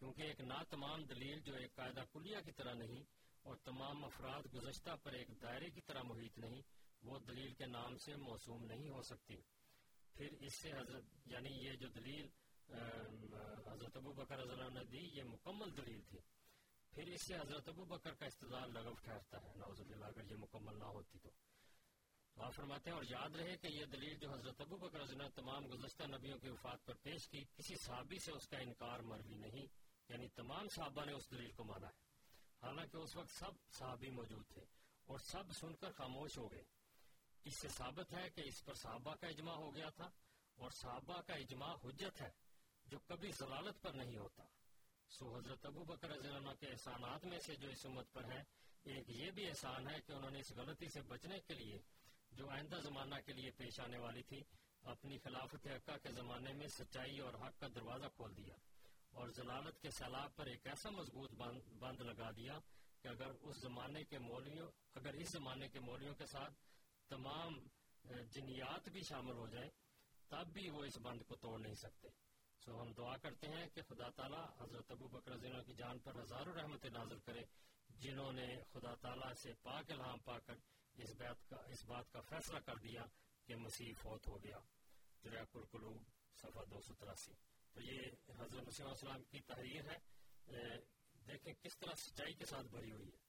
کیونکہ ایک نا تمام دلیل جو ایک قاعدہ کلیہ کی طرح نہیں اور تمام افراد گزشتہ پر ایک دائرے کی طرح محیط نہیں، وہ دلیل کے نام سے موسوم نہیں ہو سکتی۔ پھر اس سے حضرت یعنی یہ جو دلیل حضرت ابو بکر رضی اللہ نے دی، یہ مکمل دلیل تھی۔ پھر اس سے حضرت ابو بکر کا استدال لغو ٹھہرتا ہے۔ نوز اللہ اگر یہ مکمل نہ ہوتی تو۔ آپ فرماتے ہیں، اور یاد رہے کہ یہ دلیل جو حضرت ابو بکر رضی اللہ تمام گزشتہ نبیوں کی وفات پر پیش کی، کسی صحابی سے اس کا انکار مروی نہیں یعنی تمام صحابہ نے اس دلیل کو مانا ہے۔ حالانکہ اس وقت سب صحابی موجود تھے اور سب سن کر خاموش ہو گئے۔ اس سے ثابت ہے کہ اس پر صحابہ کا اجماع ہو گیا تھا اور صحابہ کا اجماع حجت ہے جو کبھی ضلالت پر نہیں ہوتا۔ سو حضرت ابو بکر رضی اللہ کے احسانات میں سے جو اس امت پر ہے ایک یہ بھی احسان ہے کہ انہوں نے اس غلطی سے بچنے کے لیے جو آئندہ زمانہ کے لیے پیش آنے والی تھی، اپنی خلافت حقہ کے زمانے میں سچائی اور حق کا دروازہ کھول دیا۔ اور ضلالت کے سیلاب پر ایک ایسا مضبوط بند لگا دیا کہ اگر اس زمانے کے مولیوں اگر اس زمانے کے مولیوں کے ساتھ تمام جنیات بھی شامل ہو جائیں، تب بھی وہ اس بند کو توڑ نہیں سکتے۔ سو ہم دعا کرتے ہیں کہ خدا تعالیٰ حضرت ابو بکر ضلع کی جان پر ہزاروں رحمت نازل کرے، جنہوں نے خدا تعالیٰ سے پاک الہام پا کر اس بات کا اس بات کا فیصلہ کر دیا کہ مسیح فوت ہو گیا۔ جریک القلوب صفحہ دو سو تراسی۔ تو یہ حضرت مسیح السلام کی تحریر ہے دیکھیں کس طرح سچائی کے ساتھ بھری ہوئی ہے۔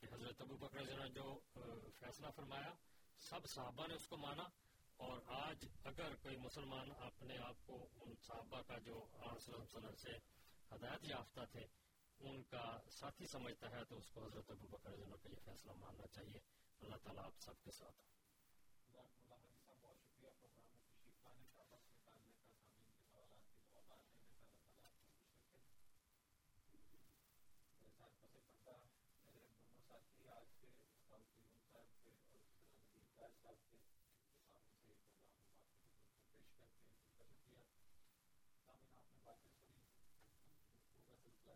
کہ حضرت ابو بکر ضلع جو فیصلہ فرمایا، سب صحابہ نے اس کو مانا، اور آج اگر کوئی مسلمان اپنے آپ کو ان صحابہ کا جو وسلم سے ہدایت یافتہ تھے، ان کا ساتھی سمجھتا ہے، تو اس کو حضرت ابو بکر کا یہ فیصلہ ماننا چاہیے۔ اللہ تعالیٰ آپ سب کے ساتھ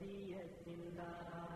ہے زندہ